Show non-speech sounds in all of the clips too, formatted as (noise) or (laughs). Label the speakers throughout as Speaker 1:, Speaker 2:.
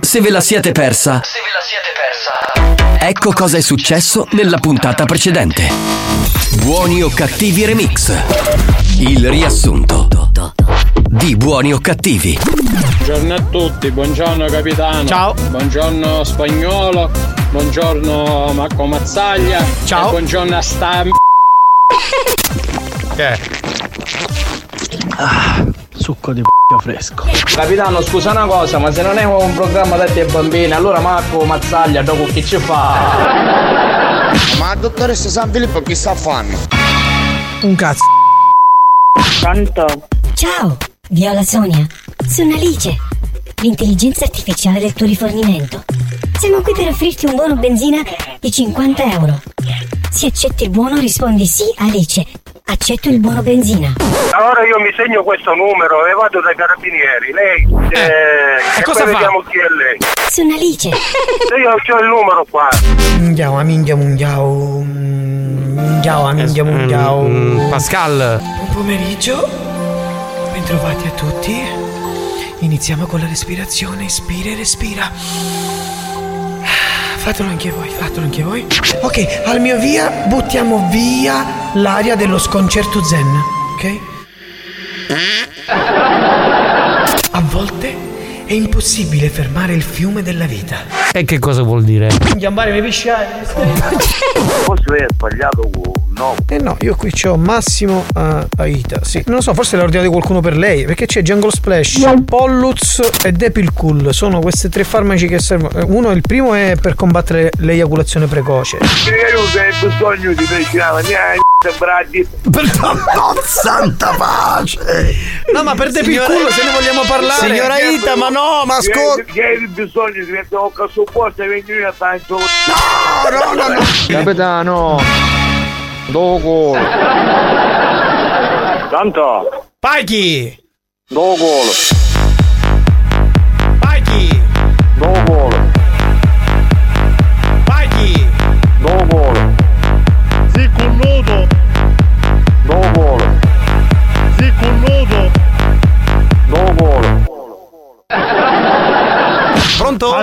Speaker 1: Se ve la siete persa,
Speaker 2: Se ve la siete persa.
Speaker 1: ecco cosa è successo nella puntata precedente. Buoni o cattivi remix. Il riassunto di Buoni o cattivi.
Speaker 3: Buongiorno a tutti, buongiorno capitano.
Speaker 4: Ciao.
Speaker 3: Buongiorno spagnolo. Buongiorno Marco Mazzaglia.
Speaker 4: Ciao.
Speaker 3: E buongiorno a sta.
Speaker 4: Che?
Speaker 5: Succo di p***o fresco.
Speaker 6: Capitano, scusa una cosa, ma se non è un programma da te bambini, allora Marco Mazzaglia dopo che ci fa?
Speaker 7: Ma la dottoressa San Filippo che sta a fanno?
Speaker 5: Un cazzo.
Speaker 8: Pronto?
Speaker 9: Ciao, Viola Sonia. Sono Alice, l'intelligenza artificiale del tuo rifornimento. Siamo qui per offrirti un buono benzina di 50 euro. Se accetti il buono rispondi sì, Alice. Accetto il buono benzina.
Speaker 10: Allora io mi segno questo numero e vado dai carabinieri. Lei, eh,
Speaker 4: e
Speaker 10: e
Speaker 4: cosa
Speaker 10: poi
Speaker 4: fa?
Speaker 10: vediamo chi è lei.
Speaker 9: Sono Alice.
Speaker 10: Io ho il numero qua.
Speaker 5: Mundiao, minchia, mundiao. Mundiao, minchia, mundiao.
Speaker 4: Mm, Pascal.
Speaker 5: Buon pomeriggio. Bentrovati a tutti. Iniziamo con la respirazione. Ispira e respira. Fatelo anche voi, fatelo anche voi. Ok, al mio via buttiamo via l'aria dello sconcerto zen, ok? A volte è impossibile fermare il fiume della vita.
Speaker 4: E che cosa vuol dire?
Speaker 5: Gambare mi pisciare.
Speaker 10: Forse lei ha sbagliato no.
Speaker 5: Eh no, io qui c'ho Massimo uh, Aita. Sì, non lo so, forse l'ha ordinato qualcuno per lei. Perché c'è Jungle Splash, Pollux e Depilcool. Sono questi tre farmaci che servono. Eh, Uno, il primo è per combattere l'eiaculazione precoce.
Speaker 10: Io se hai bisogno di medicinare, niente, bradi.
Speaker 7: No, santa pace!
Speaker 5: No, ma per Depilcool se ne vogliamo parlare.
Speaker 7: Signora Ita, ma no, ma ascolta!
Speaker 10: Che hai bisogno di mettere un cazzo forte e venire a tanto.
Speaker 7: No, no, no, no!
Speaker 3: Capitano. Dogo.
Speaker 10: Tanto,
Speaker 4: Paghi!
Speaker 10: dogo,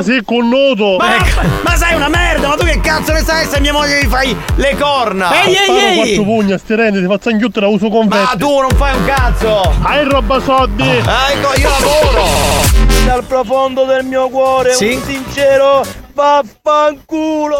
Speaker 3: Ah, sì, con nudo.
Speaker 4: Ma, ma sei una merda, ma tu che cazzo ne sai se mia moglie gli fai le corna? Ehi,
Speaker 3: Sparo
Speaker 4: ehi,
Speaker 3: quattro
Speaker 4: ehi!
Speaker 3: pugni, sti rendi, ti faccio anche la uso con
Speaker 4: Ma tu non fai un cazzo!
Speaker 3: Hai roba soldi.
Speaker 4: Ecco, io lavoro!
Speaker 6: Dal profondo del mio cuore
Speaker 4: Sì?
Speaker 6: un sincero vaffanculo.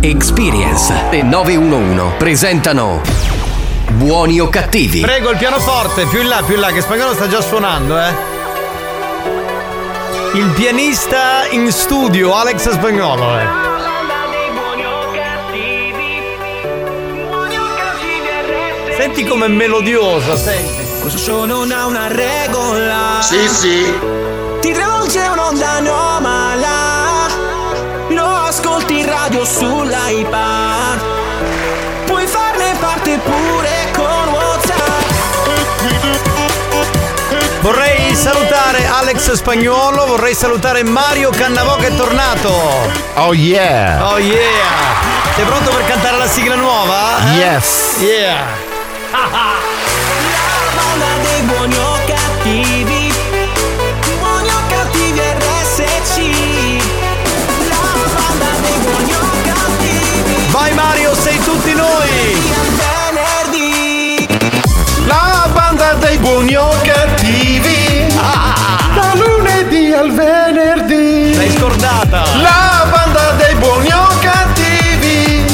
Speaker 1: Experience e 911 presentano Buoni o cattivi?
Speaker 4: Prego il pianoforte, più in là, più in là, che spagnolo sta già suonando, eh. Il pianista in studio, Alex Spagnolo, eh. Senti com'è melodiosa, senti.
Speaker 11: Questo show non ha una regola.
Speaker 7: Sì, sì!
Speaker 11: Ti travolge un'onda anomala. Radio sull'iPad. Puoi farne parte pure con WhatsApp.
Speaker 4: Vorrei salutare Alex Spagnuolo, vorrei salutare Mario Cannavò che è tornato.
Speaker 3: Oh yeah.
Speaker 4: Oh yeah! Sei pronto per cantare la sigla nuova? eh?
Speaker 3: Yes.
Speaker 4: Yeah! (laughs)
Speaker 11: La banda dei buoni o cattivi.
Speaker 4: Noi!
Speaker 3: La banda dei buoni o cattivi. Da lunedì al venerdì.
Speaker 4: L'hai scordata!
Speaker 3: La banda dei buoni o cattivi.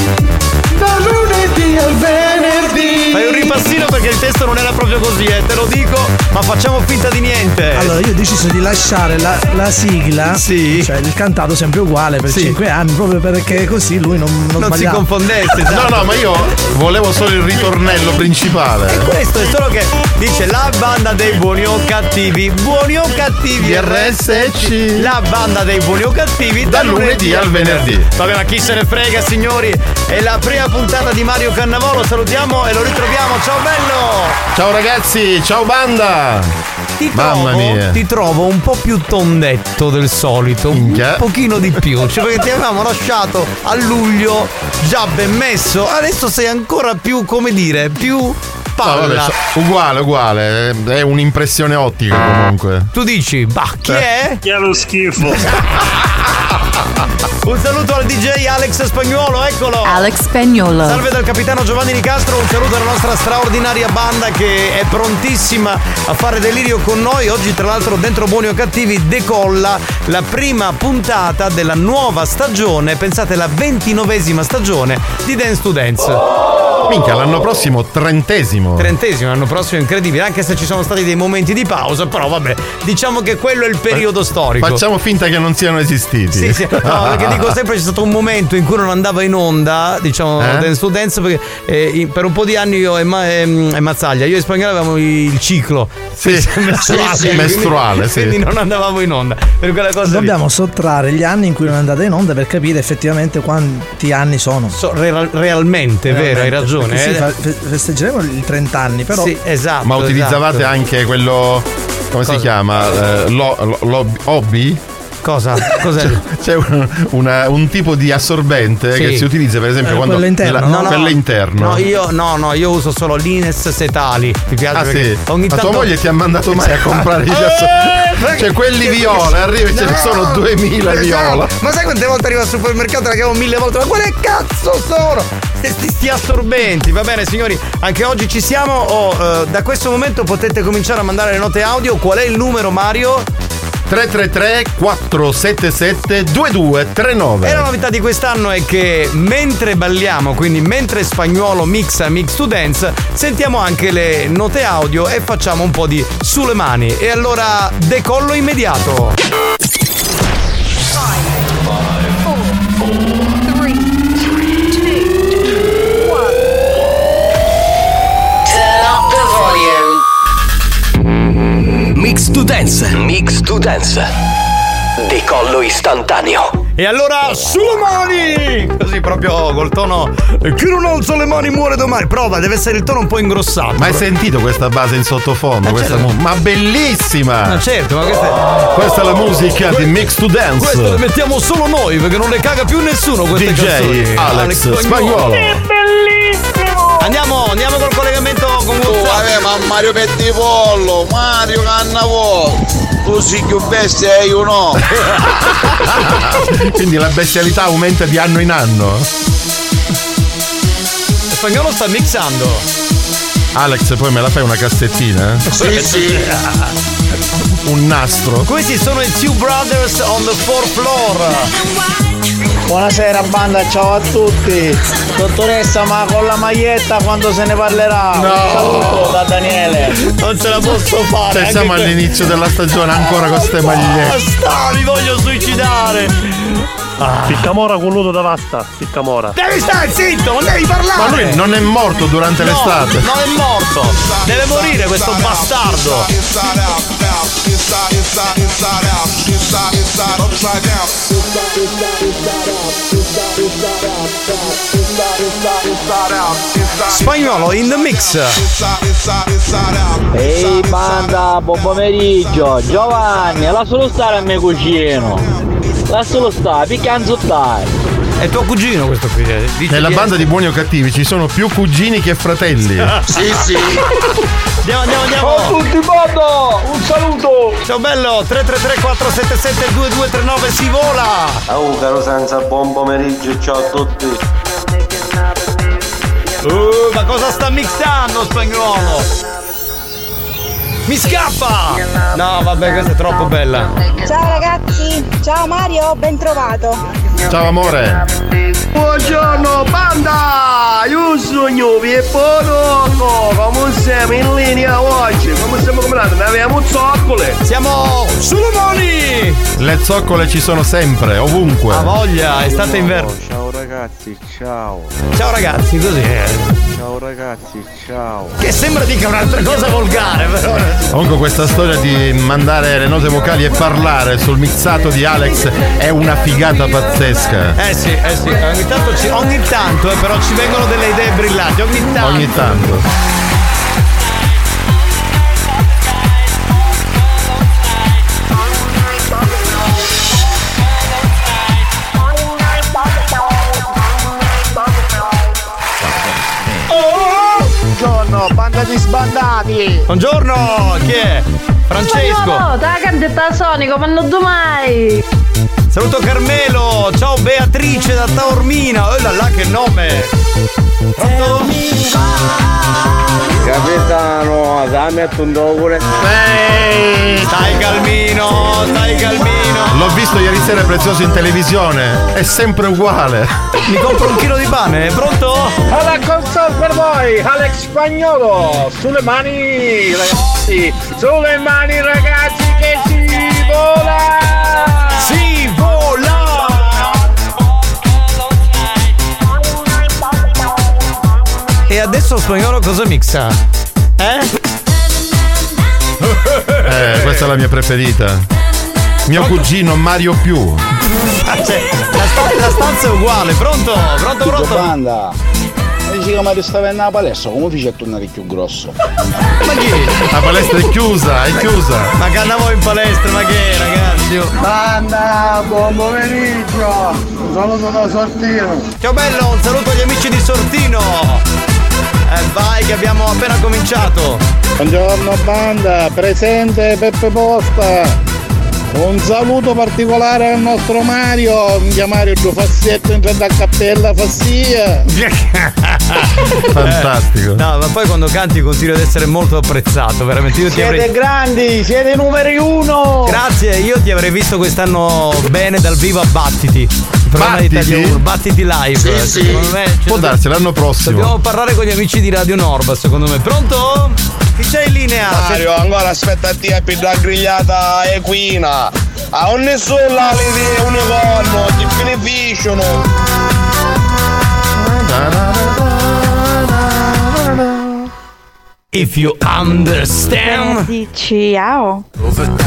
Speaker 3: Da lunedì al venerdì.
Speaker 4: Fai un ripassino perché il testo non era proprio così, eh, te lo dico, ma facciamo finta di niente.
Speaker 5: Allora, io ho deciso di lasciare la, la sigla,
Speaker 4: Sì.
Speaker 5: cioè il cantato sempre uguale per
Speaker 4: Sì.
Speaker 5: 5 anni, proprio perché così lui non, non,
Speaker 4: non si confondesse, esatto. (laughs)
Speaker 3: No, no, ma io volevo solo il ritornello principale.
Speaker 4: Questo è solo che dice banda dei buoni o cattivi, buoni o cattivi
Speaker 3: RSC.
Speaker 4: La banda dei buoni o cattivi
Speaker 3: Dal lunedì al venerdì.
Speaker 4: Vabbè, ma chi se ne frega, signori? È la prima puntata di Mario Cannavolo. Salutiamo e lo ritroviamo. Ciao bello!
Speaker 3: Ciao ragazzi, ciao banda!
Speaker 4: Ti
Speaker 3: Mamma
Speaker 4: trovo,
Speaker 3: mia.
Speaker 4: ti trovo un po' più tondetto del solito, un pochino di più, (laughs) cioè perché ti avevamo lasciato a luglio già ben messo, adesso sei ancora più, come dire, più
Speaker 3: No,
Speaker 4: palla.
Speaker 3: vabbè, so- uguale, uguale. È un'impressione ottica comunque.
Speaker 4: Tu dici, bah, chi è?
Speaker 12: Chi è lo schifo? (laughs)
Speaker 4: Un saluto al DJ Alex Spagnuolo, eccolo!
Speaker 13: Alex Spagnolo.
Speaker 4: Salve dal capitano Giovanni Nicastro, un saluto alla nostra straordinaria banda che è prontissima a fare delirio con noi. Oggi, tra l'altro, dentro Buoni o Cattivi decolla la prima puntata della nuova stagione, pensate la ventinovesima stagione di Dance to Dance.
Speaker 3: Minchia, l'anno prossimo trentesimo.
Speaker 4: Trentesimo, l'anno prossimo incredibile, anche se ci sono stati dei momenti di pausa, però vabbè, diciamo che quello è il periodo storico.
Speaker 3: Facciamo finta che non siano esistiti.
Speaker 4: Sì, sì, no, (laughs) perché dico sempre c'è stato un momento in cui non andava in onda, diciamo,
Speaker 3: Eh?
Speaker 4: Dance to Dance, perché eh, per un po' di anni io e, Ma- ehm, e Mazzaglia, io e Spagnolo avevamo il ciclo
Speaker 3: Sì, (laughs)
Speaker 4: mestruale,
Speaker 3: sì, sì, mestruale, sì.
Speaker 4: quindi non andavamo in onda. Per quella cosa lì.
Speaker 14: Dobbiamo sottrarre gli anni in cui non è andata in onda per capire effettivamente quanti anni sono.
Speaker 4: So- real- realmente, è vero, hai ragione. Eh.
Speaker 14: fa- fe- festeggeremo i 30 anni, però.
Speaker 4: Sì, esatto.
Speaker 3: Ma utilizzavate
Speaker 4: esatto.
Speaker 3: anche quello. Come si
Speaker 4: Cosa?
Speaker 3: chiama? Eh, lo- lo- lo- hobby?
Speaker 4: Cosa? Cos'è?
Speaker 3: C'è un, una- un tipo di assorbente
Speaker 4: Sì.
Speaker 3: che si utilizza per esempio
Speaker 14: Eh,
Speaker 3: quando
Speaker 14: quello interno,
Speaker 3: nella-
Speaker 14: no?
Speaker 3: quello interno.
Speaker 4: No, io, no, no, io uso solo l'Ines setali. Mi piace
Speaker 3: Ah sì,
Speaker 4: ogni
Speaker 3: ma
Speaker 4: tanto
Speaker 3: tua moglie ti ha mandato mai a comprare (laughs) gli
Speaker 4: Eh,
Speaker 3: assorbenti? Cioè quelli viola, arriva e ce ne sono 2000 viola.
Speaker 4: Ma sai quante volte arrivo al supermercato e la chiamo mille volte? Ma quale cazzo sono? Sti, sti assorbenti, va bene signori, anche oggi ci siamo. Oh, eh, da questo momento potete cominciare a mandare le note audio. Qual è il numero, Mario?
Speaker 3: 333 477 2239
Speaker 4: E la novità di quest'anno è che mentre balliamo, quindi mentre spagnolo mixa Mix to Dance, sentiamo anche le note audio e facciamo un po' di sulle mani. E allora decollo immediato.
Speaker 1: Mix to Dance. Mix to Dance. Decollo istantaneo.
Speaker 4: E allora sulle mani! Così proprio col tono. Chi non alza le mani muore domani. Prova, deve essere il tono un po' ingrossato.
Speaker 3: Ma hai sentito questa base in sottofondo?
Speaker 4: Ma
Speaker 3: Questa
Speaker 4: certo.
Speaker 3: mu- ma bellissima!
Speaker 4: Ma certo, ma questa è.
Speaker 3: Questa è la musica di Mix to Dance.
Speaker 4: Queste le mettiamo solo noi perché non le caga più nessuno queste
Speaker 3: DJ
Speaker 4: canzoni.
Speaker 3: Alex Spagnuolo.
Speaker 4: Andiamo, andiamo col collegamento con
Speaker 15: Oh,
Speaker 4: WhatsApp.
Speaker 15: vabbè, ma Mario Pettivolo, Mario Cannavò, tu sei più bestia e io no. (laughs)
Speaker 3: Quindi la bestialità aumenta di anno in anno.
Speaker 4: Spagnolo sta mixando.
Speaker 3: Alex, poi me la fai una cassettina? eh?
Speaker 15: Sì, sì.
Speaker 3: Un nastro.
Speaker 4: Questi sono i Two Brothers on the fourth floor.
Speaker 16: Buonasera banda, ciao a tutti. Dottoressa, ma con la maglietta quando se ne parlerà?
Speaker 3: No.
Speaker 16: Un saluto da Daniele.
Speaker 4: Non ce la posso fare.
Speaker 3: Cioè, siamo
Speaker 4: que-
Speaker 3: all'inizio della stagione ancora con ste magliette.
Speaker 4: Basta, mi voglio suicidare.
Speaker 12: Ficcamora con nudo da vasta. Ficcamora.
Speaker 4: Devi stare zitto, non devi parlare.
Speaker 3: Ma lui non è morto durante
Speaker 4: No,
Speaker 3: l'estate.
Speaker 4: Non è morto. Deve morire questo bastardo. Spagnolo in the mix.
Speaker 16: Ehi banda, buon pomeriggio. Giovanni, lascialo stare a mio cugino. Lascialo stare, piccanzottare.
Speaker 4: È tuo cugino questo qui. eh. Dice
Speaker 3: Nella banda di buoni o cattivi ci sono più cugini che fratelli. (laughs)
Speaker 15: Sì, sì.
Speaker 4: Andiamo, andiamo, andiamo.
Speaker 16: Ciao a tutti banda, un saluto.
Speaker 4: Ciao bello, 333 477 2239 si vola.
Speaker 17: Oh caro senza buon pomeriggio, ciao a tutti.
Speaker 4: Uh, ma cosa sta mixando spagnolo? Mi scappa! No, vabbè, questa è troppo bella.
Speaker 18: Ciao ragazzi, ciao Mario, ben trovato.
Speaker 3: Ciao amore.
Speaker 16: Buongiorno banda! Io sogno Pippo Rocco! Come siamo in linea oggi? Come stiamo combinando? Ne abbiamo zoccole!
Speaker 4: Siamo Solomoni!
Speaker 3: Le zoccole ci sono sempre, ovunque.
Speaker 4: Ha voglia, estate inverno.
Speaker 19: Ciao ragazzi, ciao.
Speaker 4: Ciao ragazzi, così.
Speaker 19: Ciao ragazzi, ciao.
Speaker 4: Che sembra dica un'altra cosa volgare, però.
Speaker 3: Comunque questa storia di mandare le note vocali e parlare sul mixato di Alex è una figata pazzesca.
Speaker 4: Eh sì, eh sì, ogni tanto, ci- ogni tanto eh, però ci vengono delle idee brillanti, ogni tanto.
Speaker 3: Ogni tanto.
Speaker 16: Buongiorno, banda di sbandati!
Speaker 4: Buongiorno, chi è? Francesco.
Speaker 20: No, da cantetta Sonico, ma non domai.
Speaker 4: Saluto Carmelo, ciao Beatrice da Taormina. Oh là là che nome. Pronto?
Speaker 16: Capitano, dammi a pure.
Speaker 4: Ehi, stai calmino, stai calmino.
Speaker 3: L'ho visto ieri sera prezioso in televisione. È sempre uguale.
Speaker 4: Mi compro un chilo di pane, pronto?
Speaker 16: Alla console per voi, Alex Spagnolo! Sulle mani, ragazzi! Sulle mani, ragazzi, che si vola!
Speaker 4: E adesso spagnolo cosa mixa? Eh?
Speaker 3: Eh, questa è la mia preferita. Mio cugino Mario più.
Speaker 4: Ah, cioè, la, sta- la stanza è uguale, pronto? Pronto, pronto?
Speaker 21: Banda. Dici che mi sta venendo alla palestra, come fai a tornare più grosso?
Speaker 4: Ma chi?
Speaker 3: La palestra è chiusa, è chiusa.
Speaker 4: Ma che andavo in palestra, ma che ragazzi?
Speaker 16: Banda, buon pomeriggio! Un saluto da Sortino!
Speaker 4: Ciao bello, un saluto agli amici di Sortino! Eh vai che abbiamo appena cominciato!
Speaker 21: Buongiorno banda, presente Peppe Posta. Un saluto particolare al nostro Mario, minchia Mario due fassetto in frente a cappella fassia. (laughs)
Speaker 3: Fantastico.
Speaker 4: Eh, no, ma poi quando canti continui ad essere molto apprezzato, veramente. Io ti
Speaker 16: Siete
Speaker 4: avrei.
Speaker 16: grandi, siete numeri uno!
Speaker 4: Grazie, io ti avrei visto quest'anno bene dal vivo a Battiti. Programma di
Speaker 3: Battiti?
Speaker 4: Italia 1, Battiti live.
Speaker 3: Sì, sì.
Speaker 4: Secondo me, cioè,
Speaker 3: Può darsi l'anno prossimo.
Speaker 4: Dobbiamo parlare con gli amici di Radio Norba, secondo me. Pronto? Chi c'è in linea?
Speaker 16: Mario, ancora aspettati a più la grigliata equina! A un nessuno là di unicorno, ti beneficiano!
Speaker 4: If you understand.
Speaker 8: Ciao.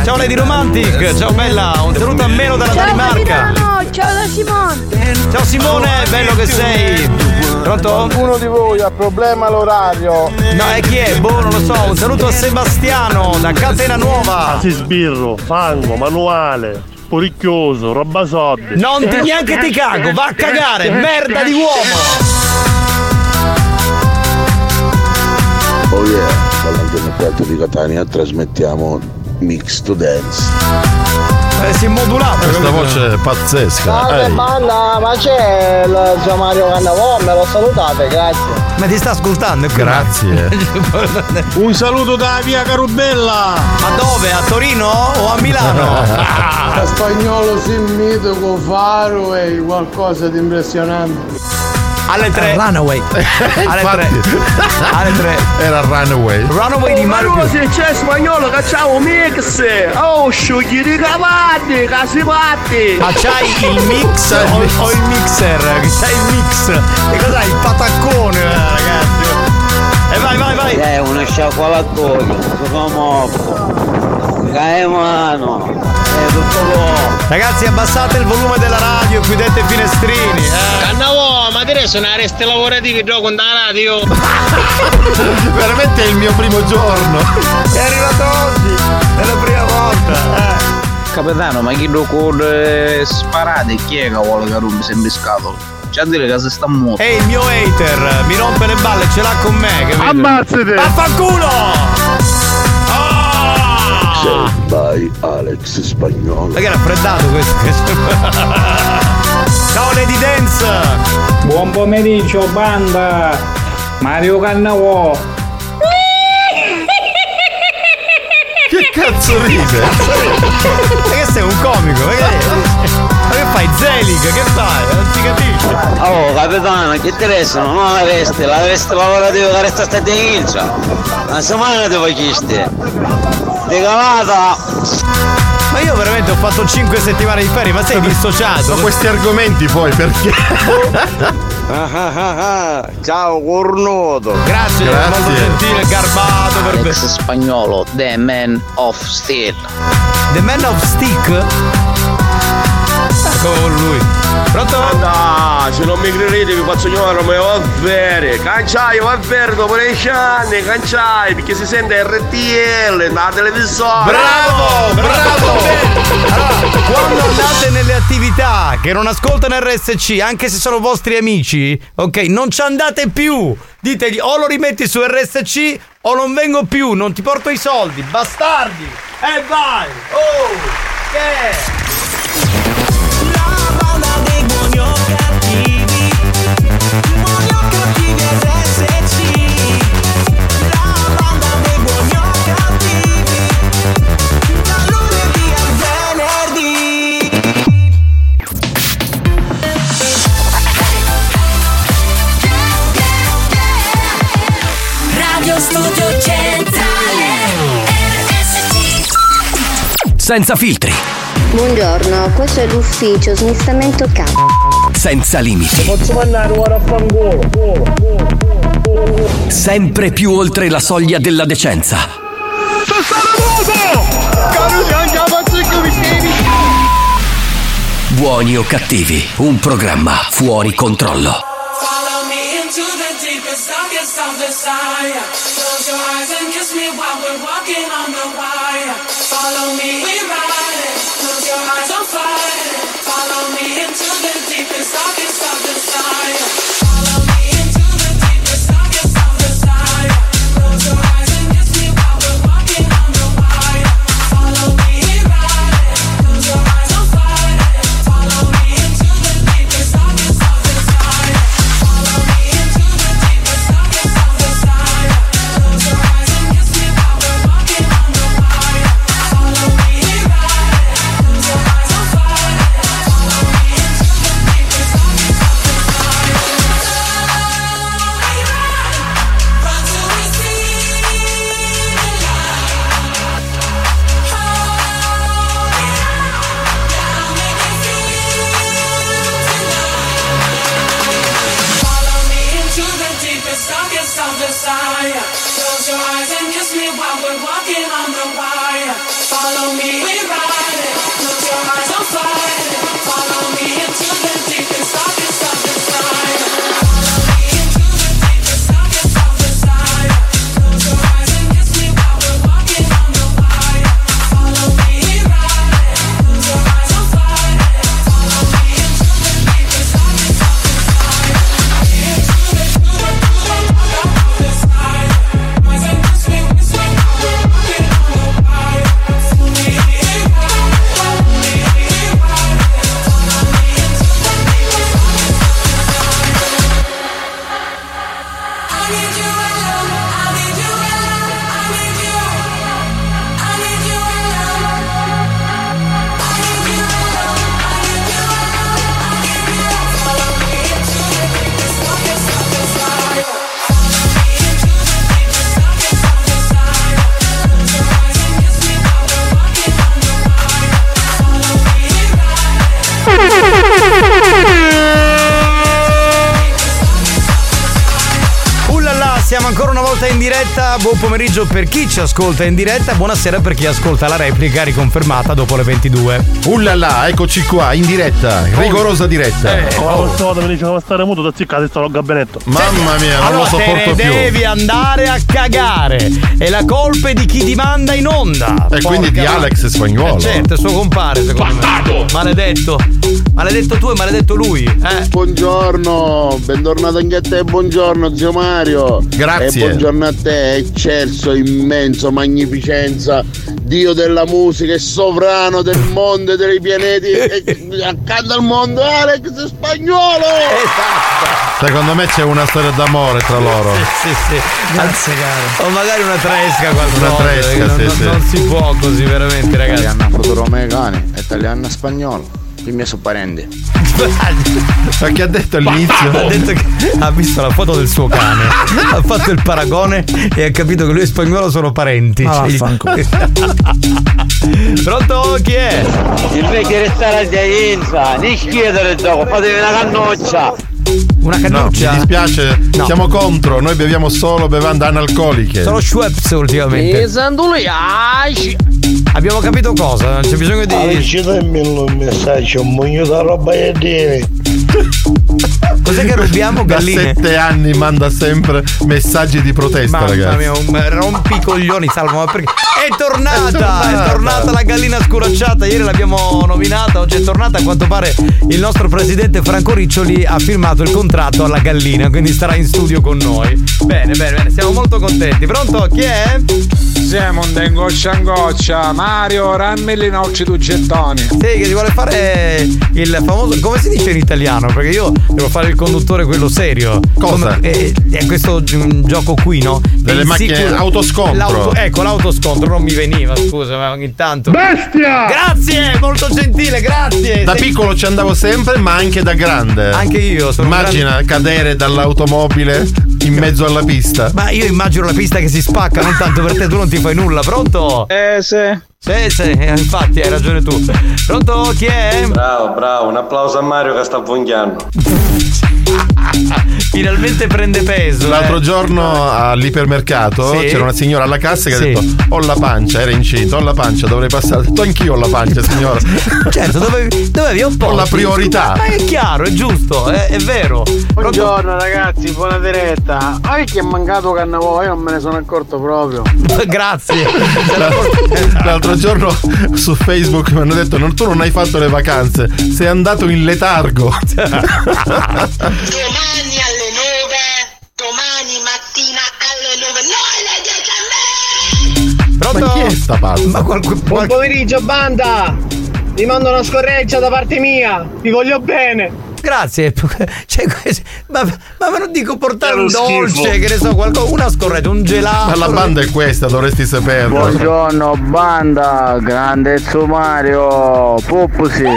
Speaker 4: Ciao Lady Romantic, ciao bella, un saluto a Melo dalla Danimarca.
Speaker 8: ciao da Simone.
Speaker 4: Ciao Simone, bello che sei. Pronto?
Speaker 16: Qualcuno di voi ha problema all'orario?
Speaker 4: No, e chi è? Boh, non lo so. Un saluto a Sebastiano da Catena Nuova.
Speaker 12: Si sbirro, fango, manuale, poricchioso, roba soldi.
Speaker 4: Non ti neanche ti cago, va a cagare, merda di uomo.
Speaker 15: Oh yeah, dall'antenna piatto di Catania trasmettiamo Mix to Dance.
Speaker 4: Eh, si è modulato.
Speaker 3: Questa voce è pazzesca.
Speaker 16: Salve
Speaker 3: Ehi.
Speaker 16: banda, ma c'è il zio Mario Cannavò, me lo salutate, grazie.
Speaker 4: Ma ti sta ascoltando?
Speaker 3: Grazie. (laughs)
Speaker 16: Un saluto da via Carubella!
Speaker 4: Ma dove? A Torino o a Milano?
Speaker 16: A (laughs) spagnolo si mito con faro e qualcosa di impressionante.
Speaker 4: Alle tre.
Speaker 14: Runaway. (laughs)
Speaker 4: Alle tre. Alle tre.
Speaker 3: Era Runaway.
Speaker 4: Runaway di Mario
Speaker 16: Ma se c'è spagnolo cacciamo mix! Oh, sciogli di cavalli, casi fatti!
Speaker 4: Ma c'hai il mix o, o il mixer? Che c'hai il mix? E cos'hai? Il pataccone, eh, ragazzi. E vai, vai, vai.
Speaker 22: Eh, uno sciacqualatore, come Cae mano, è tutto buono.
Speaker 4: Ragazzi, abbassate il volume della radio, chiudete i finestrini. Eh.
Speaker 23: Cannavò, ma adesso ne arresti lavorativi gioco da radio. (laughs)
Speaker 3: Veramente è il mio primo giorno.
Speaker 4: È arrivato oggi, è la prima volta. Eh.
Speaker 22: Capitano, ma chi lo code sparate chi è che vuole che rompi sempre scatole? C'è a dire che si sta muovendo.
Speaker 4: Ehi, il mio hater mi rompe le balle, ce l'ha con me. Capito?
Speaker 12: Ammazzate!
Speaker 4: Vaffanculo!
Speaker 15: By Alex Spagnolo.
Speaker 4: Ma che raffreddato questo? Ciao Lady Dance!
Speaker 23: Buon pomeriggio, banda! Mario Cannavò!
Speaker 3: Che cazzo ride?
Speaker 4: Ma che sei un comico? Ma che- fai? Zelig, che fai? Non si capisce.
Speaker 7: Oh capitano, che interessano? Non la veste, la veste lavorativa che resta stata in Ilcia. Una settimana ti faciste. Di calata.
Speaker 4: Ma io veramente ho fatto 5 settimane di ferie, ma sei dissociato?
Speaker 3: Sono questi argomenti poi perché? (laughs)
Speaker 7: Ciao cornuto.
Speaker 4: Grazie, molto gentile, garbato per
Speaker 7: Alex spagnolo, The Man of Steel.
Speaker 4: The Man of Stick? Ecco lui. Pronto?
Speaker 17: No, se non mi credete vi faccio ignorare, ma va bene. Canciai, va bene, dopo 10 anni, canciai, perché si sente RTL, la televisione.
Speaker 4: Bravo, bravo. Allora, quando andate nelle attività che non ascoltano RSC, anche se sono vostri amici, ok, non ci andate più. Ditegli o lo rimetti su RSC o non vengo più, non ti porto i soldi, bastardi. E vai. Oh, che?
Speaker 24: Centrale
Speaker 1: Senza filtri,
Speaker 25: Buongiorno, questo è l'ufficio smistamento K.
Speaker 1: senza limiti,
Speaker 16: Posso mandare ora a fangolo?
Speaker 1: sempre più oltre la soglia della decenza. Buoni o cattivi, un programma fuori controllo.
Speaker 26: Follow me into the deepest, darkest of desire.
Speaker 4: Buon pomeriggio per chi ci ascolta in diretta. Buonasera per chi ascolta la replica riconfermata dopo le 22.
Speaker 3: Ullala, eccoci qua, in diretta, rigorosa diretta.
Speaker 4: Eh,
Speaker 12: Ma questa volta mi dice come stare muto da ziccato sto al gabinetto.
Speaker 3: Mamma mia, non
Speaker 4: allora
Speaker 3: lo sopporto più.
Speaker 4: devi andare a cagare. E la colpa è di chi ti manda in onda.
Speaker 3: E quindi di Alex Spagnuolo.
Speaker 4: Eh, certo, suo compare, secondo me. Maledetto. Maledetto tu e maledetto lui. Eh.
Speaker 15: Buongiorno, bentornato anche a te, buongiorno zio Mario.
Speaker 3: Grazie.
Speaker 15: E buongiorno a te, eccelso, immenso, magnificenza, Dio della musica e sovrano del mondo e dei pianeti. e (laughs) accanto al mondo Alex Spagnuolo.
Speaker 3: Secondo me c'è una storia d'amore tra loro.
Speaker 4: Sì, sì.
Speaker 14: Grazie, caro.
Speaker 4: O magari una tresca qualcosa.
Speaker 3: Una tresca,
Speaker 4: non,
Speaker 3: sì,
Speaker 4: non-
Speaker 3: sì.
Speaker 4: non si può così veramente, ragazzi.
Speaker 27: Italiano futuro americano, italiano spagnolo.
Speaker 7: Per me sono parenti.
Speaker 3: Ma che ha detto all'inizio?
Speaker 4: Ha detto che ha visto la foto del suo cane, ha fatto il paragone e ha capito che lui e spagnolo sono parenti.
Speaker 14: Ma
Speaker 4: Cioè. (laughs) Pronto? Chi è?
Speaker 7: Invece di restare a Diainza, non chiedere gioco, fatevi una cannoccia.
Speaker 4: Una
Speaker 3: No,
Speaker 4: cannuccia?
Speaker 3: mi dispiace,
Speaker 4: No.
Speaker 3: siamo contro, noi beviamo solo bevande analcoliche.
Speaker 4: Sono Schweppes ultimamente. Abbiamo capito cosa? Non c'è bisogno di.
Speaker 28: Ci dammi un messaggio, un mugno da roba da dire.
Speaker 4: Cos'è che rubiamo
Speaker 3: Da
Speaker 4: galline?
Speaker 3: sette anni manda sempre messaggi di protesta,
Speaker 4: Mamma
Speaker 3: ragazzi.
Speaker 4: mia, un rompicoglioni, Salvo, ma perché? È tornata!
Speaker 3: È tornata!
Speaker 4: È tornata la gallina scuracciata, ieri l'abbiamo nominata, oggi è tornata, a quanto pare il nostro presidente Franco Riccioli ha firmato il contratto alla gallina, quindi starà in studio con noi. Bene, bene, bene, siamo molto contenti. Pronto? Chi è?
Speaker 16: Siamo un dengoccia angoccia, Mario, rammi noci tu gettoni.
Speaker 4: Sì, che ti vuole fare il famoso. Come si dice in italiano? Perché io devo fare il conduttore quello serio.
Speaker 3: Cosa?
Speaker 4: Come- eh, è questo gi- gioco qui, no?
Speaker 3: Delle
Speaker 4: Il
Speaker 3: macchine
Speaker 4: sicuro-
Speaker 3: autoscontro.
Speaker 4: l'auto- ecco, l'autoscontro non mi veniva, scusa, ma ogni tanto.
Speaker 3: Bestia!
Speaker 4: Grazie, molto gentile, grazie.
Speaker 3: Da
Speaker 4: Sei-
Speaker 3: piccolo ci andavo sempre, ma anche da grande.
Speaker 4: Anche io sono
Speaker 3: Immagina cadere dall'automobile in mezzo alla pista.
Speaker 4: Ma io immagino la pista che si spacca, non tanto per te, tu non ti fai nulla, pronto?
Speaker 16: Eh, sì.
Speaker 4: Sì, sì, eh, infatti hai ragione tu. Pronto? Chi è?
Speaker 17: Bravo, bravo, un applauso a Mario che sta vonghiando. (laughs)
Speaker 4: Finalmente prende peso.
Speaker 3: L'altro
Speaker 4: eh.
Speaker 3: giorno all'ipermercato
Speaker 4: Sì.
Speaker 3: c'era una signora alla cassa che
Speaker 4: Sì.
Speaker 3: ha detto ho la pancia, era incinta, ho la pancia, dovrei passare. Ho detto anch'io ho la pancia, signora. (laughs)
Speaker 4: Certo, dovevi, dovevi opporti.
Speaker 3: Ho la priorità.
Speaker 4: Ma è chiaro, è giusto, è, è vero.
Speaker 16: Buongiorno ragazzi, buona diretta. Ah, che è mancato Cannavò, io non me ne sono accorto proprio. (laughs)
Speaker 4: Grazie.
Speaker 3: L'altro giorno su Facebook mi hanno detto "Non- tu non hai fatto le vacanze, sei andato in letargo.
Speaker 29: Domani alle 9, domani mattina alle 9, no alle 10 a me!
Speaker 4: Pronto?
Speaker 3: Ma chi è sta pazza?
Speaker 4: Ma qualche,
Speaker 16: Buon pomeriggio banda! Vi mando una scorreggia da parte mia, vi voglio bene!
Speaker 4: Grazie. (laughs) Cioè, ma, ma me lo dico portare un dolce,
Speaker 17: schifo.
Speaker 4: che ne so, qualcosa, una scorretta, un gelato.
Speaker 3: Ma la banda è questa, dovresti saperlo.
Speaker 7: Buongiorno banda, grande Mario, Puppusi. (laughs)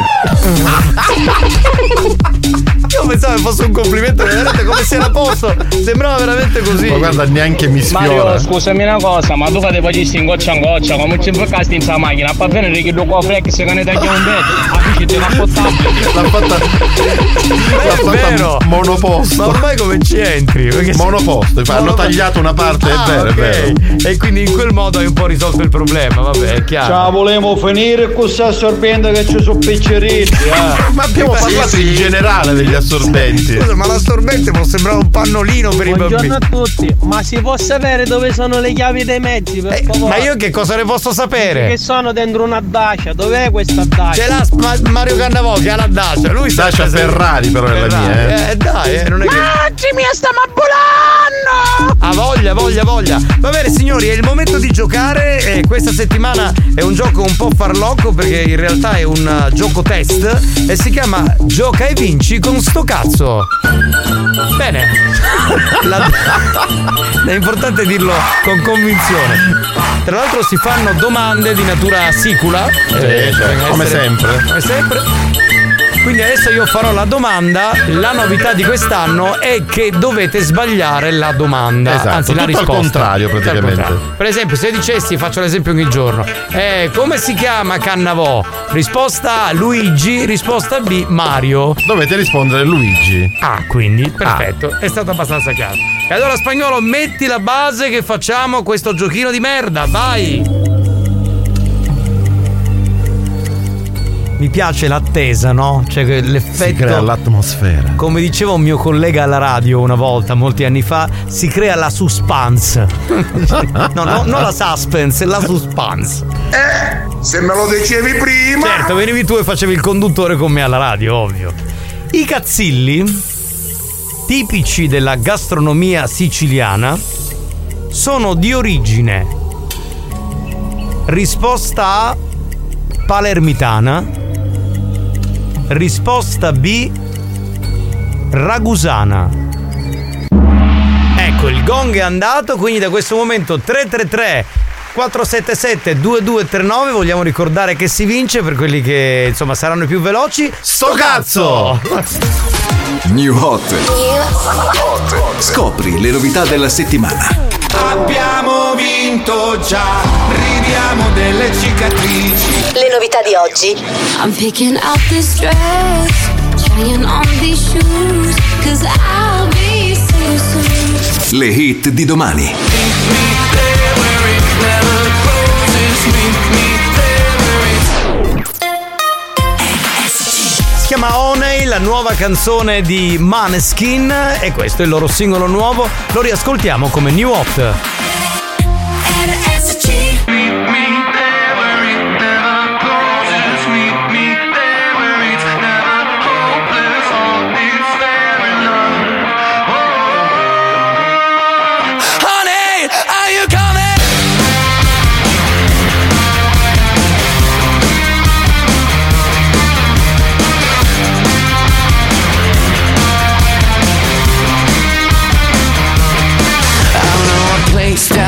Speaker 4: Pensavo che fosse un complimento, veramente come se era posto. Sembrava veramente così.
Speaker 3: Ma guarda, neanche mi sfiora.
Speaker 6: Mario, scusami una cosa, ma tu ti facessi in goccia in goccia, come ci infocasti in sa macchina, poi venire che lo qua flex che ne taglia un vetro, amici ti rapportabili.
Speaker 3: L'ha fatta, l'ha
Speaker 4: è
Speaker 3: fatta
Speaker 4: vero.
Speaker 3: monoposto.
Speaker 4: Ma ormai come ci entri? Perché se-
Speaker 3: Monoposto, hanno
Speaker 4: Monoposto.
Speaker 3: tagliato una parte,
Speaker 4: Ah,
Speaker 3: è vero,
Speaker 4: ok.
Speaker 3: è vero.
Speaker 4: E quindi in quel modo hai un po' risolto il problema, vabbè, è chiaro.
Speaker 16: Ciao, volevo finire con questo assorbente che ci sono picceriti, eh!
Speaker 3: Ma abbiamo parlato in generale degli assorbenti.
Speaker 4: Scusa, ma l'assorbente può sembrare un pannolino per i bambini.
Speaker 16: a tutti, ma si può sapere dove sono le chiavi dei mezzi, per
Speaker 4: Eh, ma io che cosa ne posso sapere?
Speaker 16: sono dentro una dacia, dov'è questa dacia?
Speaker 4: Ce l'ha Ma- Mario Cannavò che ha la Dacia, lui sa
Speaker 3: Dacia Ferrari però è la mia, eh.
Speaker 4: Eh, dai, eh, non è che.
Speaker 16: Oggi mi stiamo volando!
Speaker 4: Ha voglia, voglia, voglia. Va bene, signori, è il momento di giocare. E questa settimana è un gioco un po' farlocco perché in realtà è un uh, gioco test e si chiama Gioca e vinci con sto cazzo. Bene. La- è importante dirlo con convinzione. Tra l'altro si fanno domande di natura sicula. eh,
Speaker 3: Sì, certo, come sempre.
Speaker 4: Come sempre. Quindi adesso io farò la domanda. La novità di quest'anno è che dovete sbagliare la domanda.
Speaker 3: Esatto,
Speaker 4: anzi la
Speaker 3: tutto al
Speaker 4: risposta.
Speaker 3: contrario,
Speaker 4: Tutto al
Speaker 3: praticamente.
Speaker 4: contrario. Per esempio, se dicessi, faccio l'esempio ogni giorno. Eh, come si chiama Cannavò? Risposta A Luigi, risposta B Mario.
Speaker 3: Dovete rispondere Luigi.
Speaker 4: Ah, quindi perfetto, è stato abbastanza chiaro. E allora spagnolo, metti la base che facciamo questo giochino di merda, vai! Mi piace l'attesa, no? Cioè che l'effetto.
Speaker 3: Si crea l'atmosfera.
Speaker 4: Come diceva un mio collega alla radio una volta, molti anni fa, si crea la suspense. (laughs) no, no, non la suspense, la suspense.
Speaker 15: Se me lo dicevi prima.
Speaker 4: Certo, venivi tu e facevi il conduttore con me alla radio, ovvio. I cazzilli, tipici della gastronomia siciliana, sono di origine. Risposta A, palermitana. Risposta B, ragusana. Ecco, il gong è andato, quindi da questo momento 333 3477 2239 vogliamo ricordare che si vince per quelli che insomma saranno i più veloci.
Speaker 3: Sto cazzo! (laughs)
Speaker 30: New Hot. Scopri le novità della settimana.
Speaker 31: Abbiamo vinto già, ridiamo delle cicatrici.
Speaker 13: Le novità di oggi.
Speaker 32: I'm picking up this dress, trying on these shoes, cause I'll be so soon.
Speaker 30: Le hit di domani.
Speaker 4: Si chiama Honey, la nuova canzone di Maneskin e questo è il loro singolo nuovo. Lo riascoltiamo come New Hot.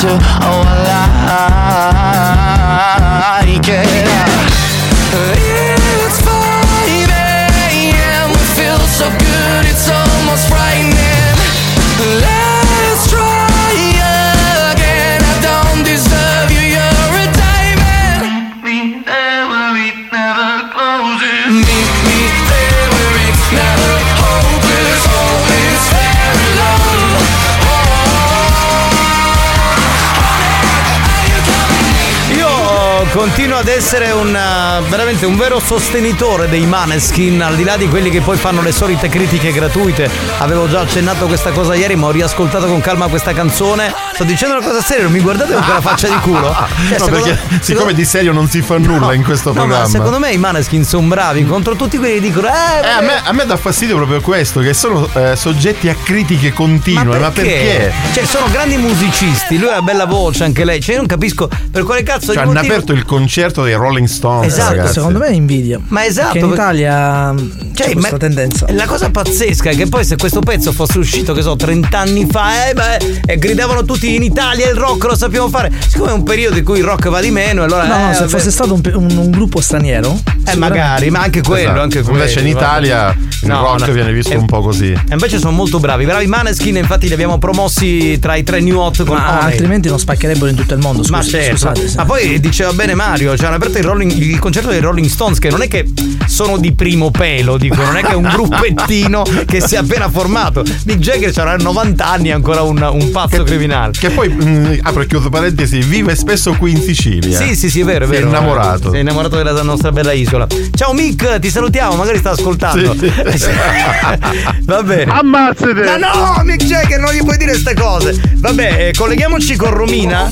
Speaker 31: to. Oh,
Speaker 4: continuo ad essere un uh, veramente un vero sostenitore dei Maneskin, al di là di quelli che poi fanno le solite critiche gratuite. Avevo già accennato questa cosa ieri, ma ho riascoltato con calma questa canzone. Sto dicendo una cosa seria, non mi guardate con quella faccia di culo. (laughs) Cioè,
Speaker 3: no,
Speaker 4: secondo-
Speaker 3: perché siccome di serio non si fa nulla in questo
Speaker 4: No,
Speaker 3: programma.
Speaker 4: ma secondo me i Maneskin sono bravi contro tutti quelli che dicono eh,
Speaker 3: Eh, a, me, a me dà fastidio proprio questo, che sono eh, soggetti a critiche continue. Ma perché?
Speaker 4: Cioè, sono grandi musicisti, lui ha una bella voce, anche lei. Cioè, io non capisco per quale cazzo
Speaker 3: Cioè, hanno
Speaker 4: motivo-
Speaker 3: aperto il concerto dei Rolling Stones.
Speaker 4: Esatto,
Speaker 3: ragazzi.
Speaker 14: Secondo me è invidia.
Speaker 4: Ma esatto,
Speaker 14: Che in
Speaker 4: perché-
Speaker 14: Italia mh, c'è
Speaker 4: Cioè,
Speaker 14: questa
Speaker 4: ma-
Speaker 14: tendenza.
Speaker 4: La cosa pazzesca è che poi se questo pezzo fosse uscito, che so, 30 anni fa, eh, beh, e gridavano tutti in Italia il rock lo sappiamo fare. Siccome è un periodo in cui il rock va di meno, allora.
Speaker 14: No, no,
Speaker 4: eh,
Speaker 14: se fosse stato un, un- un gruppo straniero.
Speaker 4: Eh, magari, ma anche quello,
Speaker 3: Esatto.
Speaker 4: anche quello.
Speaker 3: Invece in Italia il
Speaker 4: No,
Speaker 3: rock
Speaker 4: no.
Speaker 3: viene visto
Speaker 4: Eh,
Speaker 3: un po' così.
Speaker 4: E invece sono molto bravi, bravi Maneskin, infatti li abbiamo promossi tra i tre new hot con
Speaker 14: Ma
Speaker 4: Honey.
Speaker 14: altrimenti non spaccherebbero in tutto il mondo. Scusi,
Speaker 4: Ma certo,
Speaker 14: scusate.
Speaker 4: ma poi diceva bene Mario, cioè hanno aperto il, Rolling- il concerto dei Rolling Stones, che non è che sono di primo pelo, dico, non è che è un (laughs) gruppettino che si è appena formato. Mick Jagger c'era 90 anni, è ancora un, un pazzo criminale.
Speaker 3: Che poi, mh, apro e chiudo parentesi, vive spesso qui in Sicilia.
Speaker 4: Sì, sì, sì, è vero, è
Speaker 3: Si
Speaker 4: vero.
Speaker 3: innamorato.
Speaker 4: Sei innamorato della nostra bella isola. Ciao Mick, ti salutiamo, magari sta ascoltando.
Speaker 3: Sì. (laughs)
Speaker 4: Va bene.
Speaker 12: Ammazzate!
Speaker 4: Ma no, Mick Jagger, non gli puoi dire queste cose. Vabbè, eh, colleghiamoci con Romina.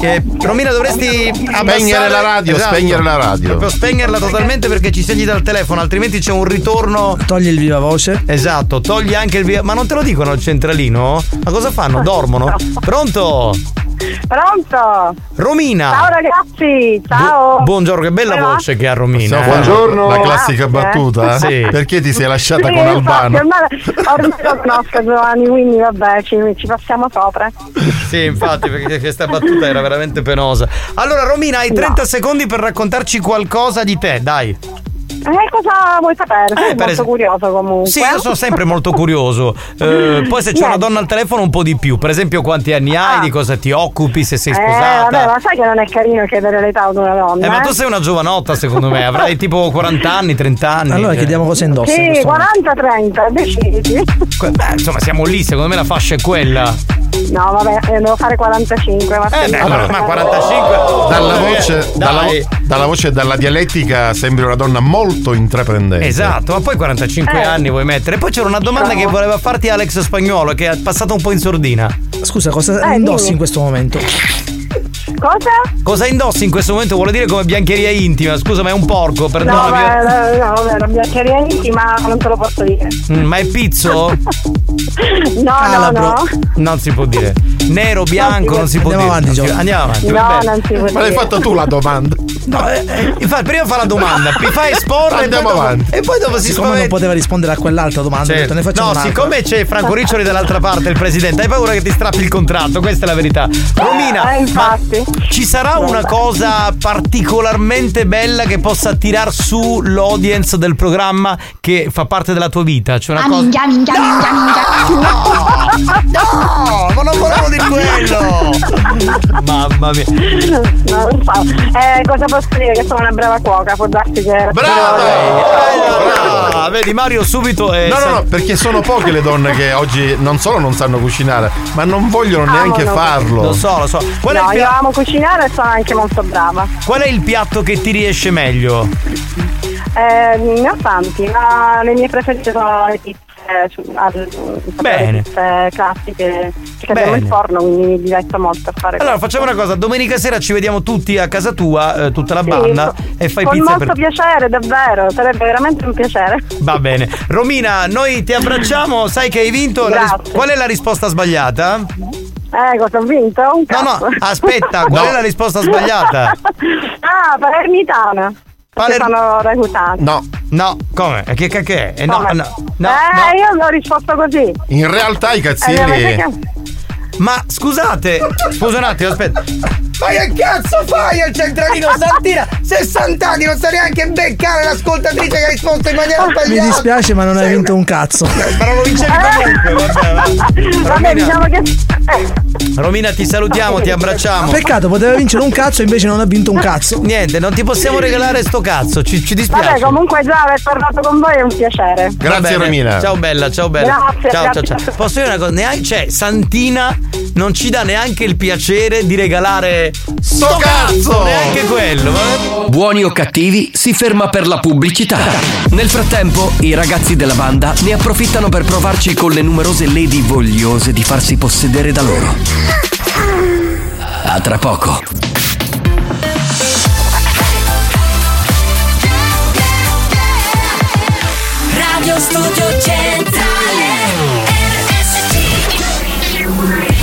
Speaker 4: Eh, Romina, dovresti abbassare
Speaker 3: la radio,
Speaker 4: Esatto.
Speaker 3: spegnere la radio.
Speaker 4: Proprio spegnerla totalmente perché ci segni dal telefono, altrimenti c'è un ritorno.
Speaker 14: Togli il viva voce.
Speaker 4: Esatto, togli anche il via. Ma non te lo dicono al centralino? Ma cosa fanno? Dormono? Pronto?
Speaker 8: Pronto?
Speaker 4: Romina.
Speaker 8: Ciao ragazzi, ciao.
Speaker 4: Bu- buongiorno, che bella
Speaker 8: Come va?
Speaker 4: voce che ha Romina.
Speaker 3: Possiamo
Speaker 4: eh.
Speaker 3: fare La classica
Speaker 8: Grazie.
Speaker 3: battuta?
Speaker 4: Sì.
Speaker 3: Perché ti sei lasciata
Speaker 8: Sì,
Speaker 3: con
Speaker 8: infatti,
Speaker 3: Albano?
Speaker 8: Ormai, ormai lo conosco Giovanni, quindi vabbè, ci, ci passiamo sopra.
Speaker 4: Sì, infatti, perché questa battuta era veramente penosa. Allora, Romina, hai 30 secondi per raccontarci qualcosa di te, dai.
Speaker 8: Eh, cosa vuoi sapere? Sei
Speaker 4: per
Speaker 8: molto
Speaker 4: es-
Speaker 8: curioso comunque.
Speaker 4: Sì, io sono sempre molto curioso. (laughs) Eh, poi se c'è una donna al telefono un po' di più. Per esempio quanti anni hai, di cosa ti occupi, se sei
Speaker 8: Eh,
Speaker 4: sposata.
Speaker 8: vabbè, ma sai che non è carino chiedere l'età ad una donna?
Speaker 4: Eh, ma
Speaker 8: eh?
Speaker 4: tu sei una giovanotta, secondo me. Avrai tipo 40 anni, 30 anni.
Speaker 14: Allora chiediamo cosa indossa. in
Speaker 8: Sì,
Speaker 14: questo momento.
Speaker 8: 40-30, decidi.
Speaker 4: Beh, insomma, siamo lì, secondo me la fascia è quella.
Speaker 8: No, vabbè, eh, devo fare 45. Ma
Speaker 4: Eh, beh, allora, ma 45.
Speaker 3: Dalla
Speaker 4: Dai.
Speaker 3: voce, dalla, dalla voce e dalla dialettica sembri una donna molto intraprendente.
Speaker 4: Esatto, ma poi 45
Speaker 8: Eh.
Speaker 4: anni vuoi mettere. Poi c'era una domanda che voleva farti Alex Spagnolo, che è passata un po' in sordina.
Speaker 14: Scusa, cosa
Speaker 8: Eh,
Speaker 14: indossi
Speaker 8: dimmi.
Speaker 14: in questo momento?
Speaker 8: Cosa?
Speaker 4: Cosa indossi in questo momento? Vuole dire come biancheria intima. Scusa, ma è un porco,
Speaker 8: No,
Speaker 4: perdonami.
Speaker 8: beh, no, vabbè, la biancheria intima non te lo posso dire.
Speaker 4: Mm, ma è pizzo? (laughs)
Speaker 8: No, no, no.
Speaker 4: Non si può dire. Nero, bianco, non si può
Speaker 14: Andiamo
Speaker 4: dire.
Speaker 14: avanti,
Speaker 4: Non. Andiamo avanti.
Speaker 8: No,
Speaker 4: va bene.
Speaker 8: non si può
Speaker 3: Ma l'hai
Speaker 8: dire.
Speaker 3: fatta tu la domanda?
Speaker 4: No, eh, eh, infatti, prima fa la domanda, (laughs) mi fa esporre
Speaker 3: Andiamo
Speaker 4: e poi dopo-
Speaker 3: avanti.
Speaker 4: E poi dopo si
Speaker 14: Siccome non
Speaker 4: spaventa.
Speaker 14: poteva rispondere a quell'altra domanda,
Speaker 4: Certo.
Speaker 14: detto, ne facciamo
Speaker 4: No,
Speaker 14: un'altra.
Speaker 4: siccome c'è Franco Riccioli dall'altra parte, il presidente, hai paura che ti strappi il contratto, questa è la verità. Romina,
Speaker 8: Eh, infatti.
Speaker 4: Ci sarà una cosa particolarmente bella che possa attirar su l'audience del programma che fa parte della tua vita? Cioè una
Speaker 33: Ah,
Speaker 4: cosa.
Speaker 33: minchia, minchia, minchia, minchia.
Speaker 4: No, ma non volevo dire quello! Mamma mia.
Speaker 8: No, non so. Eh, cosa posso dire? Che sono una brava cuoca, può darsi che.
Speaker 4: Ah, vedi Mario subito è
Speaker 3: No, no, no, perché sono poche le donne che oggi non solo non sanno cucinare, ma non vogliono neanche
Speaker 8: no.
Speaker 3: farlo.
Speaker 4: Lo so, lo so. Qual,
Speaker 8: no,
Speaker 4: è il
Speaker 8: io amo cucinare e sono anche molto brava.
Speaker 4: qual è il piatto che ti riesce meglio?
Speaker 8: Eh, ne ho tanti, ma le mie preferite sono le pizze, su- al-
Speaker 4: Bene.
Speaker 8: le classiche che abbiamo in forno, quindi mi diverto molto a fare
Speaker 4: Allora
Speaker 8: questo.
Speaker 4: facciamo una cosa, domenica sera ci vediamo tutti a casa tua, eh, tutta la
Speaker 8: Sì,
Speaker 4: banda, e fai
Speaker 8: con
Speaker 4: pizza
Speaker 8: molto
Speaker 4: per...
Speaker 8: piacere, davvero, sarebbe veramente un piacere.
Speaker 4: Va bene. Romina, noi ti abbracciamo, sai che hai vinto. Ris-. Qual è la risposta sbagliata?
Speaker 8: Eh, cosa ho vinto? Un
Speaker 4: No, no, aspetta, qual è la risposta sbagliata? (laughs)
Speaker 8: ah, palermitana. Paler- sono reclutata.
Speaker 3: No,
Speaker 4: No, come? Eh, Che cacchè? è? Eh, no,
Speaker 8: Come?
Speaker 4: no, no,
Speaker 8: eh,
Speaker 4: no.
Speaker 8: io ho risposto così.
Speaker 3: in realtà i
Speaker 8: Eh,
Speaker 3: cazzilli.
Speaker 8: avete ca-
Speaker 4: Ma scusate, scusa un attimo, aspetta. Ma che cazzo fai al centralino (laughs) Santina? 60 anni, non sa neanche beccare l'ascoltatrice che ha risposto in maniera
Speaker 14: Mi
Speaker 4: sbagliata.
Speaker 14: dispiace, ma non hai vinto un cazzo.
Speaker 4: Ma non lo vincevi comunque, vabbè, va.
Speaker 8: Vabbè,
Speaker 4: Romina,
Speaker 8: diciamo che. Eh,
Speaker 4: Romina, ti salutiamo, ti abbracciamo.
Speaker 14: Peccato, poteva vincere un cazzo, invece non ha vinto un cazzo.
Speaker 4: Niente, non ti possiamo regalare sto cazzo, ci, ci dispiace.
Speaker 8: vabbè, comunque già aver parlato con voi è un piacere.
Speaker 3: Grazie. Romina.
Speaker 4: Ciao bella, ciao bella.
Speaker 8: Grazie,
Speaker 4: ciao,
Speaker 8: grazie.
Speaker 4: ciao, ciao. Posso dire una cosa? Neanche, cioè, Santina non ci dà neanche il piacere di regalare sto cazzo! Neanche quello. vabbè.
Speaker 1: Buoni o cattivi si ferma per la pubblicità. Nel frattempo, i ragazzi della banda ne approfittano per provarci con le numerose lady vogliose di farsi possedere da loro. A tra poco.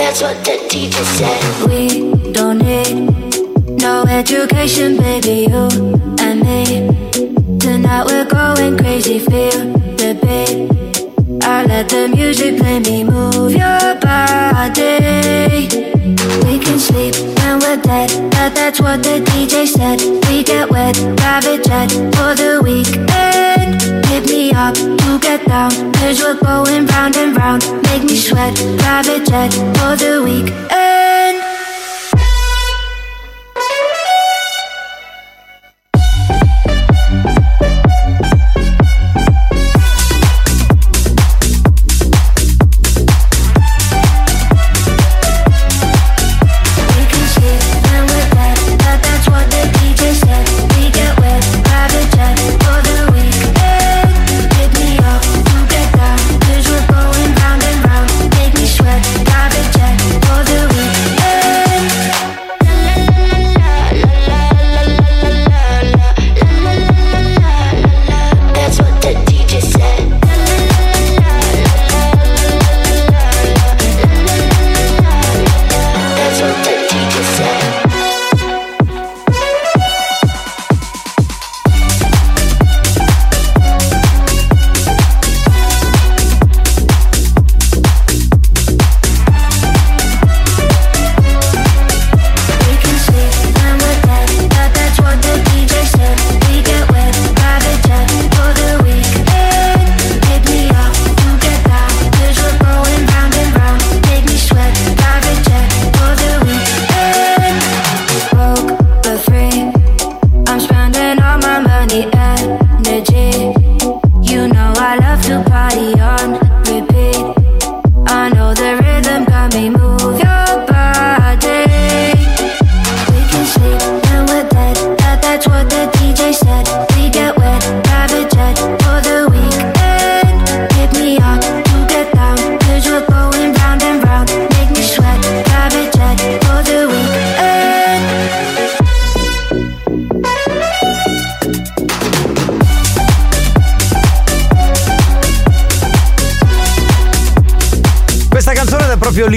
Speaker 32: That's what the teacher said. We don't need no education, baby. You and me. Tonight we're going crazy. Feel the beat. I let the music play me. Move your body. We can sleep when we're dead. That, that's what the DJ said. We get wet, private jet for the weekend. Hit me up to get down. Cause we're going round and round. Make me sweat, private jet for the weekend.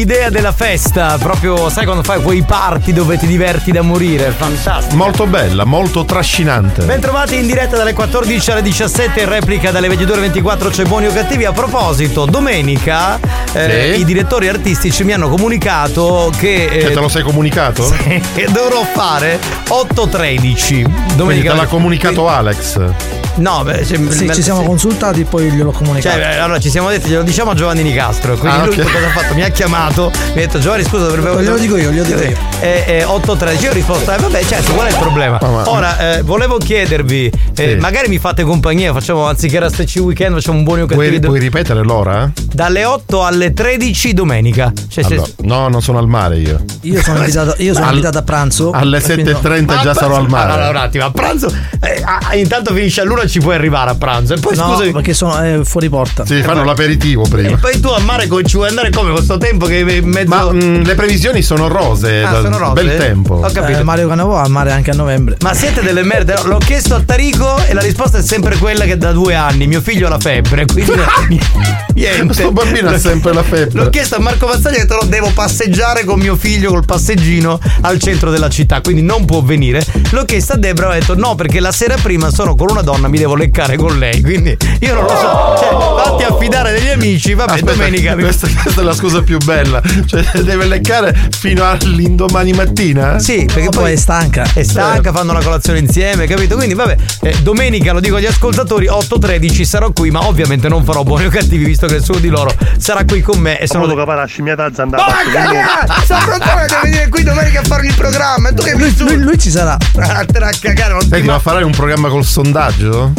Speaker 4: L'idea della festa, proprio sai quando fai quei party dove ti diverti da morire, fantastico.
Speaker 3: Molto bella, molto trascinante.
Speaker 4: Bentrovati in diretta dalle 14 alle 17 in replica dalle 22.24 c'è buoni o cattivi. A proposito, domenica eh,
Speaker 3: Sì.
Speaker 4: i direttori artistici mi hanno comunicato che...
Speaker 3: Che te lo sei comunicato? (laughs)
Speaker 4: Sì, che dovrò fare 8.13.
Speaker 3: Quindi
Speaker 4: Domenica
Speaker 3: te l'ha comunicato Alex.
Speaker 4: No, beh, cioè,
Speaker 14: Sì,
Speaker 4: me-
Speaker 14: ci siamo
Speaker 4: sì.
Speaker 14: consultati poi gliel'ho comunicato.
Speaker 4: Cioè, eh, allora ci siamo detti, glielo diciamo a Giovanni Nicastro. Quindi
Speaker 14: Ah,
Speaker 4: lui
Speaker 14: ok.
Speaker 4: cosa ha fatto? Mi ha chiamato, mi ha detto Giovanni scusa dovrebbe
Speaker 14: Glielo dico io, glielo dico io.
Speaker 4: E, e 8.13 io ho risposto, eh vabbè certo, qual è il problema? Ora, eh, volevo chiedervi, eh, magari mi fate compagnia, facciamo anziché Rasteggi Weekend, facciamo un buoni o
Speaker 3: Puoi,
Speaker 4: cattivi.
Speaker 3: puoi ripetere l'ora?
Speaker 4: Dalle 8 alle 13 domenica. Cioè, se-
Speaker 3: Allora, no, non sono al mare io.
Speaker 14: Io sono (laughs) invitato, io sono
Speaker 3: Al-
Speaker 14: invitato a pranzo.
Speaker 3: Alle
Speaker 14: quindi-
Speaker 3: 7.30 già sarò al mare.
Speaker 4: Allora, un attimo, a pranzo. eh, ah, intanto finisce all'una ci puoi arrivare a pranzo. E poi
Speaker 14: no,
Speaker 4: scusami.
Speaker 14: perché sono eh, fuori porta.
Speaker 3: Sì, fanno l'aperitivo
Speaker 4: E
Speaker 3: prima.
Speaker 4: poi tu a mare come ci vuoi andare come con sto tempo che in mezzo.
Speaker 3: Ma mm, le previsioni sono rose,
Speaker 4: Ah,
Speaker 3: da-
Speaker 4: sono rose?
Speaker 3: bel tempo.
Speaker 4: Ho capito.
Speaker 14: Eh, Mario Cannavò al mare anche a novembre.
Speaker 4: Ma siete delle merde? L'ho chiesto a Tarico e la risposta è sempre quella che da due anni mio figlio ha la febbre, quindi (laughs) niente.
Speaker 3: Questo bambino ha sempre la febbre.
Speaker 4: L'ho chiesto a Marco Mazzaglia che lo devo passeggiare con mio figlio col passeggino al centro della città, quindi non può venire. L'ho chiesto a Debra e ho detto no, perché la sera prima sono con una donna, mi devo leccare con lei, quindi io non lo so. Cioè, fatti affidare degli amici, vabbè,
Speaker 3: Aspetta,
Speaker 4: domenica. (laughs)
Speaker 3: Questa, questa è la scusa più bella. Cioè, deve leccare fino all'indomani mattina?
Speaker 4: Sì, perché
Speaker 14: poi è stanca.
Speaker 4: È stanca, fanno la colazione insieme, capito? Quindi vabbè, eh, domenica lo dico agli ascoltatori, 8.13 sarò qui, ma ovviamente non farò buoni o cattivi, visto che nessuno di loro sarà qui con me e sono...
Speaker 12: Sono caparasci, mia tazza andava.
Speaker 4: Ma cagare! Saprotone deve venire qui domenica a farmi il programma e tu che mi
Speaker 14: Lui, lui ci sarà.
Speaker 4: Vattene a cagare, non ti
Speaker 3: Senti, ma farai un programma col sondaggio?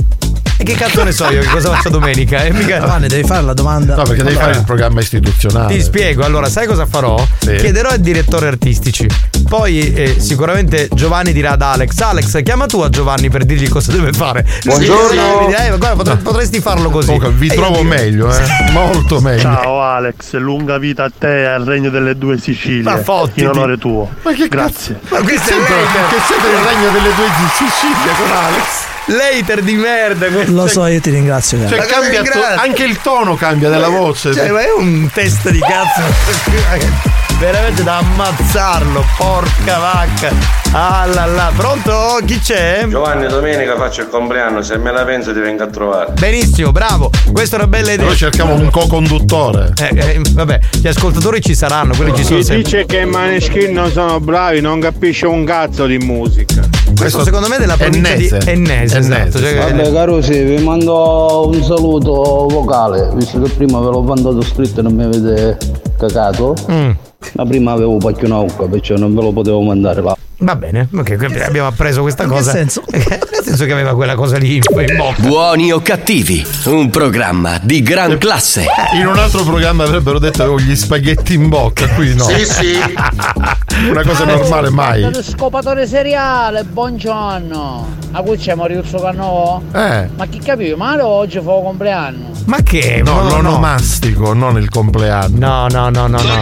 Speaker 4: E che cazzo ne so io che cosa faccio domenica? E mica...
Speaker 14: Giovanni, devi fare la domanda.
Speaker 3: No, perché devi
Speaker 4: Allora.
Speaker 3: fare il programma istituzionale.
Speaker 4: Ti spiego, allora, sai cosa farò?
Speaker 3: Sì.
Speaker 4: Chiederò ai direttori artistici. Poi eh, sicuramente Giovanni dirà ad Alex: Alex, chiama tu a Giovanni per dirgli cosa deve fare.
Speaker 3: Buongiorno.
Speaker 4: Dirà, "Eh, guarda, potre- potresti farlo così.
Speaker 3: Comunque, vi
Speaker 4: E io
Speaker 3: trovo
Speaker 4: dico-
Speaker 3: meglio, eh. Molto meglio.
Speaker 12: Ciao Alex, lunga vita a te e al regno delle due Sicilie.
Speaker 4: Ma fottiti.
Speaker 12: In onore tuo.
Speaker 3: Ma che
Speaker 12: Grazie.
Speaker 4: Ma
Speaker 3: Sempre,
Speaker 4: l'hater.
Speaker 3: che siete il regno delle due Sicilie con Alex.
Speaker 4: L'hater di merda. questo.
Speaker 14: Lo so, io ti ringrazio.
Speaker 3: Cioè,
Speaker 4: Ma
Speaker 3: cambia to- anche il tono cambia della voce.
Speaker 4: Cioè, ma è un testa di cazzo. (laughs) Veramente da ammazzarlo, porca vacca. Ah là là. Pronto? Chi c'è?
Speaker 17: Giovanni, domenica faccio il compleanno, se me la penso ti vengo a trovare.
Speaker 4: Benissimo, bravo. Questa è una bella idea.
Speaker 3: Noi cerchiamo un co-conduttore.
Speaker 4: Eh, eh, vabbè, gli ascoltatori ci saranno, quelli ci sono
Speaker 34: Chi
Speaker 4: sempre.
Speaker 34: dice che i Maneskin non sono bravi non capisce un cazzo di musica.
Speaker 4: Questo secondo me è della provincia
Speaker 3: Ennese.
Speaker 4: di Ennese, esatto.
Speaker 3: Ennese,
Speaker 4: Cioè,
Speaker 35: Vabbè Carusi, vi mando un saluto vocale, visto che prima ve l'ho mandato scritto e non mi avete cacato.
Speaker 4: Mm.
Speaker 35: Ma prima avevo pacchio un'auca, perciò non ve lo potevo mandare là.
Speaker 4: Va bene, ok, qui abbiamo appreso questa
Speaker 14: In che
Speaker 4: cosa.
Speaker 14: senso? (laughs)
Speaker 4: Nel senso che aveva quella cosa lì in bocca.
Speaker 1: Buoni o cattivi, un programma di gran classe.
Speaker 3: In un altro programma avrebbero detto avevo gli spaghetti in bocca, qui no.
Speaker 15: Sì, sì. (laughs)
Speaker 3: Una cosa normale mai.
Speaker 16: Scopatore seriale, buongiorno. A cui c'è Maurizio Cannò?
Speaker 3: Eh.
Speaker 16: Ma chi capivo? Ma oggi fa il compleanno.
Speaker 4: Ma che?
Speaker 3: No,
Speaker 4: no,
Speaker 3: l'onomastico, non il compleanno.
Speaker 4: No, no, no, no, no.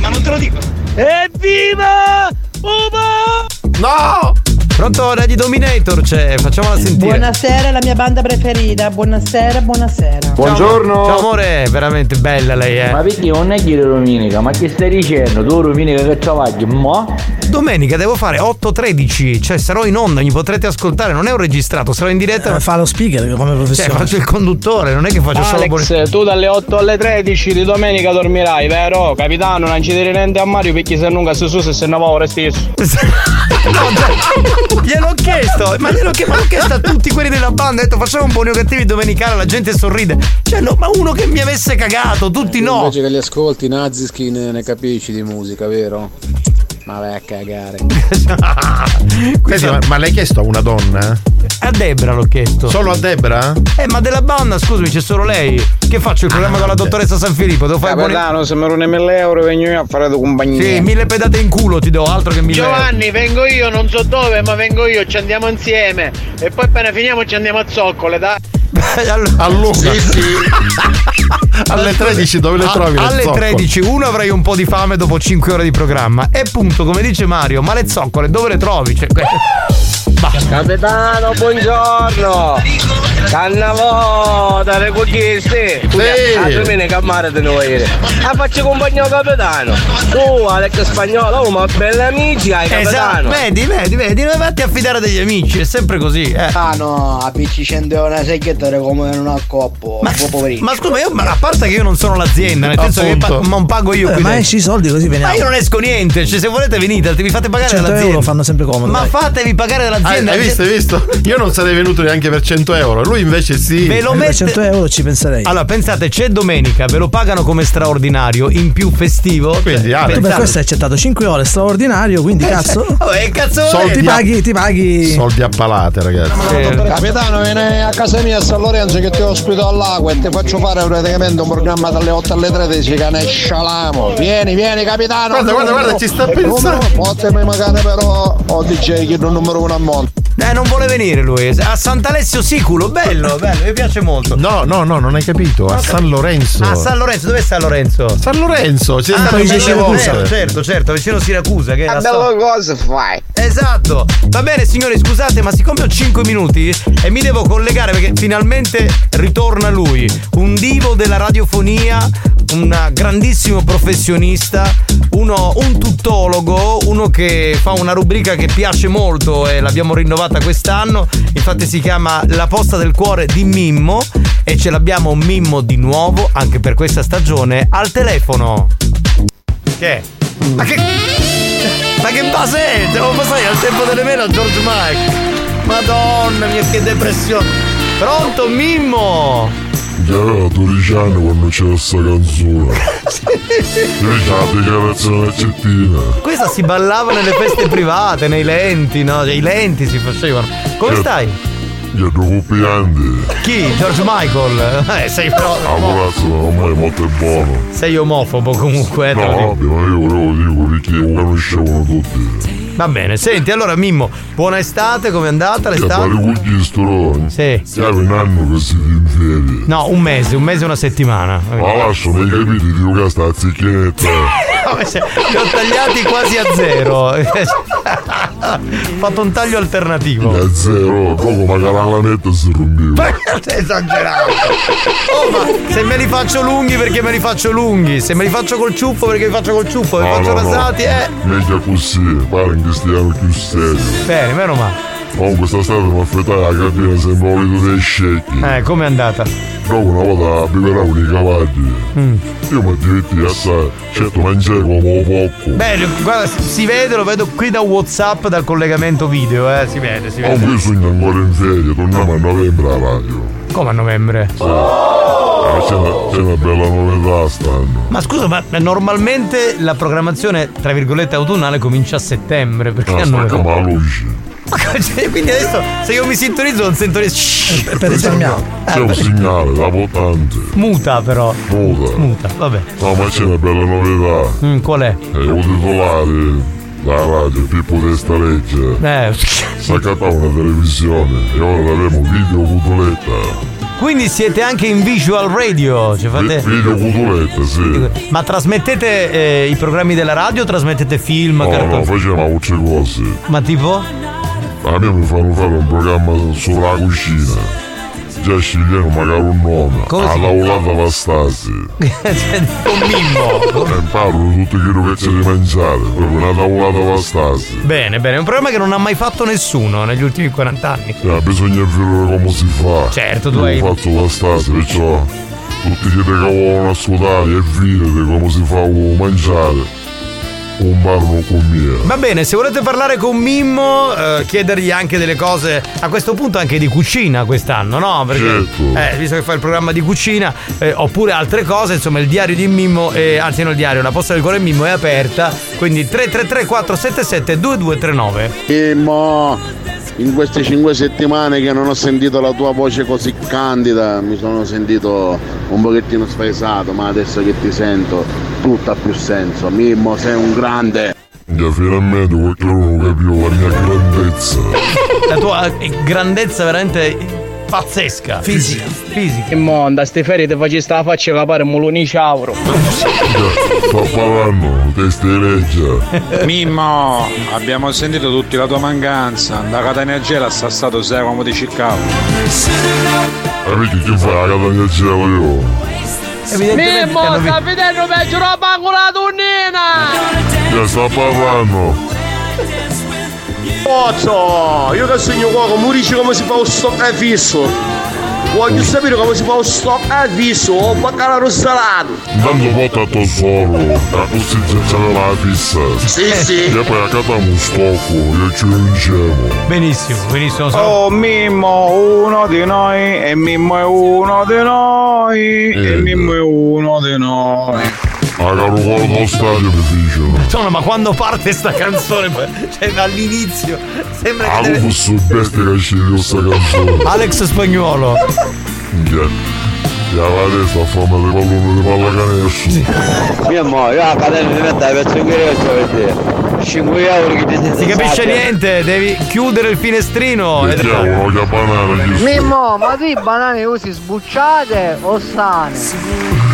Speaker 16: Ma non te lo dico. É viva
Speaker 3: uma! Não!
Speaker 4: Pronto, Radio Dominator c'è, facciamola sentire.
Speaker 36: Buonasera, la mia banda preferita. Buonasera, buonasera.
Speaker 34: Buongiorno.
Speaker 4: Ciao amore, è veramente bella lei, eh.
Speaker 22: Ma perché non è che domenica? Ma che stai dicendo? Tu domenica che travagli? Ma?
Speaker 4: Domenica devo fare 8.13, cioè sarò in onda, mi potrete ascoltare, non è un registrato, sarò in diretta.
Speaker 14: Eh, fa lo speaker come
Speaker 4: Cioè,
Speaker 14: professione.
Speaker 4: faccio il conduttore, non è che faccio solo
Speaker 6: Alex, tu dalle 8 alle 13 di domenica dormirai, vero? Capitano, non ci dire niente a Mario perché se non su se se ne va ora stesso. (laughs)
Speaker 4: No, gliel'ho chiesto, ma gliel'ho chiesto, ma l'ho chiesto a tutti quelli della banda, ho detto facciamo un buoni o cattivi domenicale, la gente sorride. Cioè, no, ma uno che mi avesse cagato, tutti no.
Speaker 35: Invece che li ascolti, Naziskin ne capisci di musica, vero?
Speaker 37: Ma vai a cagare. (laughs)
Speaker 38: Senti, ma, ma l'hai chiesto a una donna?
Speaker 4: A Debra l'ho chiesto.
Speaker 38: Solo a Debra?
Speaker 4: Eh, ma della banda, scusami, c'è solo lei. Che faccio il programma con la dottoressa San Filippo? Devo fare buoni...
Speaker 22: Capitano, se mi ruone 1000 euro vengo io a fare da compagnia.
Speaker 4: Sì, mille pedate in culo ti do, altro che mille euro.
Speaker 16: Giovanni, vengo io, non so dove, ma vengo io, ci andiamo insieme. E poi appena finiamo ci andiamo a zoccole, dai. (laughs)
Speaker 38: A Luca.
Speaker 15: Sì, sì.
Speaker 38: Alle 13 dove le
Speaker 4: A-
Speaker 38: trovi? le
Speaker 4: alle
Speaker 38: zoccole?
Speaker 4: 13 uno avrai un po' di fame dopo 5 ore di programma e punto come dice Mario ma le zoccole dove le trovi? Cioè, basta
Speaker 39: Capitano, buongiorno! Cannavò, dalle conquiste!
Speaker 38: Sì.
Speaker 39: A domenica a mare di noi! Ah, faccio compagnia al capitano! Tu, Alex Spagnolo, oh, ma belli amici hai,
Speaker 4: esatto
Speaker 39: capitano!
Speaker 4: vedi vedi vedi non vatti a fidare degli amici è sempre così eh.
Speaker 22: Ah no, a PC 100 euro una secchietta come in una coppa. Un po' poverino.
Speaker 4: ma scusa io ma a parte che io non sono l'azienda nel senso che pa-
Speaker 40: Appunto.
Speaker 4: non pago io
Speaker 40: Eh,
Speaker 4: qui
Speaker 40: ma esci i soldi così veniamo.
Speaker 4: ma io non esco niente cioè se volete venite vi fate pagare
Speaker 40: 100
Speaker 4: dall'azienda
Speaker 40: euro fanno sempre comodo.
Speaker 4: ma
Speaker 40: dai.
Speaker 4: fatevi pagare
Speaker 38: Hai,
Speaker 4: dall'azienda
Speaker 38: hai visto, hai visto? Io non sarei venuto neanche per 100 euro. Lui invece sì.
Speaker 4: Ve lo
Speaker 40: Per
Speaker 4: mette-
Speaker 40: 100 euro ci penserei.
Speaker 4: Allora, pensate, c'è domenica, ve lo pagano come straordinario, in più festivo.
Speaker 38: Quindi,
Speaker 4: Cioè,
Speaker 38: ah,
Speaker 40: tu per questo hai accettato 5 ore straordinario, quindi cazzo.
Speaker 4: Vabbè, cazzo
Speaker 38: Soldi
Speaker 4: volete?
Speaker 40: Ti
Speaker 38: a-
Speaker 40: paghi, ti paghi.
Speaker 38: Soldi a palate, ragazzi.
Speaker 22: Capitano, vieni a casa mia a San Lorenzo che ti ospito all'acqua e ti faccio fare praticamente un programma dalle 8 alle 13 che ne scialamo. Vieni, vieni capitano.
Speaker 38: Guarda, guarda, guarda, ci sta pensando.
Speaker 22: Potemi magari però o DJ che il numero uno a
Speaker 4: Eh, non vuole venire lui. A Sant'Alessio Siculo, bello, (laughs) bello, mi piace molto.
Speaker 38: No, no, no, non hai capito. A San Lorenzo.
Speaker 4: A San Lorenzo, dov'è San Lorenzo?
Speaker 38: San Lorenzo, c'è
Speaker 4: Ah, vicino Siracusa.
Speaker 38: volte.
Speaker 4: certo, certo, vicino Siracusa. Che è la sto-
Speaker 22: cosa fai?
Speaker 4: Esatto. Va bene, signori, scusate, ma siccome ho 5 minuti e mi devo collegare perché finalmente ritorna lui, un divo della radiofonia, un grandissimo professionista, uno, un tuttologo, uno che fa una rubrica che piace molto e l'abbiamo rinnovata quest'anno. Infatti si chiama La posta del cuore di Mimmo e ce l'abbiamo Mimmo di nuovo anche per questa stagione al telefono. Che? Ma che. Ma che base è? Devo passare al tempo delle mele a George Mike. Madonna mia che depressione. Pronto Mimmo?
Speaker 41: Che aveva 12 anni quando c'era sta canzone. (laughs) Io c'era la dichiarazione accettina.
Speaker 4: Questa si ballava nelle feste private, nei lenti, no? I lenti si facevano. Come
Speaker 41: Certo.
Speaker 4: stai?
Speaker 41: Gli accoppianti.
Speaker 4: Chi? George Michael? (laughs) Eh, sei però.
Speaker 41: La corazza ormai è molto buono.
Speaker 4: Sei omofobo comunque, eh,
Speaker 41: No, vabbè, ma io volevo dire perché lo conoscevano tutti.
Speaker 4: Va bene, senti, allora Mimmo, buona estate, com'è andata
Speaker 41: Che
Speaker 4: l'estate?
Speaker 41: pare con gli stroni.
Speaker 4: Sì.
Speaker 41: Siamo in anno che siete in ferie.
Speaker 4: No, un mese, un mese e una settimana.
Speaker 41: Ma lascio, mi hai capito, dico che sta zicchinetta.
Speaker 4: Come (laughs) se- Li ho tagliati quasi a zero. Ho (laughs) fatto un taglio alternativo.
Speaker 41: A zero, dopo magari la netta si rompiva.
Speaker 4: Sei esagerato. Oh, ma se me li faccio lunghi perché me li faccio lunghi. Se me li faccio col ciuffo perché li faccio col ciuffo. Me li faccio
Speaker 41: no, no.
Speaker 4: rasati, eh.
Speaker 41: Meglio così, pare che stiamo più serio.
Speaker 4: Bene, meno male.
Speaker 41: Comunque quest'estate mi affrettare la cabina sembra volito dei scecchi.
Speaker 4: Eh, com'è andata?
Speaker 41: Dopo una volta beveravano i cavalli.
Speaker 4: Mm.
Speaker 41: Io mi divertì assai. Certo mangiai come poco.
Speaker 4: Bene, guarda, si- vede, lo vedo qui da Whatsapp, dal collegamento video, eh. Si vede, si
Speaker 41: Comunque
Speaker 4: vede.
Speaker 41: io sogno ancora in ferie, torniamo a novembre alla radio.
Speaker 4: Come a novembre?
Speaker 41: Ah, c'è, una, c'è una bella novità stanno.
Speaker 4: Ma scusa, ma normalmente la programmazione, tra virgolette, autunnale comincia a settembre. Perché
Speaker 41: Ah,
Speaker 4: a novembre?
Speaker 41: la
Speaker 4: cioè, quindi adesso se io mi sintonizzo non sento niente.
Speaker 40: Per risparmiare.
Speaker 41: C'è un segnale da votante.
Speaker 4: Muta però.
Speaker 41: Muta.
Speaker 4: Muta, vabbè.
Speaker 41: No, ma c'è una bella novità.
Speaker 4: Mm, qual è?
Speaker 41: E il titolare della radio, Pippo Testa Legge,
Speaker 4: Eh.
Speaker 41: si accattava una televisione e ora avremo video cutoletta.
Speaker 4: Quindi siete anche in visual radio, cioè fate...
Speaker 41: Video cutoletta, sì.
Speaker 4: Ma trasmettete eh, i programmi della radio o trasmettete film,
Speaker 41: No,
Speaker 4: cartoni?
Speaker 41: no, facciamo altre cose.
Speaker 4: Ma tipo?
Speaker 41: A me mi fanno fare un programma sulla cucina. Già scegliamo magari un nome.
Speaker 4: Come si-
Speaker 41: Alla volata vastasi.
Speaker 4: cioè, (laughs) un mimmo.
Speaker 41: E imparo tutto quello che c'è di mangiare. Proprio una tavolata vastasi.
Speaker 4: Bene, bene, è un programma che non ha mai fatto nessuno negli ultimi 40 anni.
Speaker 41: Cioè, bisogna vedere come si fa.
Speaker 4: Certo, tu
Speaker 41: Io
Speaker 4: hai-
Speaker 41: fatto vastasi, perciò tutti che te che vogliono ascoltare e vedere come si fa a mangiare. Un parlo con me.
Speaker 4: Va bene, se volete parlare con Mimmo, eh, chiedergli anche delle cose, a questo punto anche di cucina quest'anno, no? Perché,
Speaker 41: Certo.
Speaker 4: eh, visto che fa il programma di cucina, eh, oppure altre cose, insomma il diario di Mimmo, è, anzi non il diario, la posta del cuore Mimmo è aperta, quindi 333 477 2239.
Speaker 15: Mimmo, in queste cinque settimane che non ho sentito la tua voce così candida, mi sono sentito un pochettino spaesato, ma adesso che ti sento tutto ha più senso. Mimmo, sei un grande.
Speaker 41: Già finalmente qualcuno capiva la mia grandezza. (laughs)
Speaker 4: La tua eh, grandezza veramente pazzesca. Fisica. Fisica.
Speaker 39: E mo, da ste ferie ti faccio sta faccia capare moloni ciauro.
Speaker 41: Sta parlando, testa di legge. (laughs)
Speaker 42: Mimmo, abbiamo sentito tutti la tua mancanza. Da Catania Gela sta stato sei come ti cercavo.
Speaker 41: Amici, chi fa la catania gelo io?
Speaker 4: Evidentemente
Speaker 31: Mimmo,
Speaker 4: hanno
Speaker 31: sta vedendo peggio la tonnina!
Speaker 41: Che sta parlando?
Speaker 17: Pozzo, io che segno qua, mi dici come si fa un stop è fisso. Voglio sapere come si fa un stop è fisso o baccalà salato.
Speaker 41: Intanto porta tesoro, a così c'è la fissa.
Speaker 17: Sì, sì.
Speaker 41: E poi a casa un stocco, io ci riusciamo.
Speaker 4: Benissimo, benissimo.
Speaker 42: Oh Mimmo, uno di noi, e Mimmo è uno di noi, e Mimmo è uno di noi.
Speaker 41: A caro cuore dello stadio mi dice.
Speaker 4: Insomma, ma quando parte sta canzone, cioè all'inizio, sembra che
Speaker 41: Ah,
Speaker 4: deve...
Speaker 41: su bestia che sceglie questa canzone.
Speaker 4: Alex Spagnuolo.
Speaker 41: Minchia. Ya la testa a fame di pallone di pallacanestro.
Speaker 7: Mio mo, io a cadere di metà per seguire ciò vedere. 5 euro che ti sei
Speaker 4: Si capisce niente, devi chiudere il finestrino.
Speaker 41: E uno che banana sta?
Speaker 37: Mimmo, ma tu i banane usi sbucciate o sane? (laughs)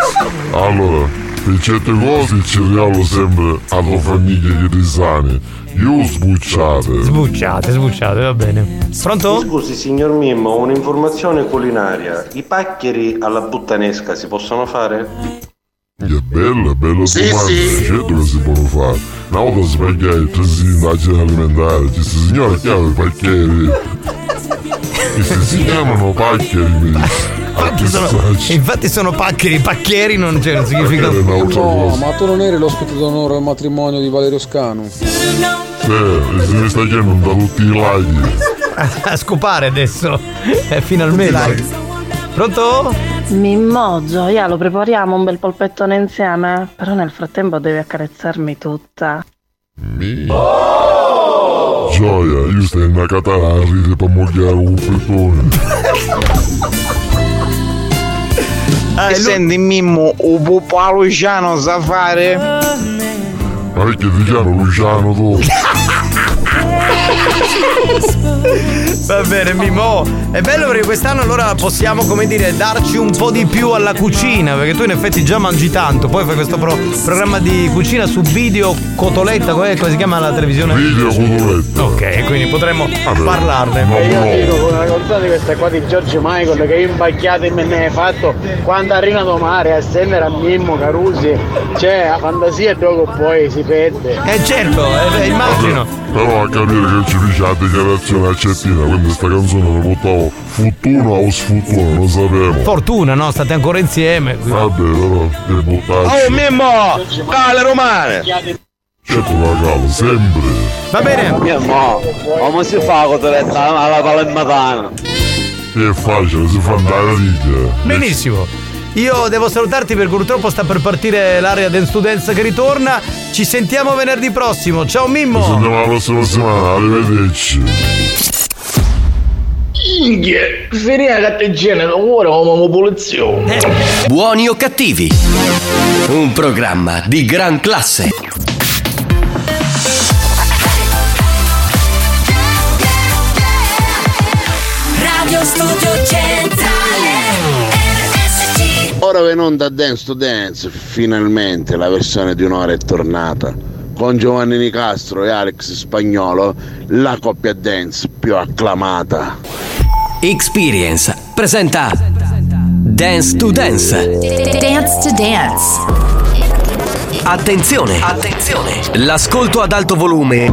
Speaker 37: (laughs)
Speaker 41: Allora, per certe cose ci regalo sempre alla famiglia che ti sani. Io sbucciate.
Speaker 4: Sbucciate, sbucciate, va bene. Pronto?
Speaker 43: Scusi signor Mimmo, un'informazione culinaria. I paccheri alla puttanesca si possono fare?
Speaker 41: Che bella, bella
Speaker 43: Sì,
Speaker 41: domanda.
Speaker 43: sì.
Speaker 41: Certo che si può fare. Una volta spaghetti, indagini alimentari, questi signori chiamano i pacchieri. (laughs) Questi si chiamano pacchieri, mi dice.
Speaker 4: Infatti sono, infatti sono paccheri, pacchieri non, cioè, non significa.
Speaker 44: No, ma tu non eri l'ospite d'onore al matrimonio di Valerio Scanu?
Speaker 41: Sì, e se ne sta chiamando da tutti i laghi.
Speaker 4: A scopare adesso. Eh, finalmente. Pronto?
Speaker 45: Mimmo, Gioia, lo prepariamo un bel polpettone insieme? Però nel frattempo devi accarezzarmi tutta.
Speaker 41: Gioia, io sto in una katana a ridere per mogliare un (laughs) pettone.
Speaker 42: e senti Mimmo, un pupo Luciano sa fare?
Speaker 41: Ma perché ti chiamo Luciano tu? (laughs)
Speaker 4: Va bene, Mimo. È bello perché quest'anno allora possiamo, come dire, darci un po' di più alla cucina. Perché tu in effetti già mangi tanto. Poi fai questo pro- programma di cucina su video cotoletta. Come, si chiama la televisione?
Speaker 41: Video cotoletta.
Speaker 4: Ok, quindi potremmo parlarne.
Speaker 16: E io dico con una canzone di questa qua di George Michael che io imbacchiate me ne hai fatto quando arriva a mare a stendere a Mimmo Carusi cioè la fantasia dopo poi si perde
Speaker 4: eh certo eh, immagino
Speaker 41: Però a capire che ci dice la dichiarazione a Cettina, quindi sta canzone la portavo fortuna o sfortuna, non sapevo.
Speaker 4: Fortuna, no? State ancora insieme.
Speaker 41: Vabbè, però, devi buttarci.
Speaker 17: Oh Mimmo! Cale romane!
Speaker 41: Certo la calo, sempre.
Speaker 4: Va bene.
Speaker 7: Mio mo, come si fa con toretta alla palemmatana?
Speaker 41: Che è facile, si fa andare a righe.
Speaker 4: Benissimo. Io devo salutarti perché purtroppo sta per partire l'area Dance to Dance che ritorna. Ci sentiamo venerdì prossimo. Ciao Mimmo!
Speaker 41: Ci sentiamo la prossima settimana, arrivederci.
Speaker 39: Inghie, finire la catteggina ora come popolazione.
Speaker 1: Buoni o cattivi? Un programma di gran classe.
Speaker 26: Radio Studio Centrale RSC
Speaker 15: Ora va in onda Dance to Dance, finalmente la versione di un'ora è tornata. Con Giovanni Nicastro e Alex Spagnolo, la coppia dance più acclamata.
Speaker 1: Experience presenta Dance to Dance.
Speaker 26: Dance to Dance
Speaker 1: Attenzione! Attenzione! L'ascolto ad alto volume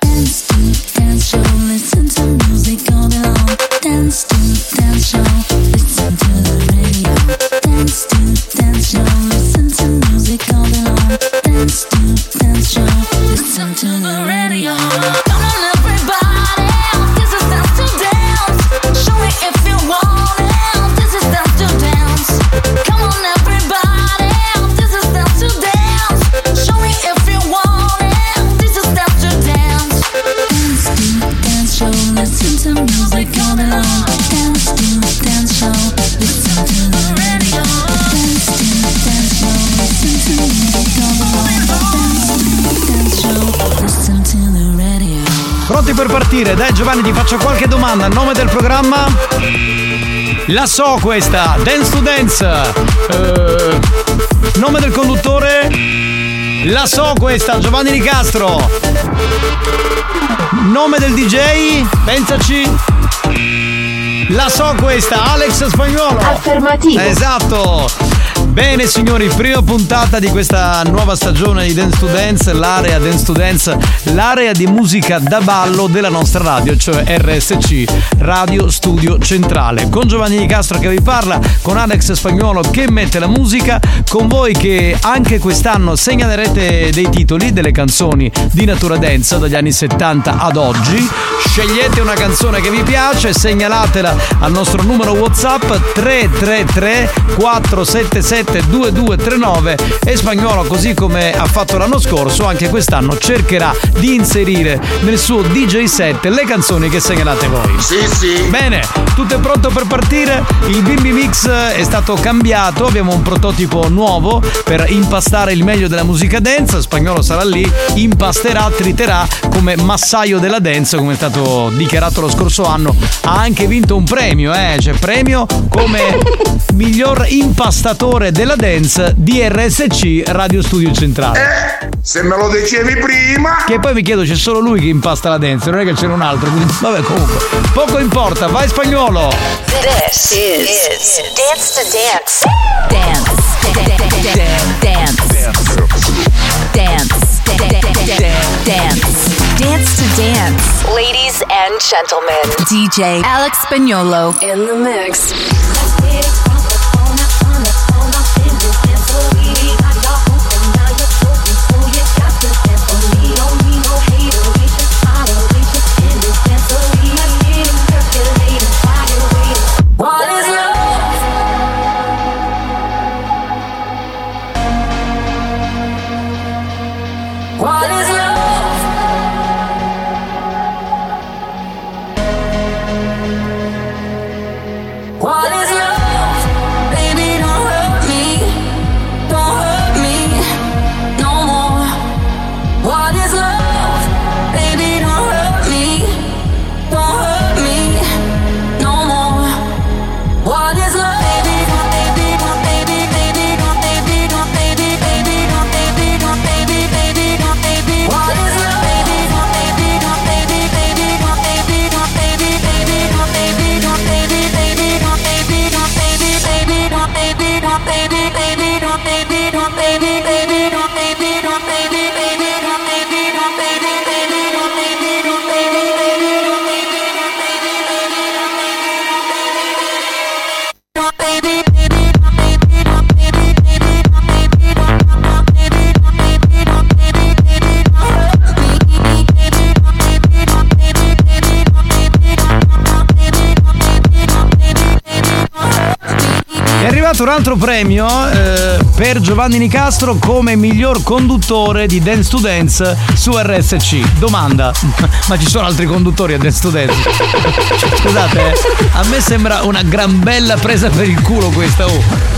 Speaker 26: Dance, dance show, listen to music all day long. Dance.
Speaker 4: Per partire? Dai Giovanni ti faccio qualche domanda. Nome del programma? La so questa, Dance to Dance. Eh, nome del conduttore? La so questa, Giovanni Nicastro. Nome del DJ? Pensaci. La so questa, Alex Spagnolo.
Speaker 31: Affermativo.
Speaker 4: Esatto. Bene signori, prima puntata di questa nuova stagione di Dance to Dance, l'area Dance to Dance, l'area di musica da ballo della nostra radio, cioè RSC, Radio Studio Centrale. Con Giovanni Di Castro che vi parla, con Alex Spagnolo che mette la musica, con voi che anche quest'anno segnalerete dei titoli, delle canzoni di natura dance dagli anni 70 ad oggi. Scegliete una canzone che vi piace, segnalatela al nostro numero WhatsApp 333 477 2239 e Spagnolo, così come ha fatto l'anno scorso, anche quest'anno cercherà di inserire nel suo DJ set le canzoni che segnalate voi.
Speaker 17: Sì, sì.
Speaker 4: Bene, tutto è pronto per partire. Il Bimbi Mix è stato cambiato, abbiamo un prototipo nuovo per impastare il meglio della musica dance. Spagnolo sarà lì, impasterà, triterà come massaio della dance, come è stato dichiarato lo scorso anno. Ha anche vinto un premio, eh, cioè premio come (laughs) miglior impastatore della dance di RSC Radio Studio Centrale.
Speaker 17: Se me lo dicevi prima.
Speaker 4: Che poi mi chiedo, c'è solo lui che impasta la dance, non è che c'è un altro. quindi- Vabbè, comunque, poco importa, vai spagnolo.
Speaker 13: This is, Dance to Dance. Dance. Dance. Dance. Dance. Dance to Dance. Ladies and gentlemen, DJ Alex Spagnolo in the mix.
Speaker 4: Altro premio eh, per Giovanni Nicastro come miglior conduttore di Dance to Dance su RSC. Domanda, (laughs) ma ci sono altri conduttori a Dance to Dance? (laughs) Scusate, eh, a me sembra una gran bella presa per il culo questa. Oh.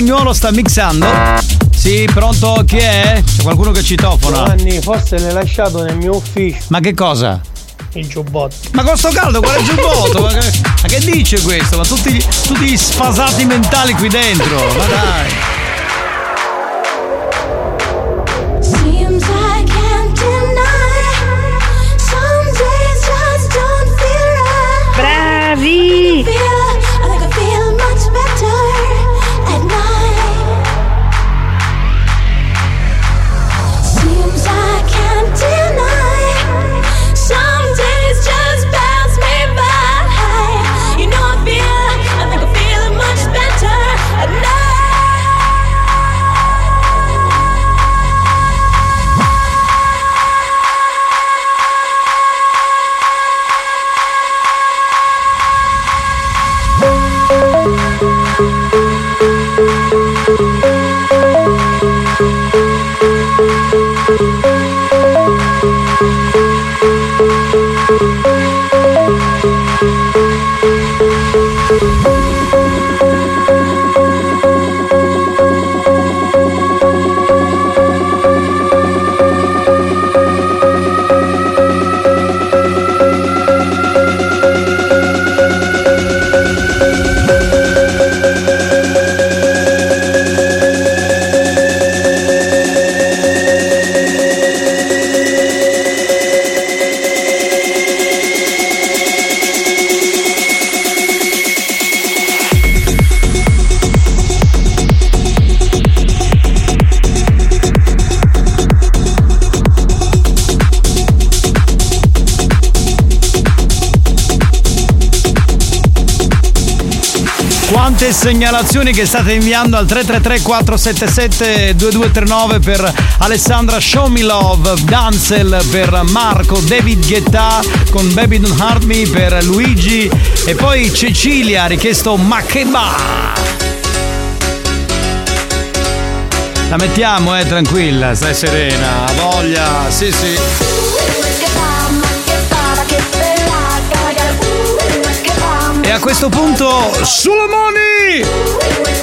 Speaker 4: Spagnolo sta mixando. Sì, pronto? Chi è? C'è qualcuno che citofona?
Speaker 46: Giovanni, forse l'hai lasciato nel mio ufficio.
Speaker 4: Ma che cosa?
Speaker 46: Il giubbotto.
Speaker 4: Ma con sto caldo quale giubbotto? ma, che, ma che dice questo? Ma tutti, tutti gli sfasati mentali qui dentro. Ma dai. Segnalazioni che state inviando al 333 477 2239 per Alessandra Show Me Love, Danzel per Marco, David Guetta con Baby Don't Hurt Me per Luigi e poi Cecilia ha richiesto Ma che va! La mettiamo, eh, tranquilla, stai serena, voglia, sì sì. E a questo punto, Solomoni!
Speaker 32: Dani!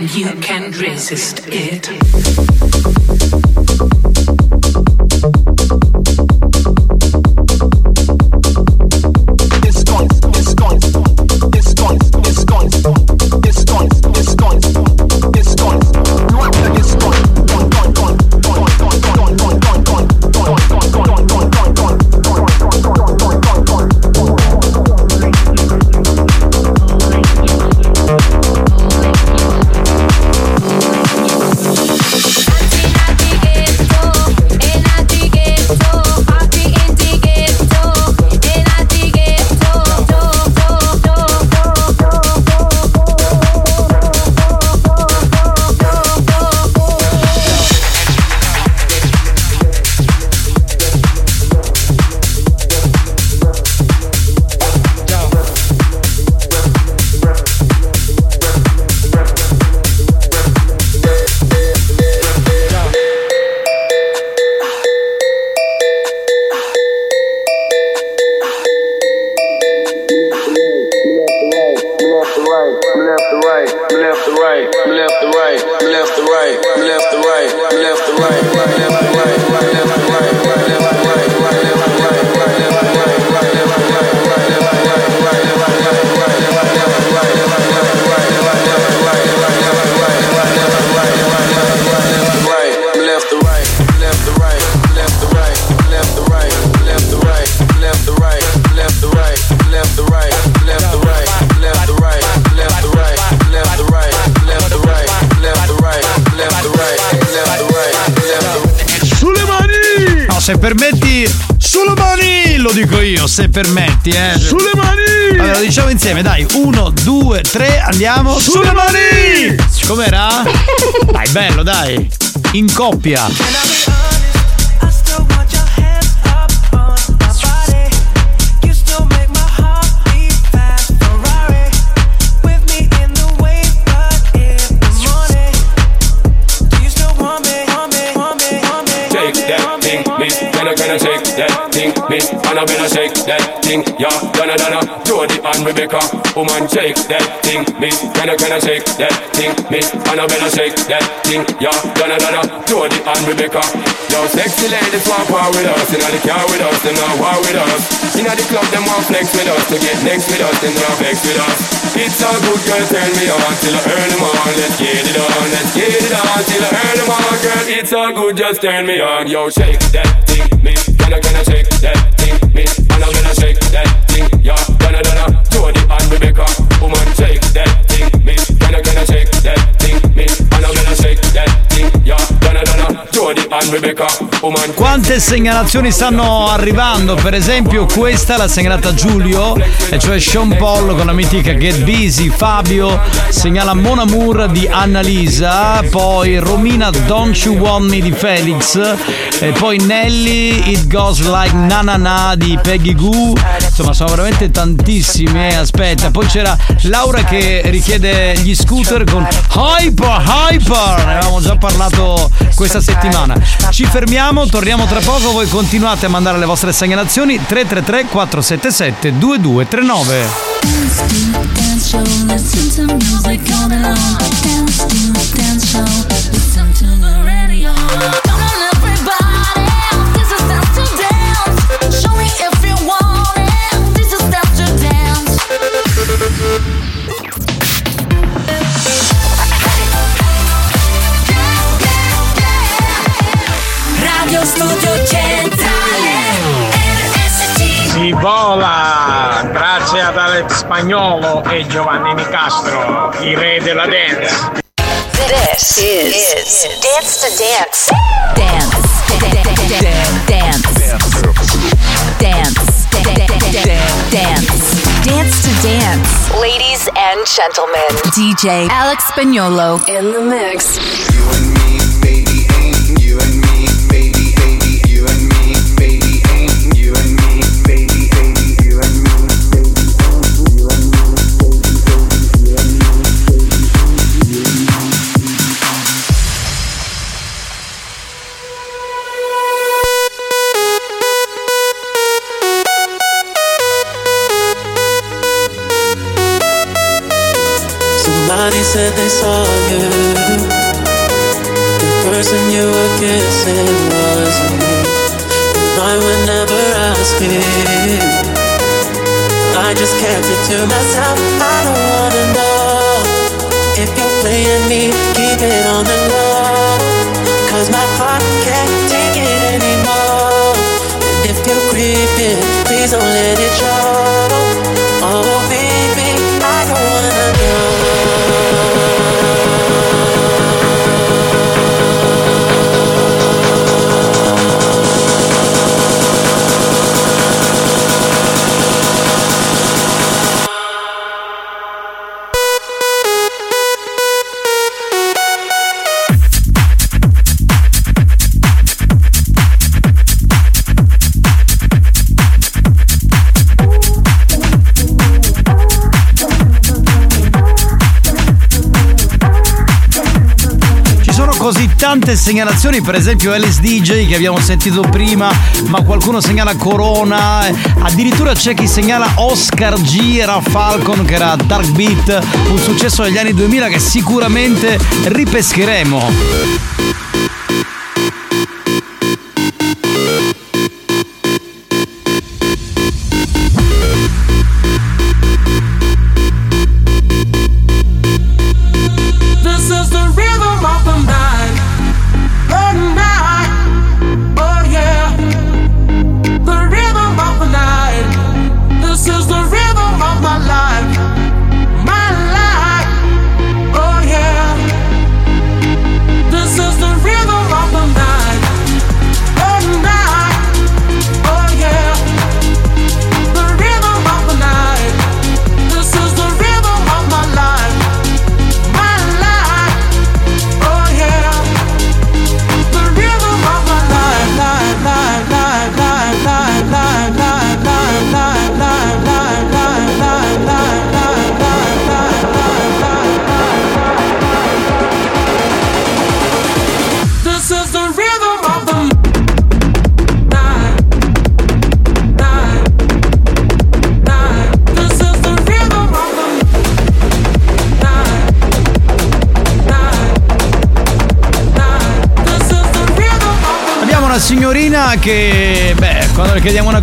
Speaker 32: and
Speaker 4: you can resist it.
Speaker 30: pronti, eh? Sulle mani! Allora, diciamo insieme, dai. Uno, due, tre, andiamo.
Speaker 4: Sulle, Sulle mani! mani!
Speaker 30: Com'era? dai, bello, dai. In coppia.
Speaker 32: woman shake that thing, me Can I, can I shake that thing, miss? better shake that thing, yeah. Donna, Donna, Jody and Rebecca. Yo, sexy ladies want power with us. Inna the car with us, them not war with us. Inna the club, them want flex with us. To get next with us, them not flex with us. It's a good girl, turn me on till I earn them all. Let's get it on, let's get it on till I earn them all, girl. It's all good, just turn me on. Yo, shake that thing, me Can
Speaker 47: I, can I shake that?
Speaker 4: Quante segnalazioni stanno arrivando? Per esempio, questa l'ha segnalata Giulio, e cioè Sean Paul con la mitica Get Busy. Fabio segnala Mon Amour di Annalisa, poi Romina Don't You Want Me di Felix, e poi Nelly It Goes Like Na Na Na di Peggy Goo. Insomma, sono veramente tantissime. Aspetta, poi c'era Laura che richiede gli scooter con Hyper Hyper. Ne avevamo già parlato questa settimana. Ci fermiamo, torniamo tra poco. Voi continuate a mandare le vostre segnalazioni 333 477 2239.
Speaker 26: Dance to dance show, listen to music all day. Dance to dance show,
Speaker 48: Grazie ad Alex Spagnolo e Giovanni Nicastro, i re della dance.
Speaker 13: This is, Dance to Dance. Dance. Dance. Dance. Dance. Dance to Dance. Ladies and gentlemen, DJ Alex Spagnolo in the mix.
Speaker 49: Somebody said they saw you. The person you were kissing wasn't me. And I would never ask you. I just kept it to myself. I don't wanna know if you're playing me. Keep it on the low. Cause my heart can't take it anymore. And if you're creeping, please don't let it show.
Speaker 4: Tante segnalazioni, per esempio Alice DJ che abbiamo sentito prima, ma qualcuno segnala Corona, eh, addirittura c'è chi segnala Oscar G, era Falcon che era Dark Beat, un successo degli anni 2000 che sicuramente ripescheremo.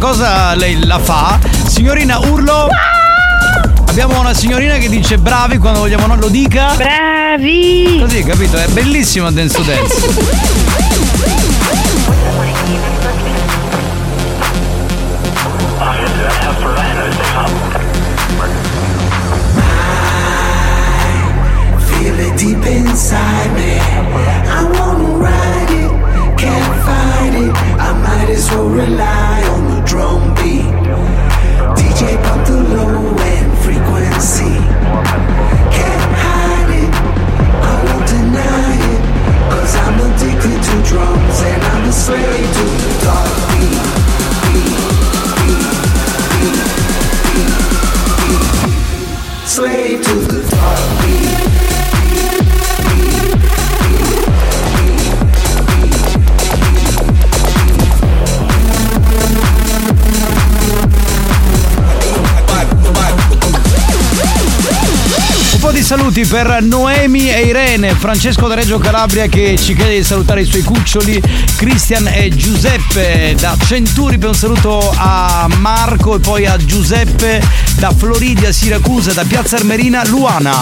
Speaker 4: cosa lei la fa? Signorina Urlo. Abbiamo una signorina che dice bravi quando vogliamo non lo dica. Bravi! Così, capito? È bellissima Dance to Dance. deep inside me. I wanna ride it, can't fight it. I might as well rely on. drone beat. Saluti per Noemi e Irene, Francesco da Reggio Calabria che ci chiede di salutare i suoi cuccioli, Cristian e Giuseppe da Centuri per un saluto a Marco e poi a Giuseppe da Floridia, Siracusa, da Piazza Armerina, Luana.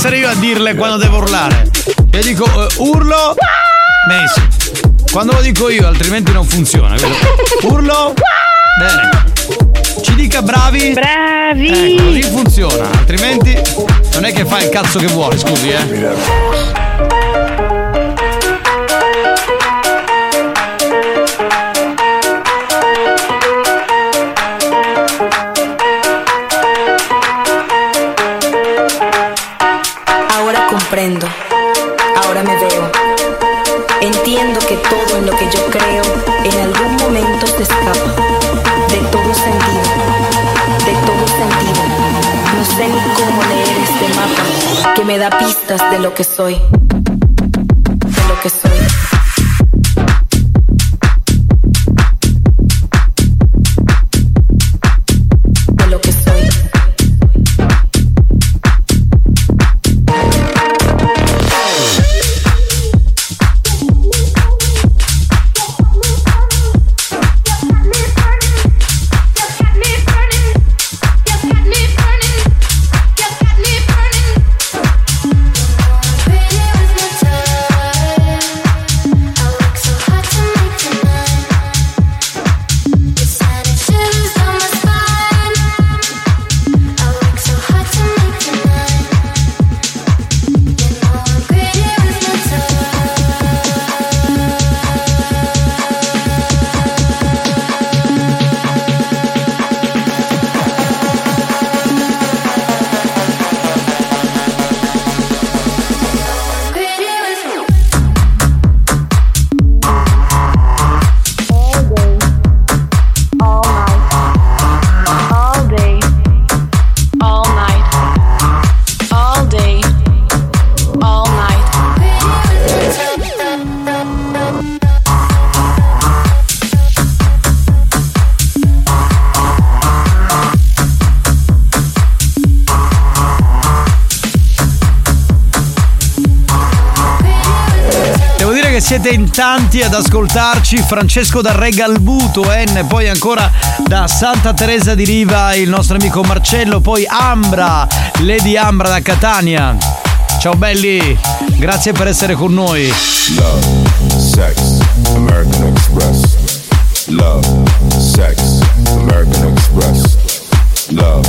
Speaker 4: Essere io a dirle quando devo urlare. Io dico eh, urlo. Messi. Quando lo dico io, altrimenti non funziona. vedo? Urlo. Bene. Ci dica bravi.
Speaker 45: Bravi.
Speaker 4: Ecco, così funziona. Altrimenti non è che fa il cazzo che vuole, scusi, eh.
Speaker 50: Comprendo, ahora me veo. Entiendo que todo en lo que yo creo en algún momento se escapa de todo sentido, de todo sentido. No sé ni cómo leer este mapa que me da pistas de lo que soy,
Speaker 4: siete in tanti ad ascoltarci. Francesco da Regalbuto, N, poi ancora da Santa Teresa di Riva il nostro amico Marcello, poi Ambra, Lady Ambra da Catania. Ciao belli, grazie per essere con noi.
Speaker 51: Love, sex, American Express. Love, sex, American Express. Love,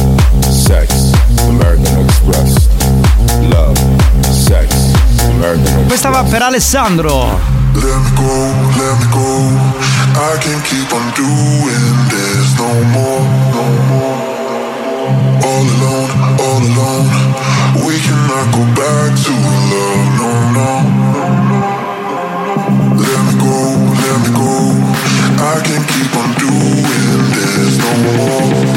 Speaker 51: sex, American Express. Love, sex, American Express.
Speaker 4: Questa va per Alessandro.
Speaker 52: Let me go, let me go. I can't keep on doing this no more. No more. All alone, all alone. We cannot go back to love, no. Let me go, let me go. I can't keep on doing this no more.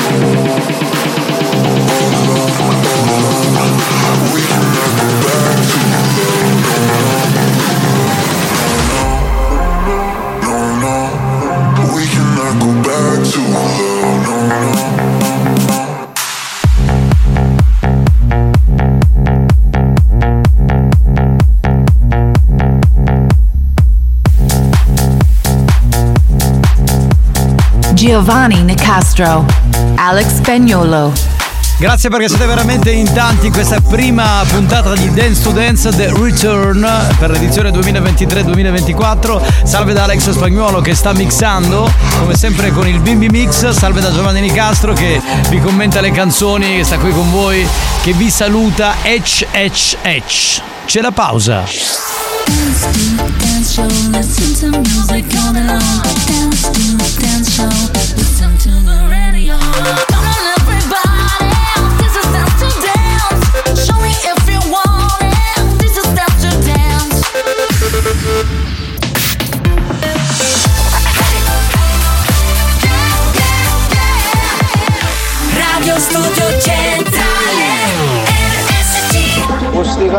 Speaker 13: Giovanni Nicastro, Alex Spagnolo.
Speaker 4: Grazie perché siete veramente in tanti in questa prima puntata di Dance to Dance The Return per l'edizione 2023-2024. Salve da Alex Spagnuolo che sta mixando, come sempre con il Bimbi Mix. Salve da Giovanni Nicastro che vi commenta le canzoni, che sta qui con voi, che vi saluta. Ech, ech, ech. C'è la pausa.
Speaker 26: Dance to dance show, listen to music all day long. Dance to dance show,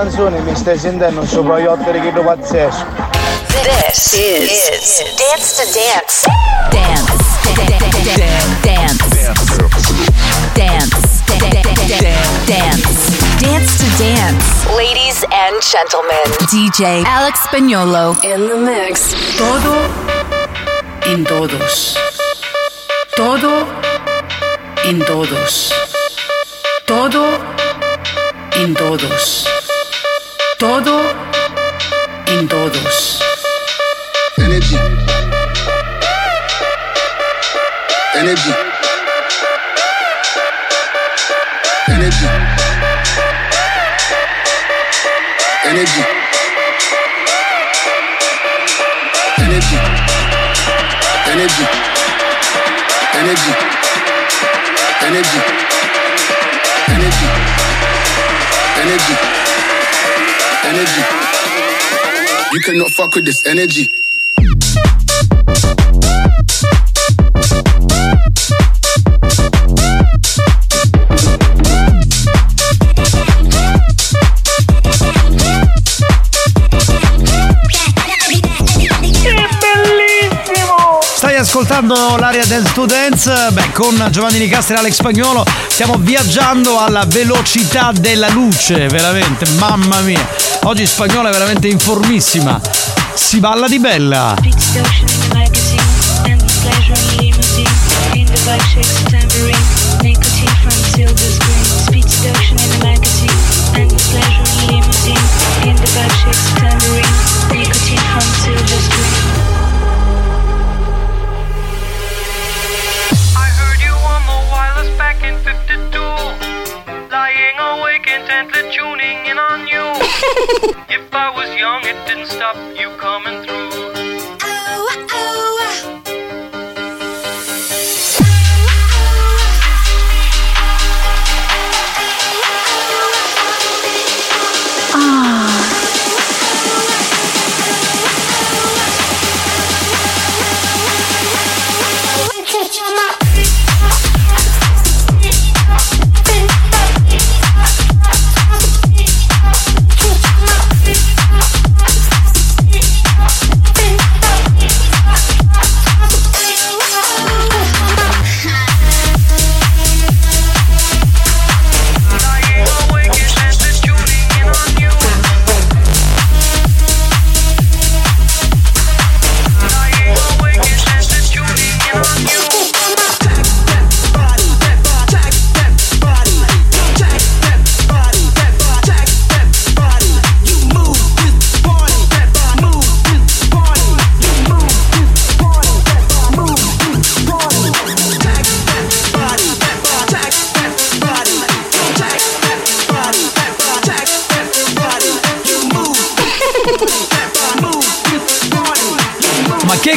Speaker 16: Queste canzoni mi stai sentendo sopra gli otto che pazzesco.
Speaker 13: This is, Dance to Dance. Dance. Dance. Dance. Dance. Dance to Dance. Ladies and gentlemen, DJ Alex Spagnolo in the mix.
Speaker 53: Todo en todos. Todo en todos. Todo en todos. Todo en todos.
Speaker 52: Energy. Energy. Energy. Energy. Energy. Energy. Energy. Energy. Energy. Energy. Energy. You cannot fuck with this energy.
Speaker 4: Ascoltando l'area Dance to Dance? Beh, con Giovanni Nicastri e Alex Spagnolo stiamo viaggiando alla velocità della luce, veramente, mamma mia. Oggi Spagnolo è veramente in formissima. Si balla di bella.
Speaker 31: If I was young, it didn't stop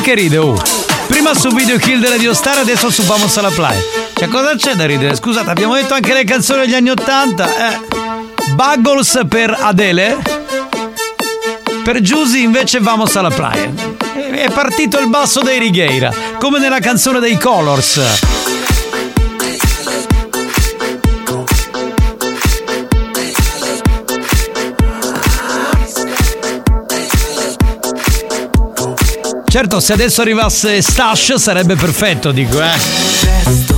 Speaker 4: che ride, oh? Prima su Video Kill delle Dio Star, adesso su Vamos alla Playa. Cioè, cosa c'è da ridere? Scusate, abbiamo detto anche le canzoni degli anni Ottanta. Eh. Buggles per Adele. Per Giusy invece Vamos alla Playa. È partito il basso dei Righeira, come nella canzone dei Colors. Certo, se adesso arrivasse Stash sarebbe perfetto, dico, eh.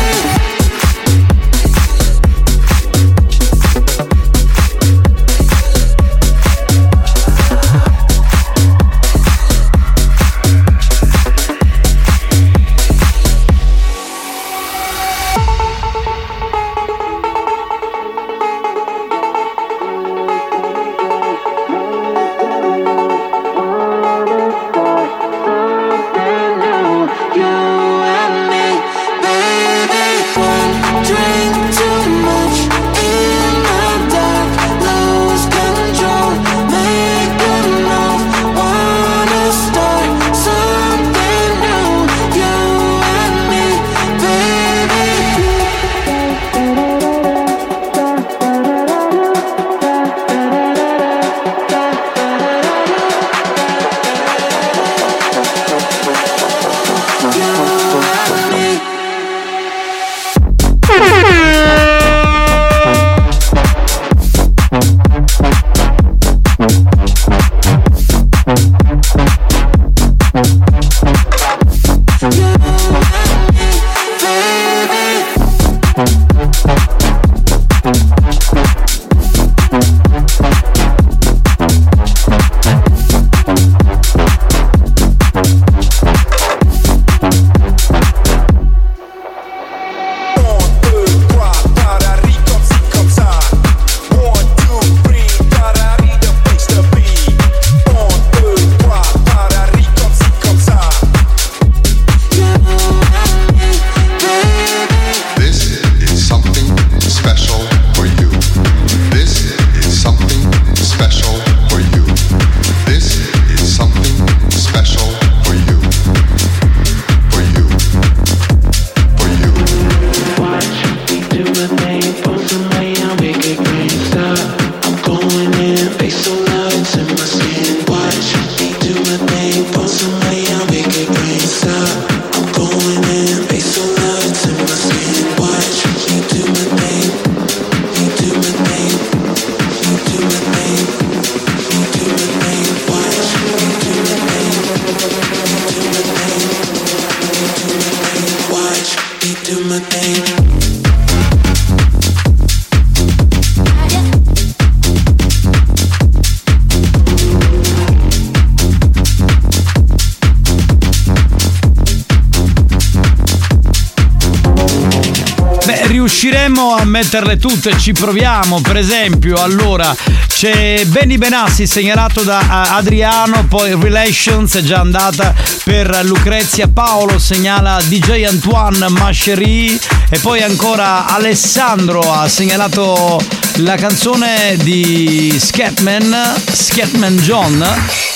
Speaker 4: metterle tutte, ci proviamo. Per esempio, allora c'è Benny Benassi segnalato da eh, Adriano, poi Relations è già andata per Lucrezia Paolo, segnala DJ Antoine Maschery e poi ancora Alessandro ha segnalato la canzone di Scatman, Scatman John.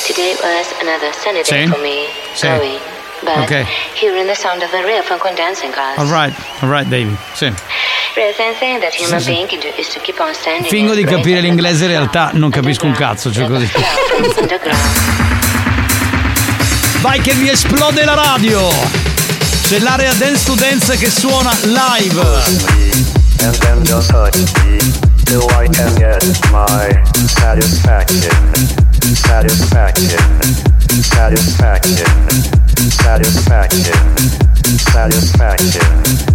Speaker 54: Today was another sunny day
Speaker 4: Sì.
Speaker 54: for me,
Speaker 4: Sì.
Speaker 54: Chloe. But
Speaker 4: Ok.
Speaker 54: hearing the sound of the real funk dancing class,
Speaker 4: David,
Speaker 54: express and saying that human
Speaker 4: Sì, Fingo di capire l'inglese, in realtà non capisco un cazzo, cioè così. Vai che mi esplode la radio! C'è l'area dance to dance che suona live!
Speaker 55: and then just touch me till I can get my satisfaction, satisfaction, satisfaction, satisfaction, satisfaction.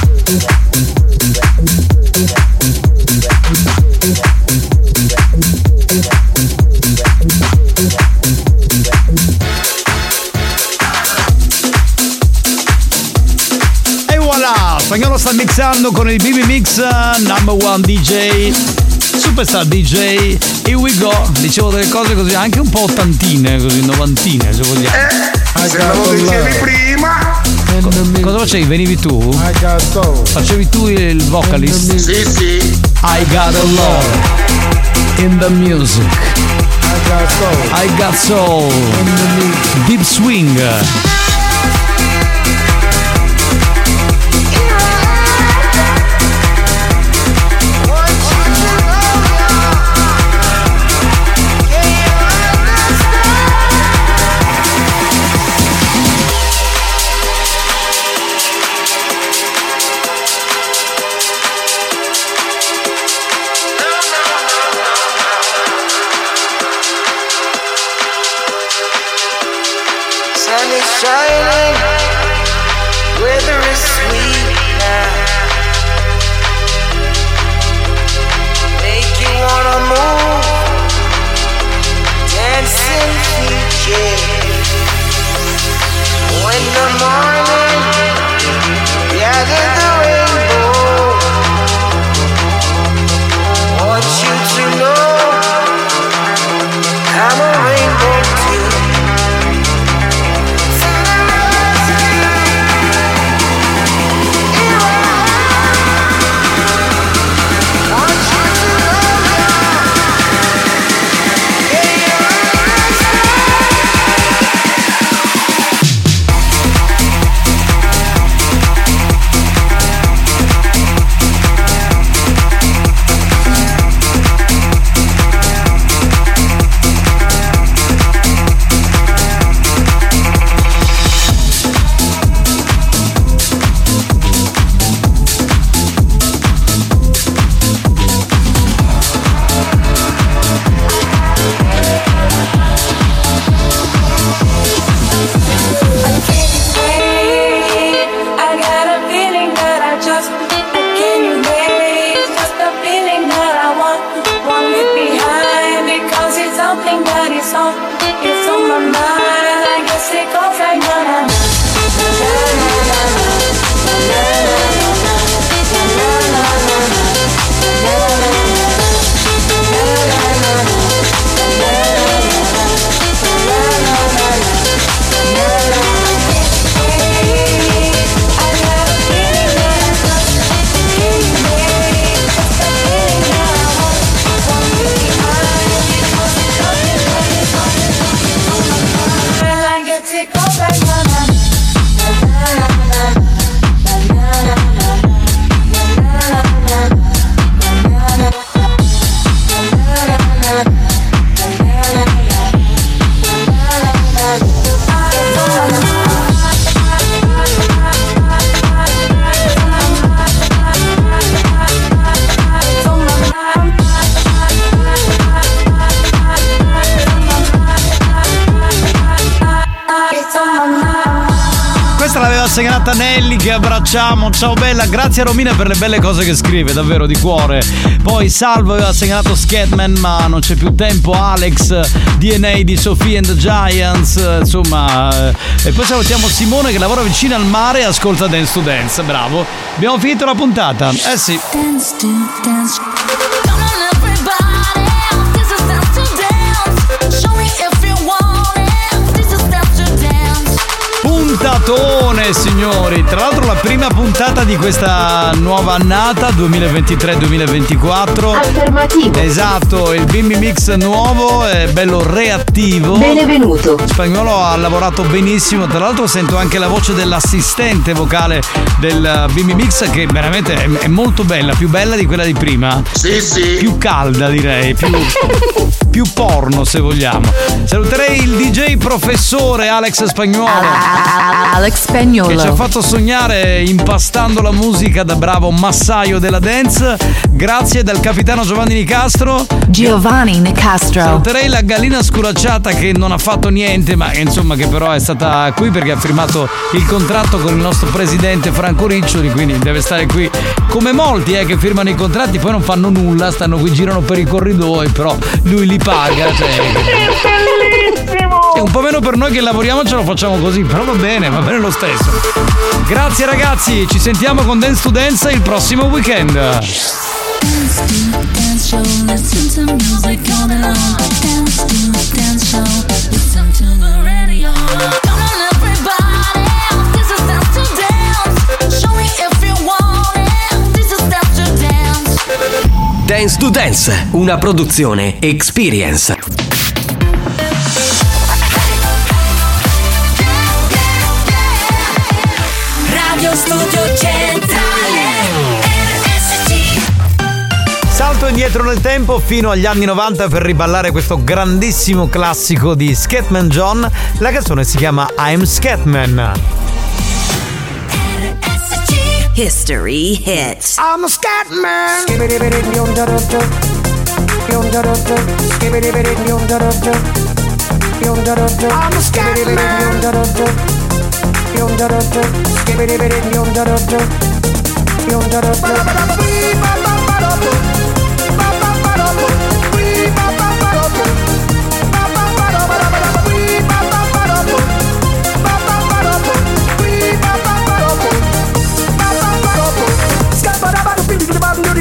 Speaker 4: Spagnolo sta mixando con il BB Mix uh, Number One DJ Superstar DJ Here we go Dicevo delle cose così anche un po' ottantine Così novantine se vogliamo
Speaker 17: Eh, se non lo dicevi prima.
Speaker 4: Co- cosa facevi? Venivi tu? Facevi tu il vocalist?
Speaker 17: Sì, sì.
Speaker 4: I got a love in the music. I got soul. Deep swing. Bella, grazie a Romina per le belle cose che scrive, davvero di cuore. Poi Salvo aveva segnalato Scatman, ma non c'è più tempo. Alex, DNA di Sophie and the Giants, insomma. eh, E poi salutiamo Simone che lavora vicino al mare e ascolta Dance to Dance. Bravo. Abbiamo finito la puntata. Eh sì.
Speaker 26: Dance to dance.
Speaker 4: Puntatone, signori. Tra l'altro la prima puntata di questa nuova annata 2023-2024.
Speaker 14: Affermativo.
Speaker 4: Esatto, il Bimbi Mix nuovo è bello reattivo.
Speaker 14: Benvenuto.
Speaker 4: Spagnolo ha lavorato benissimo, tra l'altro sento anche la voce dell'assistente vocale del Bimbi Mix che veramente è, è molto bella, più bella di quella di prima.
Speaker 17: Sì, sì.
Speaker 4: Più calda direi, più, (laughs) più porno se vogliamo. Saluterei il DJ professore Alex Spagnuolo.
Speaker 13: Alex Spagnolo.
Speaker 4: Che ci ha fatto sognare impastando la musica da bravo massaio della dance. Grazie dal capitano Giovanni Nicastro.
Speaker 13: Giovanni Nicastro.
Speaker 4: Saluterei la gallina sculacciata che non ha fatto niente, ma insomma che però è stata qui perché ha firmato il contratto con il nostro presidente Franco Riccioli, quindi deve stare qui come molti eh, che firmano i contratti, poi non fanno nulla, stanno qui, girano per i corridoi, però lui li paga. Cioè, (laughs) è un po' meno per noi che lavoriamo ce lo facciamo così, però va bene, va bene lo stesso. Grazie ragazzi, ci sentiamo con Dance to Dance il prossimo weekend.
Speaker 26: Dance to Dance,
Speaker 1: una produzione Experience.
Speaker 4: Indietro nel tempo fino agli anni 90 per riballare questo grandissimo classico di Scatman John. La canzone si chiama I'm Scatman.
Speaker 13: History hits.
Speaker 31: I'm a scat man I'm a scat man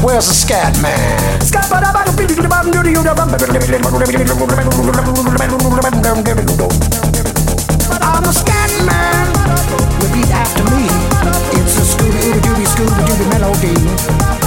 Speaker 56: Where's the scat man? I'm the scat man. Repeat after me. Scooby Dooby Scooby Dooby melody.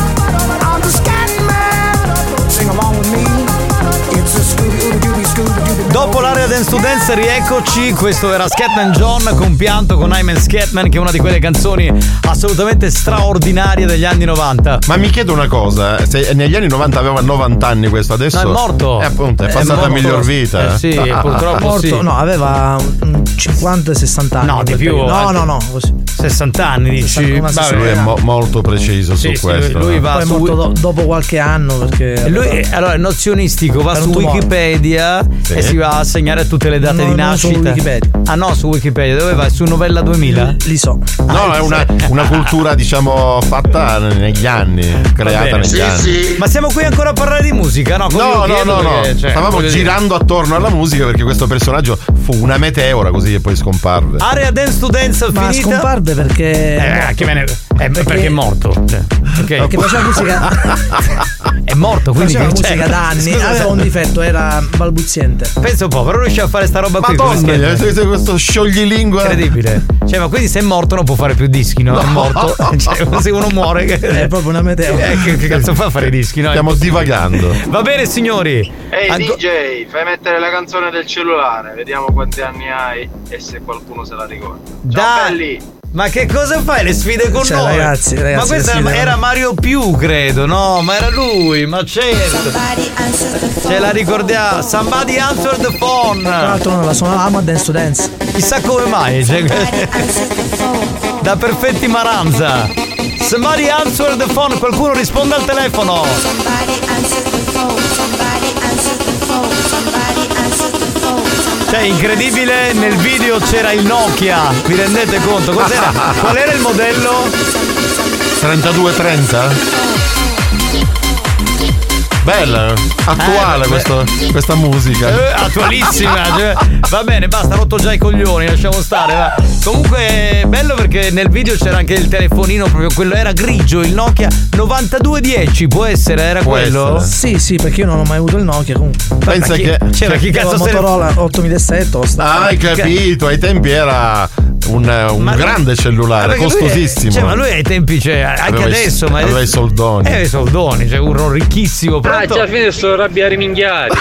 Speaker 4: Dopo l'area Dance to Dance, rieccoci. Questo era Scatman John, compianto con I'm Scatman, che è una di quelle canzoni assolutamente straordinarie degli anni 90.
Speaker 3: Ma mi chiedo una cosa, se negli anni 90 aveva 90 anni questo adesso.
Speaker 4: No, è morto.
Speaker 3: Eh, appunto, è
Speaker 4: È
Speaker 3: passata a
Speaker 4: morto.
Speaker 3: miglior vita.
Speaker 4: Eh sì, purtroppo
Speaker 14: Morto,
Speaker 4: sì.
Speaker 14: no, aveva mm, 50-60 anni.
Speaker 4: No, di più,
Speaker 14: periodo. No,
Speaker 4: eh.
Speaker 14: no, no, così.
Speaker 4: 60 anni dici.
Speaker 14: 60,
Speaker 4: Vabbè.
Speaker 3: Lui è mo- molto preciso
Speaker 4: Sì,
Speaker 3: su
Speaker 4: sì,
Speaker 3: questo.
Speaker 4: lui- va
Speaker 14: Poi è
Speaker 4: su-
Speaker 14: morto do- dopo qualche anno perché.
Speaker 4: E Lui è, allora, è nozionistico, va su. Wikipedia
Speaker 14: Sì.
Speaker 4: e si va a segnare tutte le date
Speaker 14: No,
Speaker 4: di
Speaker 14: non su
Speaker 4: nascita.
Speaker 14: Wikipedia.
Speaker 4: Ah no, su Wikipedia. Dove vai? Su Novella 2000?
Speaker 14: Li so.
Speaker 3: No, è una, una cultura, diciamo, fatta negli anni, creata negli anni.
Speaker 4: Ma siamo qui ancora a parlare di musica, no?
Speaker 3: No, no, no, no.
Speaker 4: cioè,
Speaker 3: Stavamo
Speaker 4: voglio dire-
Speaker 3: girando attorno alla musica perché questo personaggio fu una meteora così e poi scomparve.
Speaker 4: Area Dance to Dance
Speaker 14: Ma
Speaker 4: finita?
Speaker 14: scomparve perché.
Speaker 4: Eh, che me ne- eh, perché... è morto. Cioè, ok.
Speaker 14: Perché faceva musica. (laughs)
Speaker 4: È morto, quindi
Speaker 14: faceva
Speaker 4: che-
Speaker 14: musica
Speaker 4: cioè,
Speaker 14: da anni.
Speaker 4: scusa,
Speaker 14: aveva un difetto, era balbuziente.
Speaker 4: Pensa un po', però riusciva a fare sta roba qui.
Speaker 3: Madonna,
Speaker 4: chiama?
Speaker 3: sei- sei questo scioglilingua.
Speaker 4: Incredibile. Cioè, ma quindi se è morto non può fare più dischi, no? È
Speaker 3: No.
Speaker 4: morto. (laughs) Cioè, se uno muore. Che...
Speaker 14: È proprio una meteora.
Speaker 4: Eh, che, che cazzo fa a fare i dischi, no?
Speaker 3: Stiamo divagando. (laughs)
Speaker 4: Va bene, signori.
Speaker 57: Ehi
Speaker 4: Anco-
Speaker 57: DJ, fai mettere la canzone del cellulare, vediamo quanti anni hai e se qualcuno se la ricorda. Ciao
Speaker 4: Dai.
Speaker 57: belli!
Speaker 4: Ma che cosa fai? Le sfide con
Speaker 14: Cioè,
Speaker 4: noi?
Speaker 14: ragazzi, ragazzi,
Speaker 4: ma questo era
Speaker 14: con-
Speaker 4: Mario Più, credo, no? Ma era lui, ma certo. Ce la ricordiamo. Somebody answer the phone.
Speaker 14: Tra l'altro noi la suonavamo a Dance to Dance.
Speaker 4: Chissà come mai. cioè, da perfetti Maranza. Somebody answer the phone. Qualcuno risponda al telefono. Cioè, incredibile, nel video c'era il Nokia. Vi rendete conto? Cos'era? Qual era il modello?
Speaker 3: 32-30? Bella, attuale
Speaker 4: Eh,
Speaker 3: questo- questa musica.
Speaker 4: Eh, attualissima. (laughs) cioè, va bene, basta, ha rotto già i coglioni, lasciamo stare. va. Comunque è bello perché nel video c'era anche il telefonino, proprio quello era grigio, il Nokia 9210, può essere, era
Speaker 3: Può
Speaker 4: quello?
Speaker 14: Sì, sì, perché io non ho mai avuto il Nokia comunque.
Speaker 3: Pensa
Speaker 4: chi-
Speaker 3: che.
Speaker 4: ma chi cazzo se
Speaker 14: Motorola 8007 o sta-
Speaker 3: Ah, hai capito, ai tempi era un, un grande cellulare,
Speaker 4: Perché lui è-
Speaker 3: costosissimo.
Speaker 4: cioè, ma lui ai tempi, cioè, anche
Speaker 3: Aveva i-
Speaker 4: adesso, ma
Speaker 3: aveva i soldoni.
Speaker 4: Eh, i soldoni, cioè uno ricchissimo.
Speaker 57: Ah,
Speaker 4: Pronto?
Speaker 57: già fine sto arrabbiare minchiati.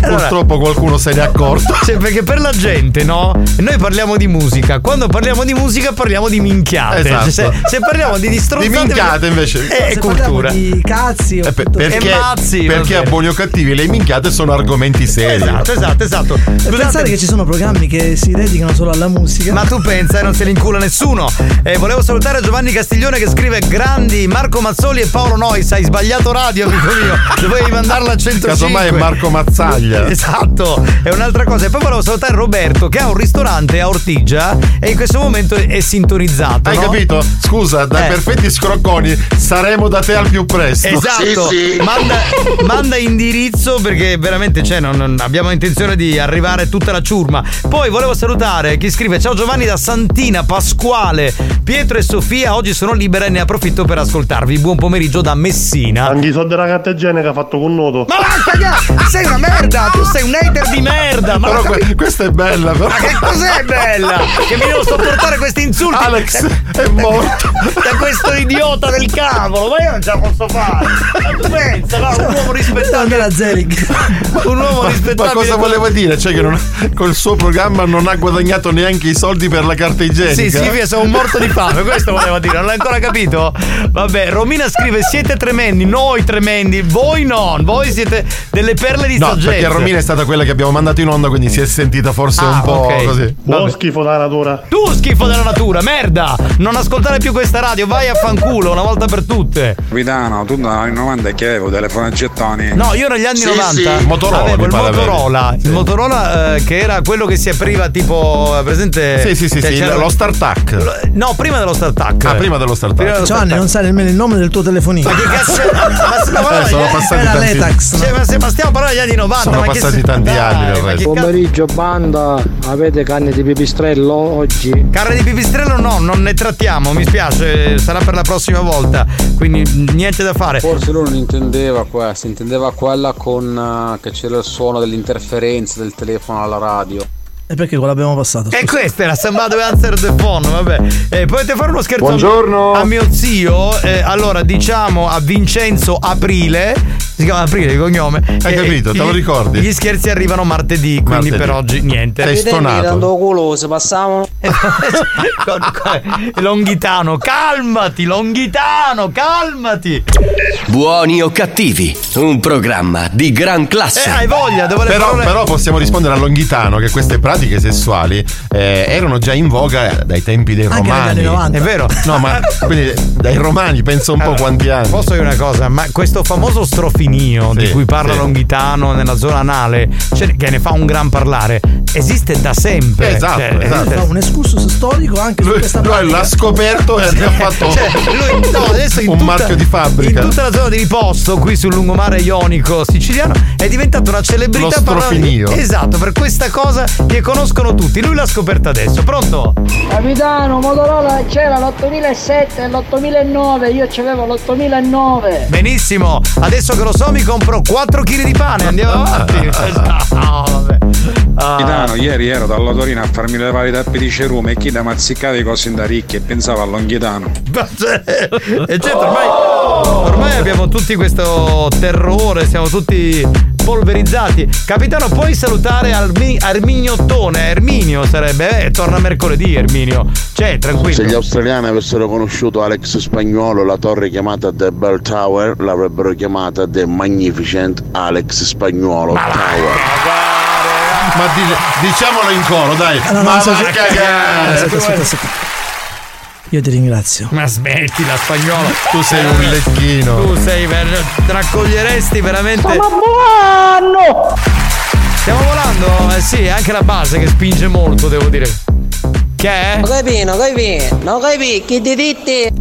Speaker 3: Purtroppo qualcuno se ne è accorto. (laughs)
Speaker 4: Cioè, perché per la gente, no? Noi parliamo di musica. Quando parliamo di musica parliamo di minchiate.
Speaker 3: Esatto.
Speaker 4: Cioè, se, se parliamo di distrozzate.
Speaker 3: Di minchiate invece.
Speaker 4: È
Speaker 14: Se
Speaker 4: cultura.
Speaker 14: parliamo di cazzi o
Speaker 3: Eh, per- perché,
Speaker 4: E mazzi,
Speaker 3: perché a buoni o cattivi le minchiate sono argomenti seri.
Speaker 4: Esatto, esatto, esatto.
Speaker 14: E pensare che ci sono programmi che si dedicano solo alla musica.
Speaker 4: Ma tu pensa e non se li incula nessuno. E volevo salutare Giovanni Castiglione che scrive grandi Marco Mazzoli e Paolo Nois. Hai sbagliato radio, amico mio. Dovevi mandarla a 105.
Speaker 3: Casomai è Marco Mazzaglia. (laughs)
Speaker 4: Esatto, è un'altra cosa. E poi volevo salutare Roberto che ha un ristorante a Ortigia e in questo momento è, sintonizzato.
Speaker 3: Hai
Speaker 4: no?
Speaker 3: capito? Scusa, dai
Speaker 4: Eh.
Speaker 3: perfetti scrocconi saremo da te al più presto.
Speaker 4: Esatto, Manda, (laughs) manda indirizzo perché veramente cioè, non, non abbiamo intenzione di arrivare tutta la ciurma. Poi volevo salutare chi scrive: Ciao Giovanni da Santina, Pasquale, Pietro e Sofia. Oggi sono libera e ne approfitto per ascoltarvi. Buon pomeriggio da Messina.
Speaker 12: Anche i soldi della carta igienica fatto con noto.
Speaker 4: Ma vacca, sei una merda! Tu sei un hater di merda! Ma,
Speaker 3: Però que- questa è bella, però.
Speaker 4: ma che cos'è bella? Che mi devo sopportare questi insulti?
Speaker 3: Alex
Speaker 4: da,
Speaker 3: è morto.
Speaker 4: da questo idiota del cavolo, ma io non ce la posso fare. Ma tu pensa, no? Un uomo rispettato.
Speaker 14: la Zelig.
Speaker 4: Un uomo
Speaker 3: Ma,
Speaker 4: rispettabile.
Speaker 3: ma cosa voleva dire? Cioè che non- col suo programma non ha guadagnato neanche i soldi per la carta igienica?
Speaker 4: Sì, sì, sono morto di fame, questo voleva dire, non l'hai ancora capito? Vabbè, Romina scrive: siete tremendi, noi tremendi, voi non, voi siete delle perle di
Speaker 3: No,
Speaker 4: saggezza.
Speaker 3: perché Romina è stata quella che abbiamo mandato in onda, quindi si è sentita forse
Speaker 4: Ah,
Speaker 3: un po'
Speaker 4: ok.
Speaker 3: così.
Speaker 12: Buon schifo della natura.
Speaker 4: Tu schifo della natura, merda! Non ascoltare più questa radio, vai a fanculo una volta per tutte.
Speaker 58: Guidano, tu negli anni 90 che avevo telefono gettoni.
Speaker 4: No, io negli anni
Speaker 58: Sì,
Speaker 4: 90
Speaker 58: sì.
Speaker 3: Motorola,
Speaker 4: avevo il Motorola, il Motorola eh, che era quello che si apriva tipo, eh, presente?
Speaker 3: Sì, sì, sì,
Speaker 4: Cioè,
Speaker 3: sì,
Speaker 4: c'era-
Speaker 3: lo StarTac.
Speaker 4: No, prima dello StarTac.
Speaker 3: Ah, prima dello StarTac.
Speaker 14: Giovanni, non sai nemmeno il nome del tuo telefonino.
Speaker 4: Ma che cazzo? ma, ma,
Speaker 3: Eh, sono passati
Speaker 14: Era
Speaker 3: tanti-
Speaker 14: l'Etax.
Speaker 4: Cioè, ma, se- ma stiamo parlando degli anni 90.
Speaker 3: Sono
Speaker 4: ma che
Speaker 3: passati
Speaker 4: se-
Speaker 3: tanti
Speaker 4: Dai,
Speaker 3: anni
Speaker 4: che
Speaker 3: resto.
Speaker 4: cazzo-
Speaker 16: Pomeriggio banda, avete canne di pipistrello oggi?
Speaker 4: Carne di pipistrello no, non ne trattiamo, mi spiace, sarà per la prossima volta, quindi niente da fare.
Speaker 58: Forse lui non intendeva questa, intendeva quella con eh, che c'era il suono dell'interferenza del telefono alla radio.
Speaker 14: E perché quello l'abbiamo passato?
Speaker 4: E questa è la Somebody Answer the Phone, vabbè. Eh, potete fare uno scherzo
Speaker 56: Buongiorno.
Speaker 4: a mio zio. Eh, allora, diciamo a Vincenzo Aprile. Si chiama Aprile di cognome.
Speaker 3: Hai
Speaker 4: Eh,
Speaker 3: capito, te lo ricordi?
Speaker 4: Gli scherzi arrivano martedì, quindi
Speaker 3: Martedì.
Speaker 4: per oggi niente.
Speaker 3: Sei stonato.
Speaker 6: culo, se passiamo.
Speaker 4: Longhitano, calmati, Longhitano, calmati.
Speaker 1: Buoni o cattivi, un programma di gran classe.
Speaker 4: Eh, hai voglia, devo le
Speaker 3: Però,
Speaker 4: parole-
Speaker 3: però possiamo rispondere a Longhitano che queste pratiche sessuali eh, erano già in voga dai tempi dei
Speaker 4: Anche negli
Speaker 3: romani.
Speaker 4: anni 90. È vero.
Speaker 3: No, ma quindi dai romani penso un po'
Speaker 4: Allora,
Speaker 3: quanti anni.
Speaker 4: Posso dire una cosa, ma questo famoso strofinio di
Speaker 3: Sì,
Speaker 4: cui parla
Speaker 3: sì.
Speaker 4: Longhitano nella zona anale, cioè, che ne fa un gran parlare, esiste da sempre.
Speaker 3: Esatto,
Speaker 4: Cioè,
Speaker 3: esatto.
Speaker 14: Fa excursus storico anche su questa
Speaker 3: Lui
Speaker 14: pratica.
Speaker 3: l'ha scoperto e ha fatto
Speaker 4: Cioè, lui, no, adesso in
Speaker 3: un
Speaker 4: tutta-
Speaker 3: marchio di fabbrica.
Speaker 4: In tutta la zona di riposto qui sul lungomare ionico siciliano è diventato una celebrità
Speaker 3: strofinio.
Speaker 4: Esatto, per questa cosa che conoscono tutti. Lui l'ha scoperta adesso. Pronto?
Speaker 6: Capitano, Motorola c'era l'8007 e l'8009, io c'avevo l'8009.
Speaker 4: Benissimo, adesso che lo so mi compro 4 kg di pane, andiamo avanti. (laughs) No, vabbè. Ah.
Speaker 58: Capitano, ieri ero dalla Torino a farmi levare i tappi di cerume e chi da mazzicare cose da ricchi e pensava a Longhitano.
Speaker 4: E certo, ormai, ormai abbiamo tutti questo terrore, siamo tutti polverizzati. Capitano, puoi salutare Armi- Armignottone? Erminio sarebbe, eh, torna mercoledì Erminio. Cioè, tranquillo.
Speaker 59: Se gli australiani avessero conosciuto Alex Spagnuolo, la torre chiamata The Bell Tower l'avrebbero chiamata The Magnificent Alex Spagnuolo Tower.
Speaker 3: Ma di- diciamolo in coro, dai.
Speaker 14: No, no,
Speaker 3: Ma
Speaker 14: aspetta,
Speaker 3: va a cagare.
Speaker 14: aspetta, aspetta, aspetta. Io ti ringrazio.
Speaker 4: Ma smettila, spagnolo.
Speaker 3: Tu sei un lecchino.
Speaker 4: Tu sei ver- raccoglieresti veramente.
Speaker 6: buono!
Speaker 4: Stiamo volando? Eh sì, anche la base che spinge molto, devo dire. Che è?
Speaker 6: Non capi, non capi, non capi, che ti dite?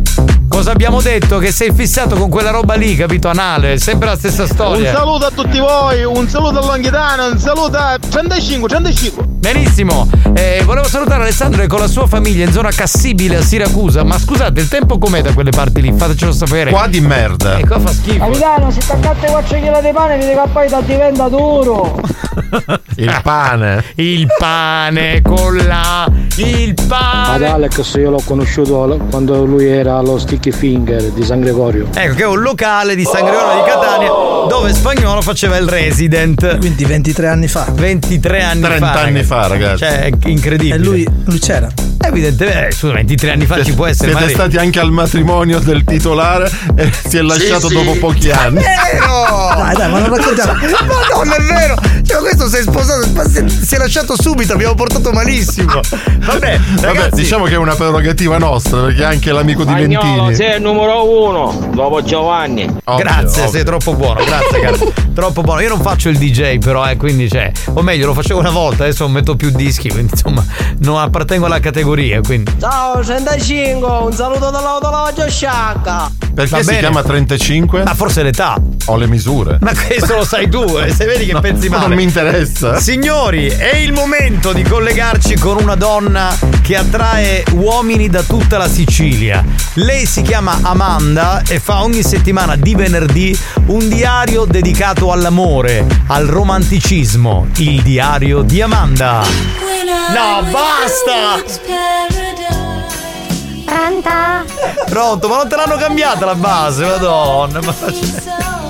Speaker 4: Cosa abbiamo detto? Che sei fissato con quella roba lì, capito? Anale, è sempre la stessa storia.
Speaker 60: Un saluto a tutti voi, un saluto a Longhitano, un saluto a 35, 35.
Speaker 4: Benissimo, eh, volevo salutare Alessandro che con la sua famiglia in zona Cassibile a Siracusa. Ma scusate, il tempo com'è da quelle parti lì? Fatecelo sapere.
Speaker 3: Qua di merda.
Speaker 4: E qua fa schifo.
Speaker 6: Capitano, se attaccate 4 kg di pane, vedi che poi ti diventa duro. (laughs)
Speaker 3: Il pane.
Speaker 4: Il pane con la. Il
Speaker 61: Ad
Speaker 4: pane.
Speaker 61: Alex io l'ho conosciuto quando lui era allo Sticky Finger di San Gregorio.
Speaker 4: Ecco che è un locale di San Gregorio di Catania dove Spagnolo faceva il resident.
Speaker 14: Quindi 23 anni fa.
Speaker 4: 23 anni
Speaker 3: 30
Speaker 4: fa.
Speaker 3: anni
Speaker 4: ragazzi.
Speaker 3: fa, ragazzi.
Speaker 4: Cioè, è incredibile.
Speaker 14: E lui, lui c'era.
Speaker 4: Evidentemente, eh, scusa, 23 anni fa ci può essere.
Speaker 3: Siete
Speaker 4: magari-
Speaker 3: stati anche al matrimonio del titolare e si è lasciato
Speaker 4: sì.
Speaker 3: dopo pochi anni.
Speaker 4: vero!
Speaker 14: Dai, dai, ma non raccontiamo.
Speaker 4: Madonna, è vero! Cioè, questo si è sposato, ma si è, si è lasciato subito, abbiamo portato malissimo. Vabbè,
Speaker 3: Vabbè,
Speaker 4: ragazzi,
Speaker 3: diciamo che è una prerogativa nostra, perché è anche l'amico di Ventini.
Speaker 6: sei il numero uno, dopo Giovanni.
Speaker 3: Ovvio,
Speaker 4: grazie,
Speaker 3: ovvio.
Speaker 4: sei troppo buono, grazie caro. troppo buono. Io non faccio il DJ, però, eh, quindi cioè, o meglio, lo facevo una volta, adesso non metto più dischi, quindi insomma, non appartengo alla categoria, quindi.
Speaker 6: Ciao 35, un saluto dall'autologio sciacca.
Speaker 3: Perché
Speaker 4: Va
Speaker 3: si
Speaker 4: bene.
Speaker 3: chiama 35?
Speaker 4: Ma forse l'età.
Speaker 3: Ho le misure.
Speaker 4: Ma questo lo sai tu, eh, se vedi che
Speaker 3: No,
Speaker 4: pensi
Speaker 3: ma
Speaker 4: male.
Speaker 3: non mi interessa.
Speaker 4: Signori, è il momento di collegarci con una donna che attrae uomini da tutta la Sicilia. Lei si chiama Amanda e fa ogni settimana di venerdì un diario dedicato all'amore, al romanticismo. Il diario di Amanda. No, basta!
Speaker 62: Pronto?
Speaker 4: Pronto, ma non te l'hanno cambiata la base, madonna. Ma...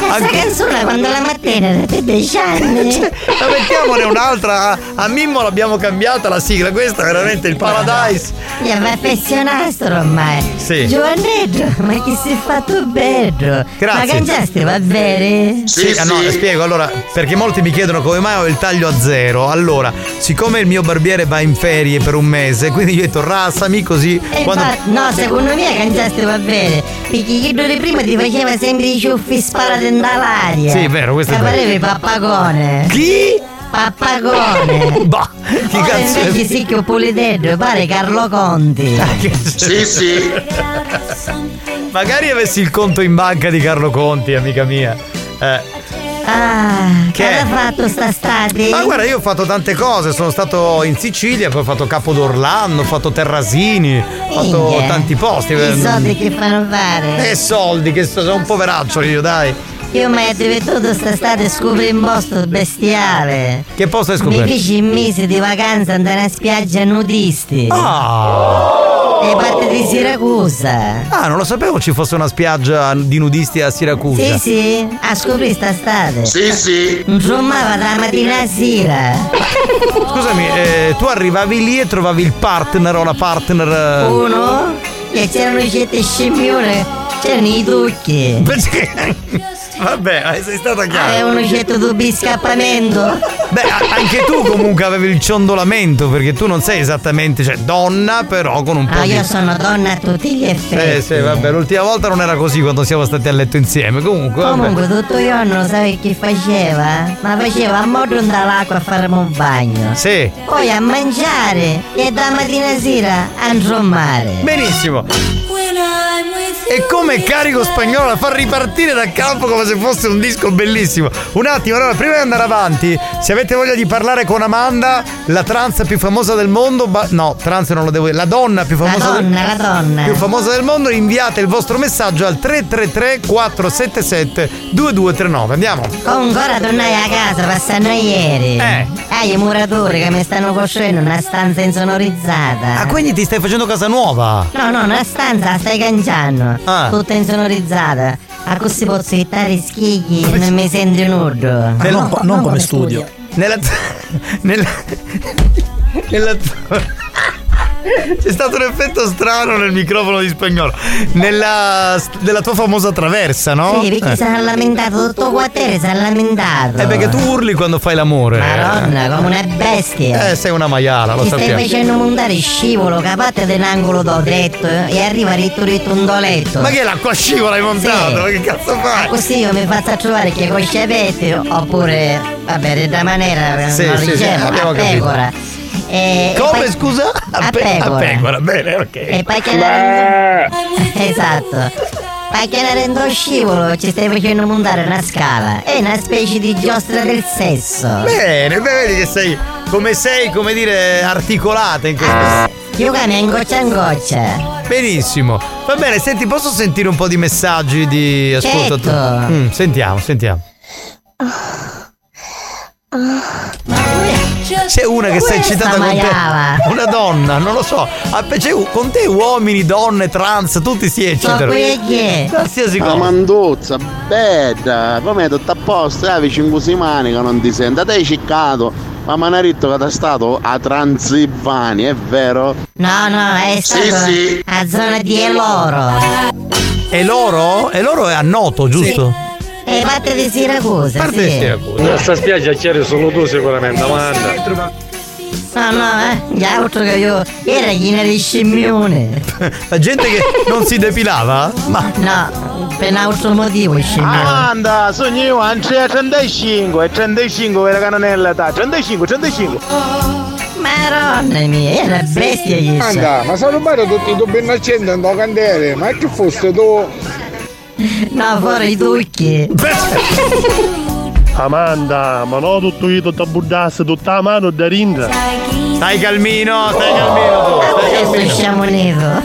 Speaker 62: Questa canzone quando la mattina avete 10 anni. (laughs)
Speaker 4: Cioè, ma mettiamone un'altra. A, Mimmo l'abbiamo cambiata la sigla, questa è veramente il Paradise.
Speaker 62: Mi appassionastro ormai.
Speaker 4: Sì.
Speaker 62: Giovannetto, ma chi si è fatto bello?
Speaker 4: Grazie.
Speaker 62: Ma cangiasti va bene?
Speaker 4: Sì, ah, no, spiego allora, perché molti mi chiedono come mai ho il taglio a zero. Allora, siccome il mio barbiere va in ferie per un mese, quindi io ho detto rassami così.
Speaker 62: E
Speaker 4: quando-
Speaker 62: no, secondo me cangiasti va bene. Perché chi di prima ti faceva sempre i ciuffi sparati nell'aria.
Speaker 4: Sì, è vero, questo è
Speaker 62: E
Speaker 4: vero.
Speaker 62: parevi pappagone.
Speaker 4: Chi?
Speaker 62: Pappagone. (laughs)
Speaker 4: Bah, chi
Speaker 62: Ora
Speaker 4: cazzo è?
Speaker 62: invece sì che ho pulidetto, pare Carlo Conti.
Speaker 4: Sì, sì. Magari avessi il conto in banca di Carlo Conti, amica mia. Eh.
Speaker 62: Ah,
Speaker 4: Che
Speaker 62: cosa
Speaker 4: è?
Speaker 62: ha fatto sta stati?
Speaker 4: Ma guarda, io ho fatto tante cose, sono stato in Sicilia, poi ho fatto Capo d'Orlando, ho fatto Terrasini, ho fatto tanti posti.
Speaker 62: I soldi che fanno fare?
Speaker 4: E soldi, che so- sono un poveraccio io, dai.
Speaker 62: Io mi è divertito quest'estate scopri un posto bestiale.
Speaker 4: Che posto hai
Speaker 62: Mi
Speaker 4: scoperto?
Speaker 62: feci in mesi di vacanza andare a spiaggia nudisti.
Speaker 4: Ah!
Speaker 62: E parte di Siracusa.
Speaker 4: Ah, non lo sapevo ci fosse una spiaggia di nudisti a Siracusa.
Speaker 62: Sì, sì, a scoprire sta estate.
Speaker 4: Sì, sì.
Speaker 62: Insomma, dalla mattina a sera.
Speaker 4: Scusami, eh, tu arrivavi lì e trovavi il partner o la partner. eh,
Speaker 62: Uno, che c'erano certe scimmione, c'erano i tucchi.
Speaker 4: Vabbè, eh, sei stata chiara.
Speaker 62: Avevano certo dubbi di scappamento.
Speaker 4: Beh, anche tu comunque avevi il ciondolamento perché tu non sei esattamente, cioè donna, però con un po'
Speaker 62: Ah,
Speaker 4: di.
Speaker 62: io sono donna a tutti gli effetti.
Speaker 4: Eh sì, vabbè, l'ultima volta non era così quando siamo stati a letto insieme. Comunque, vabbè.
Speaker 62: Comunque tutto il giorno sai che faceva? Ma faceva a modo dall'acqua a farmi un bagno.
Speaker 4: Sì.
Speaker 62: Poi a mangiare e da mattina a sera a inzommare.
Speaker 4: Benissimo. E come carico spagnolo la fa ripartire dal campo come se fosse un disco bellissimo. Un attimo, allora, prima di andare avanti, se avete voglia di parlare con Amanda, la trans più famosa del mondo, ba- no, trans non lo devo dire, la donna più
Speaker 62: La
Speaker 4: famosa del
Speaker 62: donna, la donna.
Speaker 4: più famosa del mondo, inviate il vostro messaggio al 333 477 2239. Andiamo.
Speaker 62: Comunque ora tornai a casa passando ieri.
Speaker 4: Eh.
Speaker 62: Hai i muratori che mi stanno costruendo una stanza insonorizzata.
Speaker 4: Ah, quindi ti stai facendo casa nuova?
Speaker 62: No, no, una stanza la stai cangiando.
Speaker 4: Ah.
Speaker 62: Tutta insonorizzata. A così posso ittare i schigli e non mi senti nudo.
Speaker 4: Nel- Nella. nella. nella. C'è stato un effetto strano nel microfono di spagnolo. Nella. nella tua famosa traversa, no?
Speaker 62: Sì, perché
Speaker 4: Eh.
Speaker 62: si è lamentato, tutto il quartiere si è lamentato.
Speaker 4: Eh, perché tu urli quando fai l'amore.
Speaker 62: Madonna, come una bestia.
Speaker 4: Eh, sei una maiala, lo
Speaker 62: Ti stai
Speaker 4: sappiamo.
Speaker 62: facendo montare scivolo, capate dell'angolo do dretto eh, e arriva ritto ritto un doletto.
Speaker 4: Ma che l'acqua scivola hai montato?
Speaker 62: Sì.
Speaker 4: Ma che cazzo fai?
Speaker 62: Così io mi faccio trovare che con sciapetti oppure, vabbè, da maniera
Speaker 4: Sì,
Speaker 62: non
Speaker 4: sì, sì,
Speaker 62: ricevo,
Speaker 4: abbiamo
Speaker 62: a
Speaker 4: capito.
Speaker 62: Pecora. E,
Speaker 4: Come,
Speaker 62: poi-
Speaker 4: scusa?
Speaker 62: A
Speaker 4: pe-
Speaker 62: pecora.
Speaker 4: a pecora, bene, ok.
Speaker 62: E poi che ne Esatto. Poi che ne rendo scivolo ci stai facendo montare una scala. È una specie di giostra del sesso.
Speaker 4: Bene, beh, vedi che sei. Come sei, come dire, articolata in questo.
Speaker 62: Io cammino in goccia in goccia.
Speaker 4: Benissimo. Va bene, senti, posso sentire un po' di messaggi di ascoltatori?
Speaker 62: Certo.
Speaker 4: Mm, sentiamo, sentiamo. C'è una che sei
Speaker 62: Questa
Speaker 4: eccitata con te. Una donna, non lo so. Ah, con te uomini, donne, trans, tutti si eccitano. Qualsiasi
Speaker 59: La
Speaker 4: cosa.
Speaker 59: manduzza, bella, come tutto a posto, eh, vicino così mani che non ti sente, te hai ciccato, ma detto che sei stato a Transilvania, è vero?
Speaker 62: No, no, è
Speaker 59: Sì,
Speaker 62: stato
Speaker 59: sì.
Speaker 62: a zona di Eloro.
Speaker 4: E loro? E loro è a Noto, giusto?
Speaker 62: E parte di Siracusa.
Speaker 4: Parte
Speaker 62: sì.
Speaker 4: di Siracusa.
Speaker 63: In questa spiaggia c'eri solo tu sicuramente, Amanda.
Speaker 62: No, no, eh. Gli altro che io. Era ghina di scimmione.
Speaker 4: La gente che non si depilava? Ma.
Speaker 62: No, per un altro motivo scimmione.
Speaker 60: Amanda, sogno io, anzi a 35, e 35 era canonella età, 35, 35.
Speaker 62: Madonna mia, è una bestia che
Speaker 63: Anda, ma sono rubato tutti i tubi innocenti in candele, ma che foste tu?
Speaker 62: No, fuori i tucchi.
Speaker 12: Amanda, ma no tutto io, tutta buddasse, tutta la mano da rinda.
Speaker 4: Stai calmino, stai calmino stai
Speaker 62: Adesso
Speaker 4: calmino.
Speaker 62: siamo nero.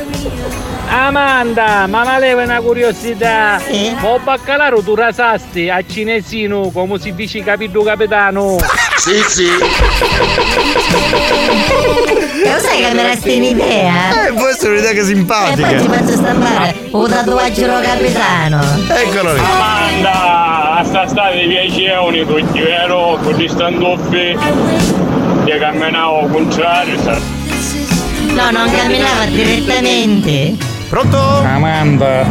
Speaker 61: Amanda, ma mi leva una curiosità. Ma baccalaro tu rasasti a cinesino come si dice capito capitano?
Speaker 59: Sì, sì. (laughs)
Speaker 62: E lo sai che mi resti un'idea?
Speaker 4: Eh, può essere un'idea che
Speaker 62: E
Speaker 4: simpatica.
Speaker 62: poi ti faccio stampare un tatuaggio capitano.
Speaker 4: Eccolo lì.
Speaker 63: Amanda, sta state 10 euro tutti, vero? Con gli standoffi. Che camminavo al contrario.
Speaker 62: No, non camminava direttamente.
Speaker 4: Pronto?
Speaker 63: Amanda,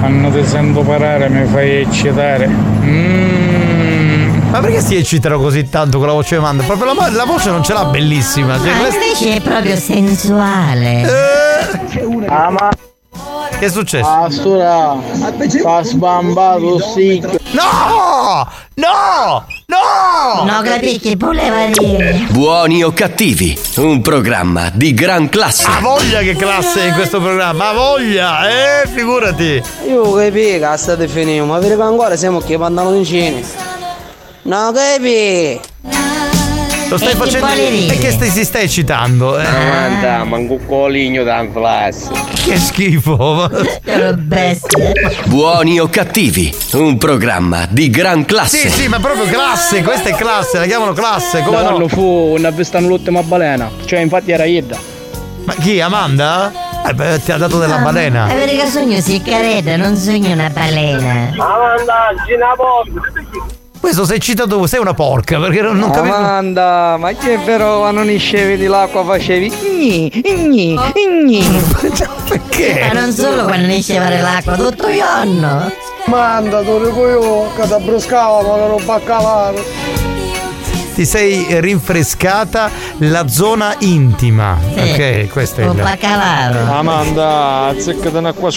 Speaker 63: quando ti sento parlare mi fai eccitare.
Speaker 4: Mm. Ma perché si eccitano così tanto con la voce di Amanda? Proprio la, la voce non ce l'ha bellissima. Cioè,
Speaker 62: Ma invece è proprio sensuale.
Speaker 60: Ama.
Speaker 4: Che è successo?
Speaker 60: Ah, stura, fa sbambato sì.
Speaker 4: No! No! No!
Speaker 62: No, capì che voleva dire.
Speaker 1: Buoni o cattivi, un programma di gran classe.
Speaker 4: Ha voglia che classe in questo programma, ha voglia, eh, figurati.
Speaker 64: Io capi che state finendo, ma perché ancora siamo che pantaloncini? No capi?
Speaker 4: Lo stai
Speaker 62: E
Speaker 4: facendo. E che stai, si stai eccitando? Eh?
Speaker 7: Amanda, manco coligno da classe.
Speaker 4: Che schifo.
Speaker 62: bestia.
Speaker 1: Buoni o cattivi, un programma di gran classe.
Speaker 4: Sì, sì, ma proprio classe, questa è classe, la chiamano classe, come
Speaker 6: no?
Speaker 4: no?
Speaker 6: fu una vista l'ultima balena. Cioè, infatti era Idda.
Speaker 4: Ma chi, Amanda? Eh, beh, ti ha dato della balena.
Speaker 62: È vero che sogno siccaretta, non sogno una balena.
Speaker 7: Amanda, Gina
Speaker 4: Questo sei citato tu, sei una porca, perché non, non capisco.
Speaker 16: Amanda, ma che vero quando non scevi di l'acqua facevi gni, gni, gni.
Speaker 4: Perché?
Speaker 62: Ma non solo quando ne scevare l'acqua, tutto il giorno.
Speaker 16: Manda, tu io, che ti bruscava, ma non baccalaro.
Speaker 4: Ti sei rinfrescata la zona intima.
Speaker 62: Sì.
Speaker 4: Ok, questo è
Speaker 62: Un
Speaker 4: il.
Speaker 62: baccalaro.
Speaker 65: Amanda, azzeccatene qua.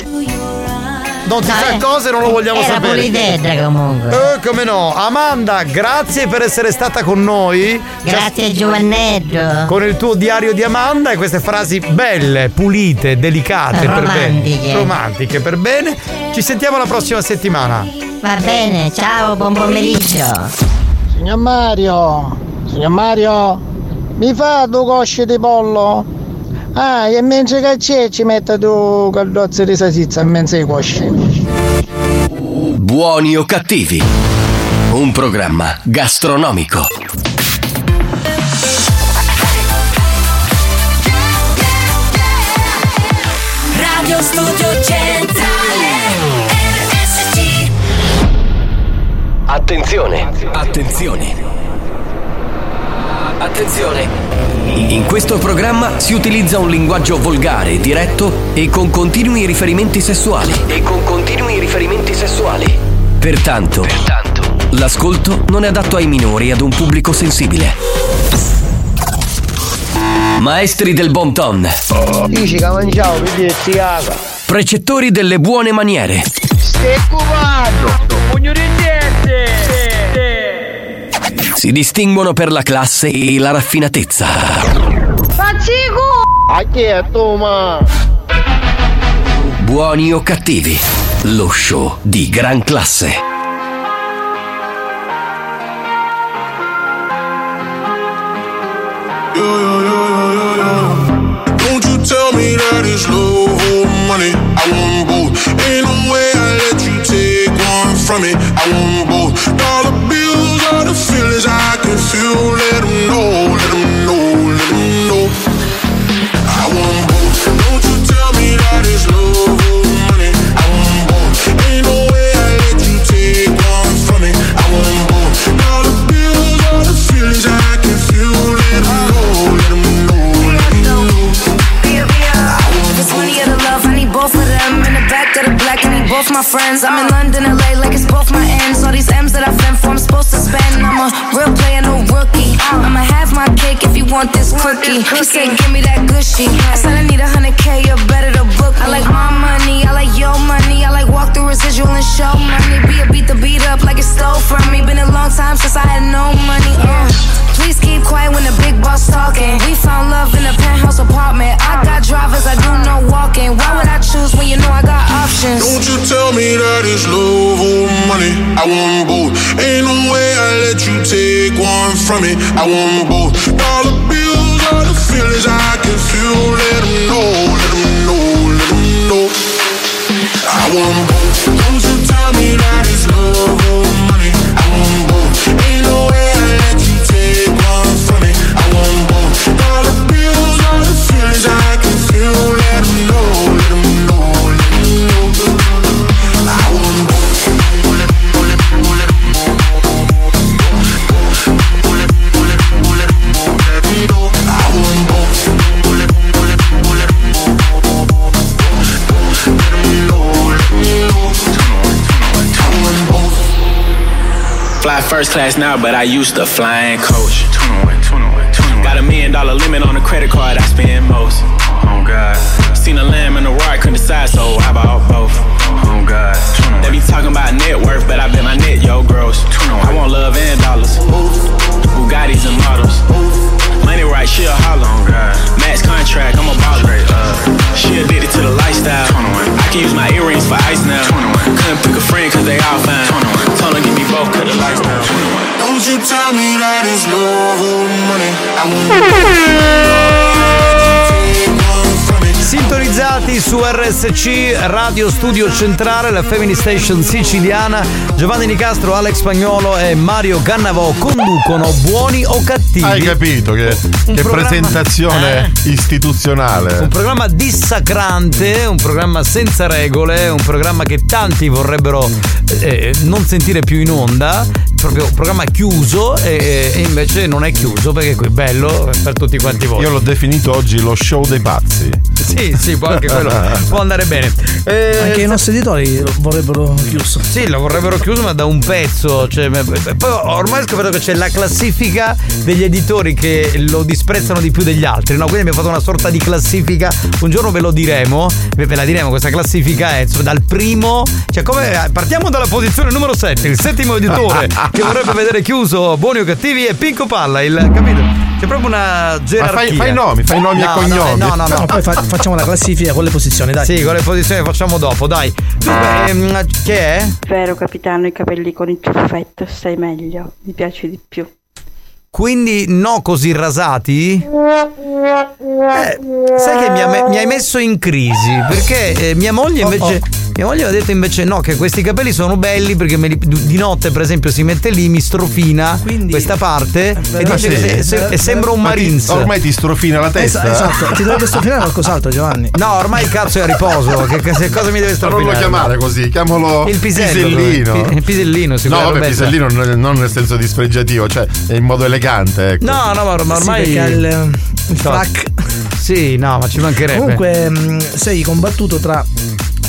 Speaker 4: Non si sa cose, non lo vogliamo
Speaker 62: Era
Speaker 4: sapere.
Speaker 62: pulitedra comunque.
Speaker 4: Eh, come no? Amanda, grazie per essere stata con noi.
Speaker 62: Grazie Giovannetto.
Speaker 4: Con il tuo diario di Amanda e queste frasi belle, pulite, delicate, per bene.
Speaker 62: Romantiche.
Speaker 4: Romantiche, per bene. Ci sentiamo la prossima settimana.
Speaker 62: Va bene, ciao, buon pomeriggio.
Speaker 16: Signor Mario, signor Mario, mi fa due cosce di pollo? Ah, e mentre che c'è ci mette due caldozze di salsiccia in mezzo ai cosci.
Speaker 1: Buoni o cattivi, un programma gastronomico.
Speaker 52: Radio Studio Centrale RSC
Speaker 1: Attenzione, attenzione. Attenzione. In questo programma si utilizza un linguaggio volgare, diretto e con continui riferimenti sessuali. E con continui riferimenti sessuali. Pertanto, l'ascolto non è adatto ai minori e ad un pubblico sensibile. Maestri del bon ton, precettori delle buone maniere,
Speaker 16: Stai cubando!
Speaker 1: Si distinguono per la classe e la raffinatezza.
Speaker 16: Pazzico! A chi è tu, ma?
Speaker 1: Buoni o cattivi, lo show di gran classe.
Speaker 52: Don't you tell me that it's love or money. I want both. Ain't no way I let you take one from me. I want both. Dollar bills are the feelings both
Speaker 66: my friends. I'm in London, LA, like it's both my ends. All these M's that I fend for, I'm supposed to spend. I'm a real player, no rookie. I'ma have my cake if you want this cookie. He said, Give me that gushy. I said, I need a hundred K, you're better to book. I like my money, I like from me. I
Speaker 52: want both.
Speaker 67: First class now, but I used to fly and coach. Got a million dollar limit on the credit card I spend most. Oh God. Seen a lamb and a roar, I couldn't decide, so I bought both. Oh God. They be talking about net worth, but I bet my net yo gross. I want love and dollars. Bugattis and models. Money right, she a holler. Oh God. Max contract, I'm a baller. She addicted to the lifestyle. I can use my earrings for ice now. Couldn't pick a friend cause they all fine.
Speaker 52: you tell me that it's love (laughs)
Speaker 4: Sintonizzati su RSC Radio Studio Centrale, la Family Station siciliana, Giovanni Nicastro, Alex Spagnolo e Mario Cannavò conducono buoni o cattivi.
Speaker 3: Hai capito che, che presentazione eh? istituzionale.
Speaker 4: Un programma dissacrante, un programma senza regole, un programma che tanti vorrebbero eh, non sentire più in onda proprio programma chiuso e, e invece non è chiuso perché qui è bello per tutti quanti voi.
Speaker 3: Io l'ho definito oggi lo show dei pazzi.
Speaker 4: Sì, sì, può anche quello (laughs) può andare bene. Eh,
Speaker 14: Anche i nostri editori lo vorrebbero chiuso.
Speaker 4: Sì, lo vorrebbero chiuso, ma da un pezzo. Cioè, poi ormai ho scoperto che c'è la classifica degli editori che lo disprezzano di più degli altri. No? Quindi abbiamo fatto una sorta di classifica. Un giorno ve lo diremo. Ve ve la diremo. Questa classifica è insomma, dal primo. Cioè, come. Partiamo dalla posizione numero 7, il settimo editore (laughs) che vorrebbe vedere chiuso Buoni o Cattivi e Pinco Palla. Il capito? C'è proprio una gerarchia.
Speaker 3: fai- fai nomi, fai nomi e
Speaker 4: No,
Speaker 3: cognomi.
Speaker 4: No, no, no.
Speaker 14: No, poi fa- facciamo la classifica con le posizioni, dai.
Speaker 4: Sì, con le posizioni facciamo dopo, dai. Dunque, ehm, che è?
Speaker 20: Vero capitano, i capelli con il ciuffetto stai meglio, mi piace di più.
Speaker 4: Quindi no così rasati? Eh, sai che mi, ha mi hai messo in crisi perché eh, mia moglie invece mia moglie mi ha detto invece no che questi capelli sono belli perché me li- di notte per esempio si mette lì mi strofina questa parte e
Speaker 3: Ah,
Speaker 4: dice
Speaker 3: sì?
Speaker 4: che se- se- e sembra un
Speaker 3: Ma ti- ormai ti strofina la testa.
Speaker 14: Es- esatto, ti dovrebbe strofinare qualcos'altro, Giovanni.
Speaker 4: no ormai il cazzo è a riposo che, che- cosa mi deve
Speaker 3: Ma
Speaker 4: strofinare
Speaker 3: non lo chiamare così, chiamalo
Speaker 4: il pisello
Speaker 3: pisellino.
Speaker 4: il pisellino sì,
Speaker 3: No, vabbè, pisellino non, nel senso dispregiativo, cioè in modo elegante, ecco.
Speaker 4: no no ma, ma ormai
Speaker 14: Sì, il, il frac.
Speaker 4: sì no ma ci mancherebbe
Speaker 14: Comunque mh, sei combattuto tra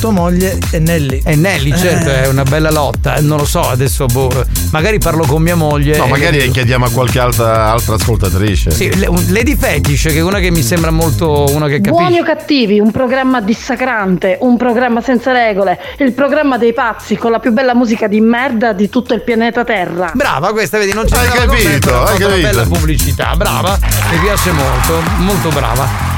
Speaker 14: tua moglie e Nelly.
Speaker 4: E Nelly, certo,
Speaker 14: Eh.
Speaker 4: è una bella lotta. eh, Non lo so, adesso boh, magari parlo con mia moglie.
Speaker 3: No, magari chiediamo a qualche altra, altra ascoltatrice.
Speaker 4: Sì, le- Lady Fetish, che è una che mi sembra molto. una che capisce.
Speaker 20: Buoni o cattivi, un programma dissacrante, un programma senza regole, il programma dei pazzi con la più bella musica di merda di tutto il pianeta Terra.
Speaker 4: Brava questa, vedi, non c'è
Speaker 3: Hai capito, hai
Speaker 4: fatto una
Speaker 3: capito.
Speaker 4: bella pubblicità. Brava, mi piace molto, molto brava.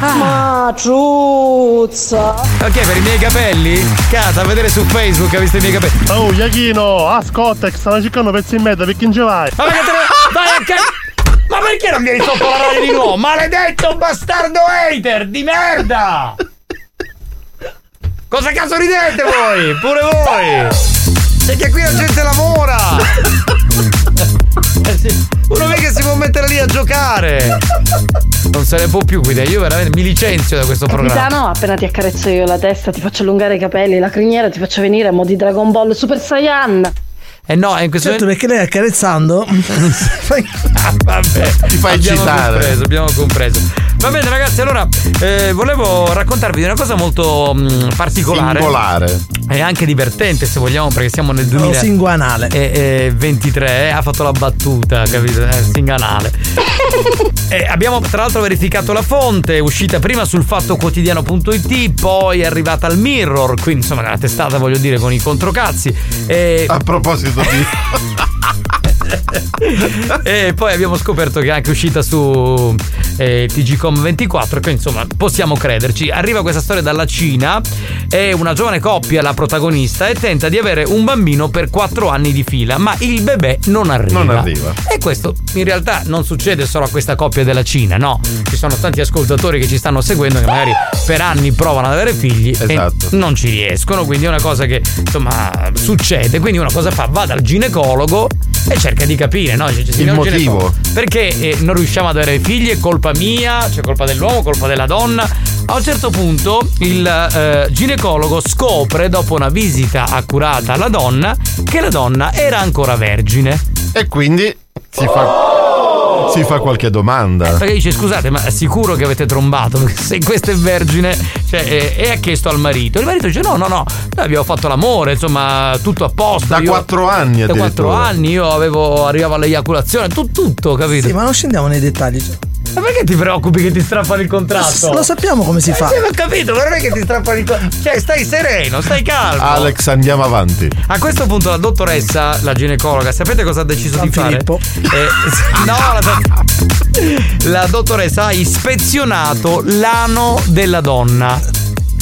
Speaker 20: Ma ciuzza!
Speaker 4: Ok, per i miei capelli? Cata, a vedere su Facebook, ha visto i miei capelli.
Speaker 12: Oh, Iachino, ascolta, che stanno cercando pezzi in mezzo, perché non ci vai?
Speaker 4: Ma perché te ne- vai a ca- Ma perché non vieni sotto la radio di nuovo? (laughs) Maledetto bastardo hater di merda! Cosa cazzo ridete voi? Pure voi! Perché qui la gente lavora! (laughs) Uno mica si può mettere lì a giocare! Non se ne può più guida, io veramente mi licenzio da questo programma.
Speaker 20: Capitano, appena ti accarezzo io la testa, ti faccio allungare i capelli, la criniera, ti faccio venire a mo' di Dragon Ball Super Saiyan.
Speaker 4: Eh no, in questo
Speaker 14: Certo, perché lei accarezzando (laughs) (laughs)
Speaker 4: Ah, vabbè,
Speaker 3: Ti fai
Speaker 4: abbiamo
Speaker 3: eccitare.
Speaker 4: compreso, abbiamo compreso. Va bene, ragazzi, allora eh, volevo raccontarvi di una cosa molto mh, particolare.
Speaker 3: Singolare.
Speaker 4: E anche divertente, se vogliamo, perché siamo nel
Speaker 14: o
Speaker 4: 2023.
Speaker 14: singuanale.
Speaker 4: eh, ha fatto la battuta, capito? (laughs) Eh, singanale. E abbiamo tra l'altro verificato la fonte, è uscita prima sul fattoquotidiano.it, poi è arrivata al Mirror, quindi insomma la testata voglio dire con i controcazzi. E
Speaker 3: A proposito di. (laughs) (laughs)
Speaker 4: e poi abbiamo scoperto che è anche uscita su eh, TGCom24 quindi insomma possiamo crederci. Arriva questa storia dalla Cina. È una giovane coppia la protagonista e tenta di avere un bambino per 4 anni di fila ma il bebè non arriva.
Speaker 3: Non arriva.
Speaker 4: e questo in realtà non succede solo a questa coppia della Cina no? Ci sono tanti ascoltatori che ci stanno seguendo che magari per anni provano ad avere figli
Speaker 3: Esatto.
Speaker 4: e non ci riescono quindi è una cosa che insomma succede. Quindi una cosa fa va dal ginecologo e cerca di capire no? Cioè,
Speaker 3: Il motivo.
Speaker 4: perché eh, non riusciamo ad avere figli è colpa mia c'è colpa dell'uomo colpa della donna a un certo punto il eh, ginecologo scopre dopo una visita accurata alla donna che la donna era ancora vergine
Speaker 3: E quindi si fa. Si fa qualche domanda.
Speaker 4: perché dice scusate ma è sicuro che avete trombato Perché (laughs) se questa è vergine cioè, e, e ha chiesto al marito il marito dice no no no noi abbiamo fatto l'amore insomma tutto a posto
Speaker 3: Da quattro anni
Speaker 4: da quattro
Speaker 3: addirittura.
Speaker 4: anni io avevo arrivavo all'eiaculazione tu- tutto capito
Speaker 14: Sì, ma non scendiamo nei dettagli.
Speaker 4: Ma perché ti preoccupi che ti strappano il contratto
Speaker 14: Lo sappiamo come si fa.
Speaker 4: Sì, ma ho capito, ma non è che ti strappano il contratto. Cioè, stai sereno, stai calmo.
Speaker 3: Alex, andiamo avanti.
Speaker 4: A questo punto la dottoressa, la ginecologa, sapete cosa ha deciso
Speaker 14: San
Speaker 4: di fare?
Speaker 14: Filippo.
Speaker 4: Eh, no, la, la dottoressa ha ispezionato l'ano della donna.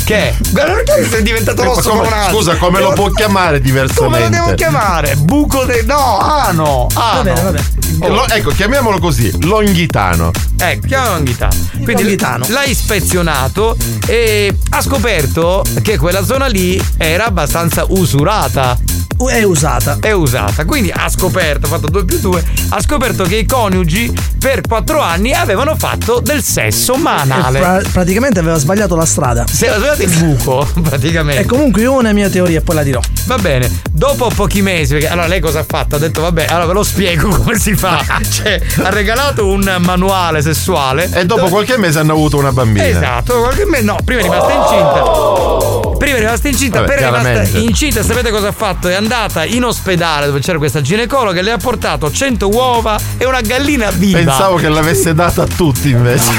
Speaker 4: Che? Guarda perché sei diventato rosso
Speaker 3: come-
Speaker 4: come
Speaker 3: scusa, come lo può chiamare diversamente?
Speaker 4: Come lo devo chiamare? Buco de. No, ano! ano.
Speaker 3: Va bene, va bene. Lo- ecco, chiamiamolo così, longhitano.
Speaker 4: Ecco, chiamalo Longhitano. Quindi
Speaker 14: Longhitano.
Speaker 4: l'ha ispezionato e ha scoperto che quella zona lì era abbastanza usurata.
Speaker 14: È usata.
Speaker 4: È usata. Quindi ha scoperto, ha fatto 2 più 2, ha scoperto che i coniugi per 4 anni avevano fatto del sesso manale.
Speaker 14: Pra- praticamente aveva sbagliato la strada.
Speaker 4: Se la sbagliato il buco, (laughs) praticamente.
Speaker 14: E comunque io ho una mia teoria e poi la dirò.
Speaker 4: Va bene, dopo pochi mesi, perché allora lei cosa ha fatto? Ha detto vabbè, allora ve lo spiego (laughs) come si fa. (laughs) Cioè, ha regalato un manuale sessuale.
Speaker 3: E dopo qualche mese hanno avuto una bambina.
Speaker 4: Esatto, qualche mese. No, prima è rimasta incinta. Prima è rimasta incinta,
Speaker 3: Vabbè,
Speaker 4: per è rimasta incinta, sapete cosa ha fatto? È andata in ospedale dove c'era questa ginecologa e le ha portato 100 uova e una gallina viva.
Speaker 3: Pensavo che l'avesse data a tutti invece.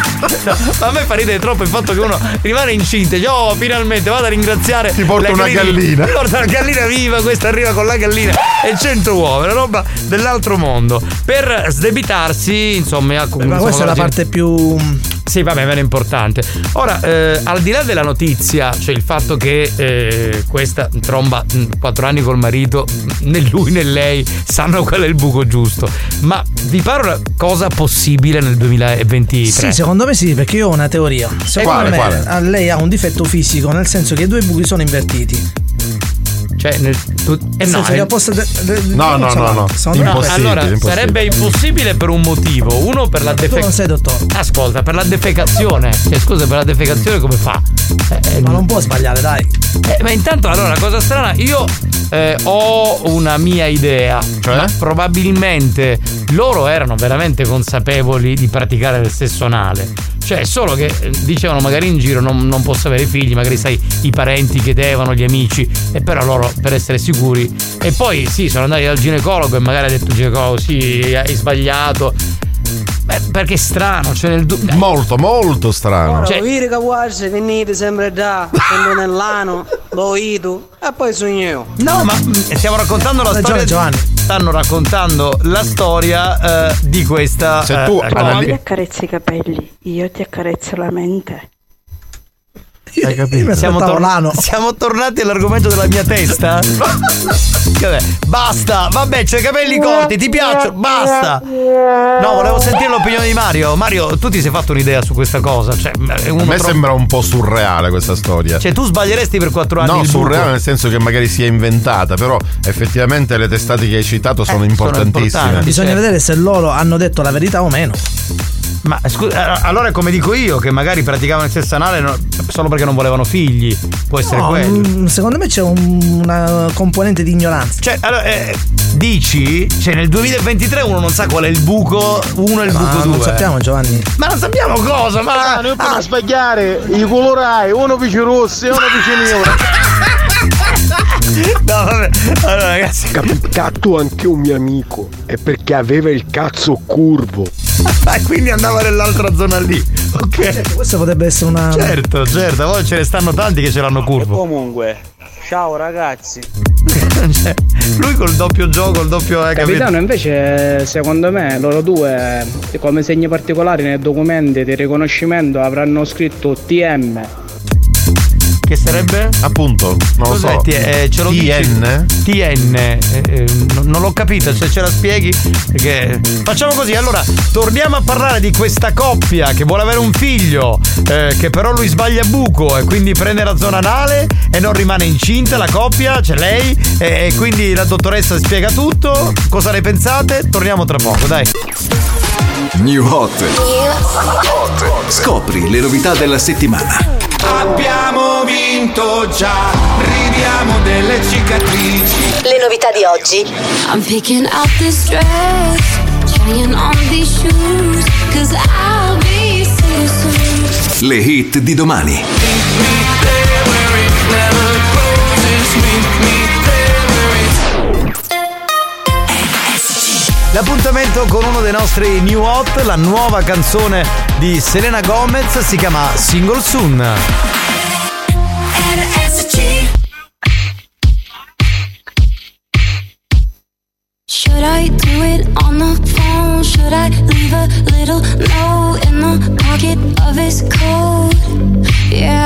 Speaker 4: No, ma a me fa ridere troppo il fatto che uno rimane incinta e dice oh finalmente vado a ringraziare
Speaker 3: Ti porto
Speaker 4: la
Speaker 3: una gallina." (laughs)
Speaker 4: Mi porta una gallina viva questa arriva con la gallina e 100 uova una roba dell'altro mondo per sdebitarsi insomma a-
Speaker 14: Ma questa è la parte più.
Speaker 4: Sì, vabbè, meno importante. Ora, eh, al di là della notizia, cioè il fatto che eh, questa tromba 4 anni col marito, né lui né lei sanno qual è il buco giusto. Ma vi pare una cosa possibile nel 2023?
Speaker 14: Sì, secondo me sì, perché io ho una teoria. Secondo
Speaker 4: Quale,
Speaker 14: me
Speaker 4: quale?
Speaker 14: lei ha un difetto fisico, nel senso che i due buchi sono invertiti.
Speaker 4: Cioè, nel, tu, eh no,
Speaker 14: senso
Speaker 4: eh,
Speaker 14: apposta de- de-
Speaker 3: No, no, no, no.
Speaker 14: me-
Speaker 3: Impossibile,
Speaker 4: allora,
Speaker 3: impossibile.
Speaker 4: sarebbe impossibile per un motivo. Uno per la
Speaker 14: Tu non
Speaker 4: defecazione.
Speaker 14: sei dottore.
Speaker 4: Ascolta, per la defecazione. Cioè, scusa, per la defecazione come fa? Eh,
Speaker 14: Ma non può sbagliare, dai.
Speaker 4: Eh, ma intanto, allora, la cosa strana, io eh, ho una mia idea. Ma probabilmente loro erano veramente consapevoli di praticare del sesso anale. Cioè, solo che eh, dicevano magari in giro non, non posso avere figli, magari sai, i parenti chiedevano, gli amici, e però loro per essere sicuri. E poi sì, sono andati dal ginecologo e magari ha detto ginecologo, sì, hai sbagliato. Beh, perché è strano, cioè nel du-
Speaker 3: Molto, molto strano.
Speaker 4: Cioè-
Speaker 6: Vire che guardi, venite sempre da, nell'ano, lo ito, e poi sogno io.
Speaker 4: No, ma mm, stiamo raccontando la
Speaker 14: Ha
Speaker 4: storia.
Speaker 14: ragione, Giovanni.
Speaker 4: Stanno raccontando la storia eh, di questa.
Speaker 3: Se tu
Speaker 4: eh,
Speaker 3: anali-
Speaker 20: ti accarezzi i capelli, io ti accarezzo la mente.
Speaker 3: Hai capito?
Speaker 4: Siamo, tor- siamo tornati all'argomento della mia testa. Vabbè, basta, vabbè, c'hai i capelli corti, ti piacciono, basta. No, volevo sentire l'opinione di Mario. Mario, tu ti sei fatto un'idea su questa cosa? Cioè, è
Speaker 3: A me
Speaker 4: troppo-
Speaker 3: sembra un po' surreale questa storia.
Speaker 4: cioè tu sbaglieresti per 4 anni
Speaker 3: No,
Speaker 4: il buco.
Speaker 3: surreale nel senso che magari sia inventata, però effettivamente le testate che hai citato sono importantissime.
Speaker 4: importanti.
Speaker 14: Bisogna
Speaker 4: Certo.
Speaker 14: vedere se loro hanno detto la verità o meno.
Speaker 4: Ma scusa, eh, allora è come dico io, che magari praticavano il sesso anale no- solo perché non volevano figli. Può essere
Speaker 14: No,
Speaker 4: quello.
Speaker 14: mm, secondo me c'è un- una componente di ignoranza.
Speaker 4: Cioè, allora, eh, dici, cioè nel 2023 uno non sa qual è il buco 1 e il
Speaker 14: Ma
Speaker 4: buco 2.
Speaker 14: non sappiamo, Giovanni.
Speaker 4: Ma non sappiamo cosa, ma.
Speaker 60: Ah, noi per sbagliare i colorai, uno più rossi e uno più nero. (laughs)
Speaker 4: No, vabbè. Allora, ragazzi.
Speaker 68: Capitato anche un mio amico è perché aveva il cazzo curvo.
Speaker 4: Ah, (laughs) quindi andava nell'altra zona lì. Ok.
Speaker 14: Questo potrebbe essere una.
Speaker 4: Certo, certo, poi ce ne stanno tanti che ce l'hanno curvo.
Speaker 16: Comunque, ciao ragazzi. (laughs)
Speaker 4: Cioè, lui col doppio gioco, il doppio. Eh, capito?
Speaker 61: Capitano, invece, secondo me, loro due, come segni particolari nei documenti di riconoscimento, avranno scritto TM.
Speaker 4: Che sarebbe?
Speaker 3: Appunto, non lo
Speaker 4: Cos'è
Speaker 3: so.
Speaker 4: T- eh, ce lo dici?
Speaker 3: TN?
Speaker 4: TN, eh, eh, non, non l'ho capito, se ce la spieghi. Perché facciamo così, allora torniamo a parlare di questa coppia che vuole avere un figlio, eh, che però lui sbaglia buco e quindi prende la zona anale e non rimane incinta la coppia, c'è lei, e, e quindi la dottoressa spiega tutto. Cosa ne pensate? Torniamo tra poco, dai.
Speaker 69: New Hot. Scopri le novità della settimana.
Speaker 31: Abbiamo vinto già, ridiamo delle cicatrici.
Speaker 70: Le novità di oggi.
Speaker 32: I'm picking out this dress, trying on these shoes, cause I'll be single soon.
Speaker 69: Le hit di domani.
Speaker 4: L'appuntamento con uno dei nostri new hot, la nuova canzone di Selena Gomez si chiama Single Soon.
Speaker 32: Should I do it on the phone? Should I leave a little note in the pocket of his coat? Yeah,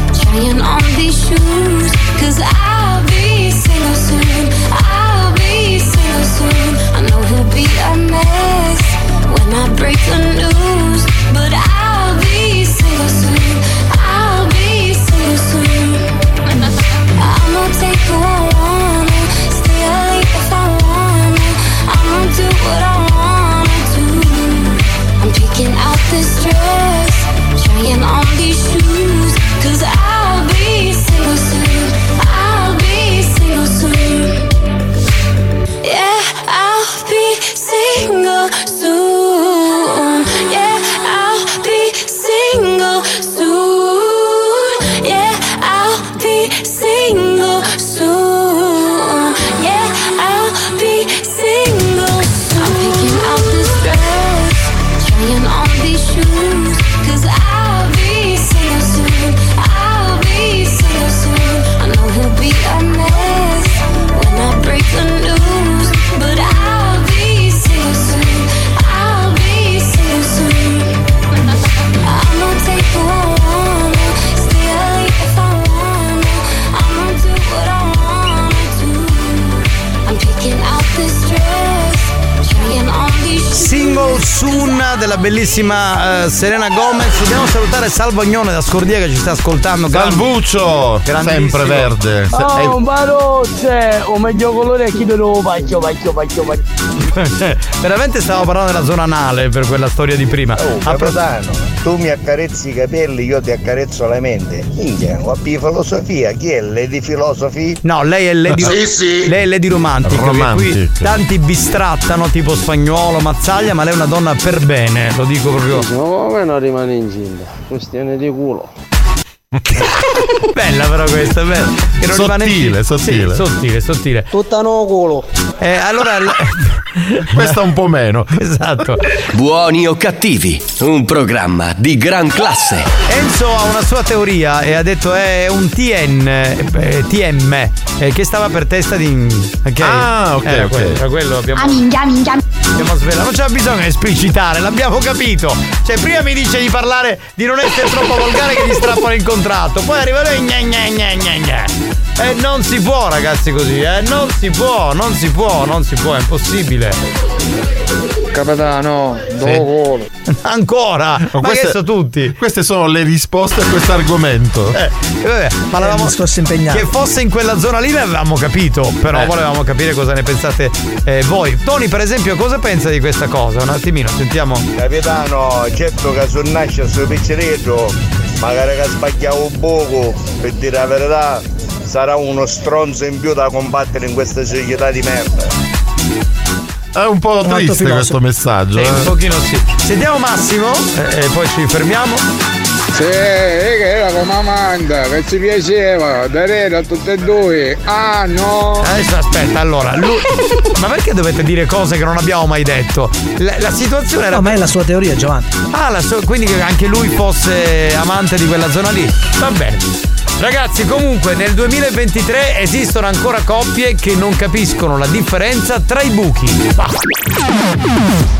Speaker 32: trying on these shoes. Cause I'll be single soon. I'll be single soon. I know he'll be a mess when I break the news.
Speaker 4: Bellissima eh, Serena Gomez. Dobbiamo salutare Salvo Agnone da Scordia che ci sta ascoltando.
Speaker 3: Salvuccio, sempre verde.
Speaker 6: Oh,
Speaker 3: eh,
Speaker 6: ma rozze! O meglio colore è chi te lo faccio, faccio, faccio, faccio. (laughs)
Speaker 4: Veramente stavo parlando della zona anale per quella storia di prima.
Speaker 70: Oh, capitano, tu mi accarezzi i capelli, io ti accarezzo la mente. Minchia, ho più filosofia, chi è? Lady Philosophy?
Speaker 4: No, lei è Lady,
Speaker 70: Sì, sì.
Speaker 4: lei è Lady Romantic, qui tanti bistrattano tipo spagnolo, mazzaglia, ma lei è una donna per bene, lo dico proprio.
Speaker 16: Ma come non rimane incinta? Questione di culo. (laughs)
Speaker 4: Bella però questa, bella. Che non rimane
Speaker 3: Sottile,
Speaker 4: Sì,
Speaker 3: sottile.
Speaker 4: sottile, sottile.
Speaker 6: Tutta no culo.
Speaker 4: Eh, allora. (laughs) (laughs)
Speaker 3: Questa un po' meno. (laughs)
Speaker 4: Esatto.
Speaker 1: Buoni o cattivi, un programma di gran classe.
Speaker 4: Enzo ha una sua teoria e ha detto è un TN, eh, TM, eh, che stava per testa di. ok?
Speaker 3: Ah, ok,
Speaker 4: Era
Speaker 3: ok.
Speaker 4: quello, quello abbiamo.
Speaker 32: Ah, minchia, minchia.
Speaker 4: Abbiamo svelato, non c'è bisogno di esplicitare, l'abbiamo capito. Cioè, prima mi dice di parlare, di non essere troppo volgare che gli strappano il contratto. Poi arriva lui gna gna gna gna gna. E non si può, ragazzi, così, eh. Non si può, non si può, non si può, è impossibile.
Speaker 16: Capitano, do
Speaker 3: Sì. (laughs)
Speaker 4: Ancora!
Speaker 3: Ma
Speaker 4: Ma
Speaker 3: queste-
Speaker 4: che so tutti?
Speaker 3: Queste sono le risposte a questo argomento.
Speaker 4: Eh, e vabbè, ma l'avevamo Che fosse in quella zona lì l'avevamo capito, però
Speaker 3: Eh.
Speaker 4: volevamo capire cosa ne pensate eh, voi. Tony, per esempio, cosa pensa di questa cosa? Un attimino, sentiamo.
Speaker 70: Capitano, certo che se nasce sul picceretto, magari che sbagliavo un poco, per dire la verità, sarà uno stronzo in più da combattere in questa società di merda.
Speaker 3: È un po' triste questo messaggio.
Speaker 4: Sì,
Speaker 3: eh.
Speaker 4: un pochino sì. Sentiamo Massimo eh, e poi ci fermiamo.
Speaker 71: Sì, che era come Amanda, che ci piaceva, Darena a tutte e due. Ah no!
Speaker 4: Adesso aspetta, allora, lui... (laughs) Ma perché dovete dire cose che non abbiamo mai detto? La, la situazione era.
Speaker 14: No, ma è la sua teoria, Giovanni.
Speaker 4: Ah, la sua- quindi che anche lui fosse amante di quella zona lì. Va bene. Ragazzi, comunque nel 2023 esistono ancora coppie che non capiscono la differenza tra i buchi. Va.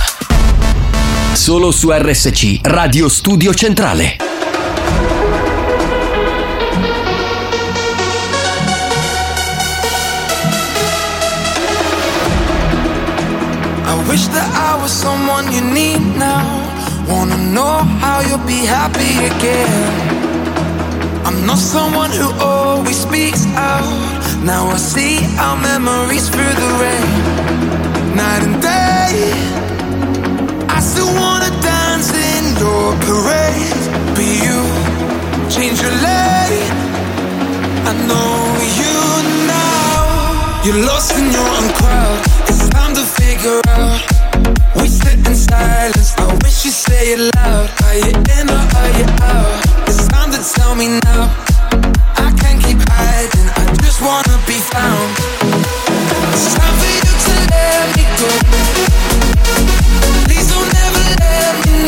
Speaker 1: Solo su RSC, Radio Studio Centrale.
Speaker 30: I wish that I was someone you need now. Wanna know how you'll be happy again. I'm not someone who always speaks out. Now I see our memories through the rain. Night and day. Still wanna dance in your parade. But you change your lane. I know you now. You're lost in your own crowd. It's time to figure out. We sit in silence. I wish you say it loud. Are you in or are you out? It's time to tell me now. I can't keep hiding. I just wanna be found. It's time for you to let me go.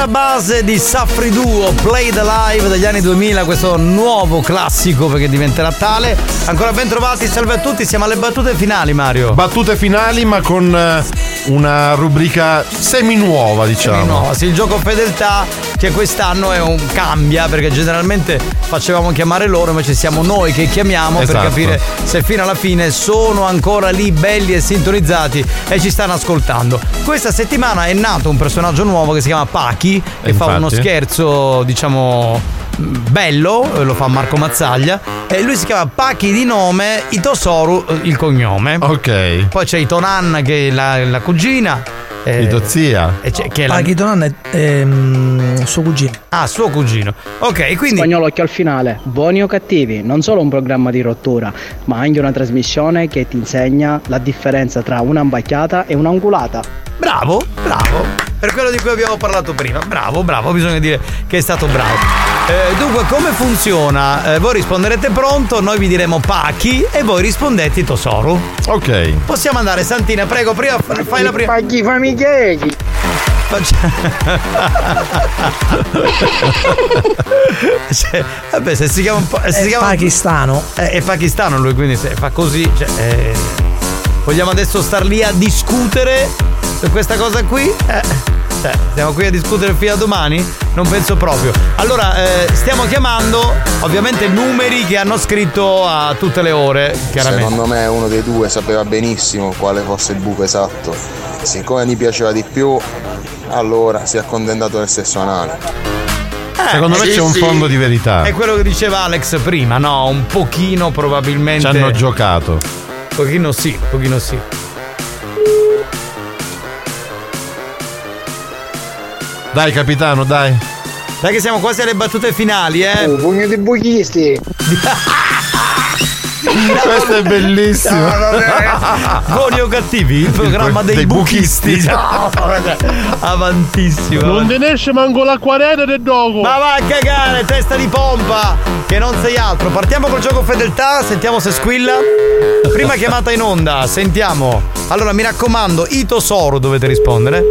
Speaker 4: Sulla base di Safri Duo, Play the Live degli anni 2000, questo nuovo classico perché diventerà tale. Ancora ben trovati, salve a tutti, siamo alle battute finali Mario.
Speaker 3: Battute finali, ma con eh, una rubrica semi nuova, diciamo.
Speaker 4: No, sì, il gioco fedeltà che quest'anno è un cambia perché generalmente facevamo chiamare loro, invece siamo noi che chiamiamo
Speaker 3: Esatto.
Speaker 4: per capire se fino alla fine sono ancora lì belli e sintonizzati e ci stanno ascoltando. Questa settimana è nato un personaggio nuovo che si chiama Pachi, che fa
Speaker 3: infatti.
Speaker 4: uno scherzo, diciamo mh, bello, eh, lo fa Marco Mazzaglia e lui si chiama Pachi di nome, Itosoru eh, il cognome.
Speaker 3: Ok.
Speaker 4: Poi c'è Itonan che è la, la cugina. Eh,
Speaker 3: Itozia.
Speaker 4: e c'è- che è la,
Speaker 14: Paghiton è ehm, suo cugino.
Speaker 4: Ah, suo cugino. Ok, quindi.
Speaker 6: Spagnolo occhio al finale. Buoni o cattivi, non solo un programma di rottura, ma anche una trasmissione che ti insegna la differenza tra una imbacchiata e un'angulata.
Speaker 4: Bravo, bravo. Per quello di cui abbiamo parlato prima. Bravo, bravo, bisogna dire che è stato bravo. Eh, dunque, come funziona? Eh, voi risponderete pronto, noi vi diremo Pachi e voi rispondete Tosoru.
Speaker 3: Ok.
Speaker 4: Possiamo andare, Santina, prego, prima fa- fai la prima.
Speaker 64: Paghi famiglieri. (laughs)
Speaker 4: Cioè, vabbè, se si chiama un po'. Se si
Speaker 14: È
Speaker 4: chiama
Speaker 14: pakistano.
Speaker 4: Eh, è pakistano lui, quindi se fa così. Cioè, eh, vogliamo adesso star lì a discutere su questa cosa qui? Eh, cioè, stiamo qui a discutere fino a domani? Non penso proprio. Allora, eh, stiamo chiamando ovviamente numeri che hanno scritto a tutte le ore, chiaramente.
Speaker 72: Secondo me uno dei due sapeva benissimo quale fosse il buco esatto. Siccome gli piaceva di più, allora si è accontentato del sesso anale.
Speaker 3: Secondo me
Speaker 4: sì,
Speaker 3: c'è un
Speaker 4: sì.
Speaker 3: fondo di verità.
Speaker 4: È quello che diceva Alex prima, no? Un pochino probabilmente.
Speaker 3: Ci hanno giocato.
Speaker 4: Un pochino sì, un pochino sì.
Speaker 3: Dai, capitano, dai.
Speaker 4: Dai che siamo quasi alle battute finali, eh.
Speaker 64: Oh, pugno di buchisti. (laughs)
Speaker 3: Questo è bellissimo.
Speaker 4: Buoni o cattivi? Il programma dei,
Speaker 3: dei
Speaker 4: buchisti.
Speaker 3: buchisti. (laughs)
Speaker 4: No. Avantissimo.
Speaker 12: Non te ne esce manco l'acquarello del dogo.
Speaker 4: Ma vai a cagare, testa di pompa, che non sei altro. Partiamo col gioco fedeltà, sentiamo se squilla. Prima chiamata in onda, sentiamo. Allora, mi raccomando, Ito Soro dovete rispondere.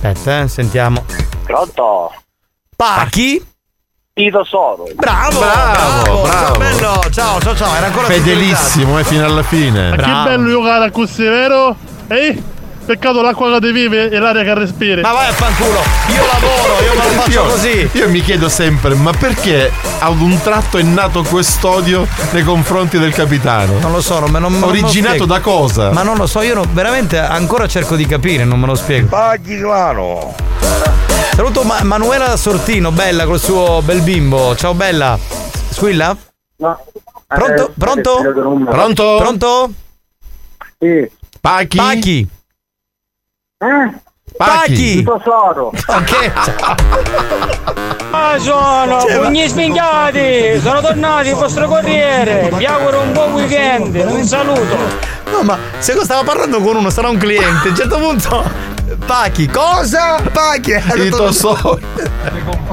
Speaker 4: Aspetta, eh, sentiamo.
Speaker 73: Pronto?
Speaker 4: Pachi?
Speaker 73: Tito Soro.
Speaker 4: Bravo,
Speaker 3: Bravo,
Speaker 4: Ciao
Speaker 3: bravo.
Speaker 4: bello, ciao, ciao, ciao. Era ancora
Speaker 3: Fedelissimo, eh, fino alla fine.
Speaker 12: Ma che bello giocare così, vero? Ehi? Peccato l'acqua che ti vive e l'aria che respiri.
Speaker 4: Ma vai a fanculo, io lavoro, io me lo faccio
Speaker 3: Io,
Speaker 4: così.
Speaker 3: io mi chiedo sempre, ma perché ad un tratto è nato quest'odio nei confronti del capitano?
Speaker 4: Non lo so, non me non me lo
Speaker 3: Originato
Speaker 4: spiego.
Speaker 3: da cosa?
Speaker 4: Ma non lo so, io non- veramente ancora cerco di capire, non me lo spiego.
Speaker 70: Paghi claro.
Speaker 4: Saluto Ma- Manuela Sortino, bella col suo bel bimbo. Ciao bella. Squilla?
Speaker 73: No.
Speaker 4: Pronto? Pronto?
Speaker 73: eh.
Speaker 3: Pronto?
Speaker 4: Pronto?
Speaker 73: Sì.
Speaker 3: Pachi?
Speaker 4: Pachi.
Speaker 73: Eh?
Speaker 4: Pachi.
Speaker 73: Tito Soro.
Speaker 4: Ok.
Speaker 74: Ah, sono pugni sfinchiati, sono tornati il vostro corriere. Vi auguro un buon weekend, un saluto.
Speaker 4: No, ma se stavo parlando con uno, sarà un cliente. A un certo punto. Pachi, cosa? Pachi. detto-
Speaker 3: Tito Soro.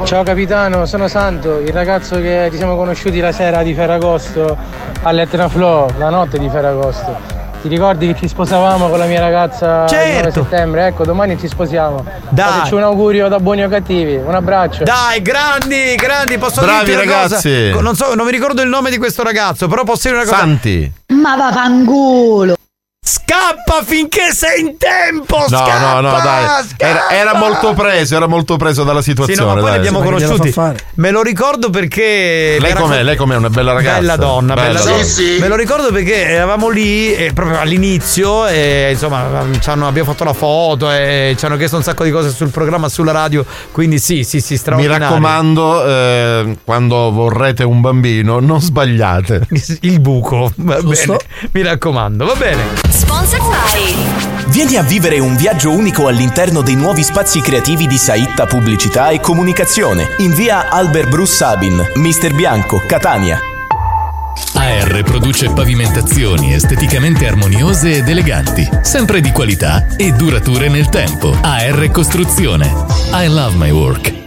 Speaker 6: Ciao capitano, sono Santo, il ragazzo che ci siamo conosciuti la sera di Ferragosto all'Etna Flow, la notte di Ferragosto. Ti ricordi che ci sposavamo con la mia ragazza il 9
Speaker 4: Certo.
Speaker 6: settembre? Ecco, domani ci sposiamo.
Speaker 4: Dai.
Speaker 6: Fateci un augurio da buoni o cattivi, un abbraccio.
Speaker 4: Dai, grandi, grandi, posso
Speaker 3: Bravi
Speaker 4: dirti una
Speaker 3: ragazzi.
Speaker 4: cosa? Non so, non mi ricordo il nome di questo ragazzo, però posso dire una cosa.
Speaker 3: Santi.
Speaker 20: Ma va fanculo.
Speaker 4: Scappa finché sei in tempo!
Speaker 3: No,
Speaker 4: scappa,
Speaker 3: no, no, dai. Era, era molto preso, era molto preso dalla
Speaker 4: Sì,
Speaker 3: situazione.
Speaker 4: no, ma poi
Speaker 3: dai.
Speaker 4: li abbiamo
Speaker 14: gliela
Speaker 4: conosciuti. Me lo ricordo perché.
Speaker 3: Lei com'è? Lei com'è? Una bella ragazza.
Speaker 4: Bella donna, bella,
Speaker 3: Bella
Speaker 4: donna.
Speaker 3: donna.
Speaker 4: Me lo ricordo perché eravamo lì eh, proprio all'inizio e insomma ci hanno- abbiamo fatto la foto e ci hanno chiesto un sacco di cose sul programma, sulla radio. Quindi sì, sì, sì,
Speaker 3: Mi
Speaker 4: straordinario.
Speaker 3: raccomando, eh, quando vorrete un bambino, non sbagliate. (laughs)
Speaker 4: Il buco, va
Speaker 14: Giusto.
Speaker 4: bene. Mi raccomando, va bene.
Speaker 75: Sponsor by
Speaker 1: Vieni a vivere un viaggio unico all'interno dei nuovi spazi creativi di Saitta Pubblicità e Comunicazione in via Albert Bruce Sabin, Mister Bianco, Catania.
Speaker 76: AR produce pavimentazioni esteticamente armoniose ed eleganti, sempre di qualità e durature nel tempo. AR Costruzione. I love my work.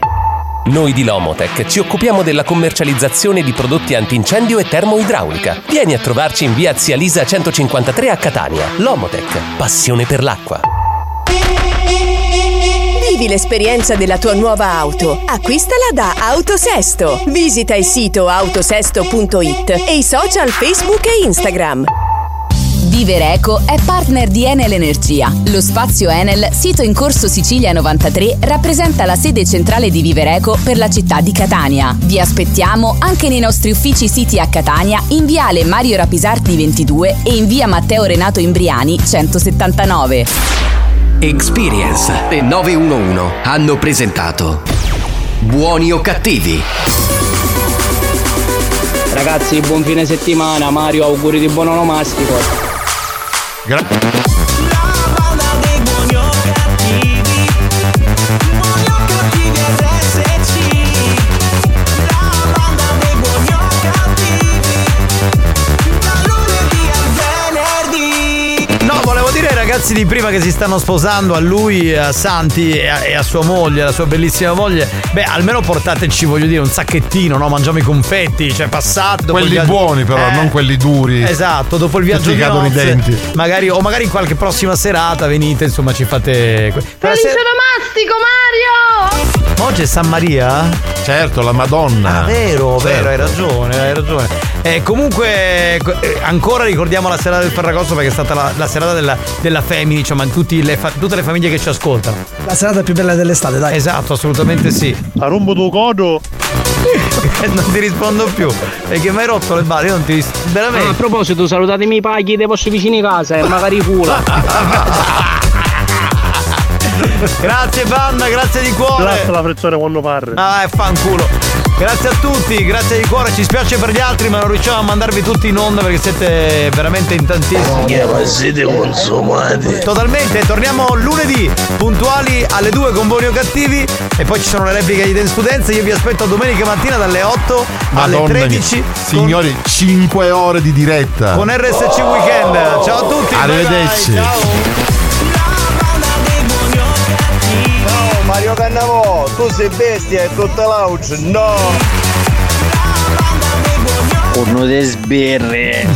Speaker 77: Noi di Lomotech ci occupiamo della commercializzazione di prodotti antincendio e termoidraulica. Vieni a trovarci in via Zia Lisa 153 a Catania. Lomotech, passione per l'acqua.
Speaker 75: Vivi l'esperienza della tua nuova auto. Acquistala da Autosesto. Visita il sito autosesto.it e i social Facebook e Instagram.
Speaker 78: Vivereco è partner di Enel Energia. Lo spazio Enel, sito in corso Sicilia 93, rappresenta la sede centrale di Vivereco per la città di Catania. Vi aspettiamo anche nei nostri uffici siti a Catania, in viale Mario Rapisardi 22 e in via Matteo Renato Imbriani 179.
Speaker 1: Experience e 911 hanno presentato Buoni o cattivi?
Speaker 6: Ragazzi, buon fine settimana, Mario, auguri di buon onomastico.
Speaker 4: No, ragazzi di prima che si stanno sposando, a lui, a Santi e a, e a sua moglie, alla sua bellissima moglie, beh, almeno portateci, voglio dire, un sacchettino, no? Mangiamo i confetti, cioè passate. dopo il
Speaker 3: Quelli
Speaker 4: viaggio-
Speaker 3: buoni, però,
Speaker 4: Eh,
Speaker 3: non quelli duri.
Speaker 4: Esatto, dopo il viaggio
Speaker 3: Tutti
Speaker 4: di
Speaker 3: cadono i
Speaker 4: nozze,
Speaker 3: denti.
Speaker 4: Magari, o magari in qualche prossima serata venite, insomma, ci fate.
Speaker 20: Felice onomastico, Mario!
Speaker 4: Oggi è San Maria?
Speaker 3: Certo, la Madonna.
Speaker 4: Ah, vero, vero, hai
Speaker 3: Certo.
Speaker 4: ragione, hai ragione. Eh, comunque, co- eh, ancora ricordiamo la serata del Ferragosto perché è stata la, la serata della, della Femini, cioè, ma tutti le fa- tutte le famiglie che ci ascoltano.
Speaker 14: La serata più bella dell'estate, dai.
Speaker 4: Esatto, assolutamente sì.
Speaker 12: A rombo tuo codo. (laughs)
Speaker 4: non ti rispondo più. Perché mi hai rotto le balle, io non ti rispondo.
Speaker 6: Ah, a
Speaker 4: Veramente.
Speaker 6: proposito, salutatemi i paghi dei vostri vicini casa e magari cula. (laughs)
Speaker 4: grazie banda, grazie di cuore.
Speaker 12: Grazie la frizione quando parli.
Speaker 4: Ah, è fanculo. Grazie a tutti, grazie di cuore, ci spiace per gli altri ma non riusciamo a mandarvi tutti in onda perché siete veramente in tantissimi.
Speaker 70: ma siete consumati.
Speaker 4: Totalmente, torniamo lunedì, puntuali alle 2 con buoni o cattivi e poi ci sono le repliche di Dance Studenza, io vi aspetto domenica mattina dalle 8 alle
Speaker 3: Madonna
Speaker 4: 13
Speaker 3: mia. Signori, 5 ore di diretta.
Speaker 4: con RSC Weekend. Ciao a tutti. bye bye,
Speaker 3: Arrivederci.
Speaker 4: ciao.
Speaker 70: Mario Cannavò, tu sei bestia e tutta l'auce, no!
Speaker 16: Uno dei sbirri.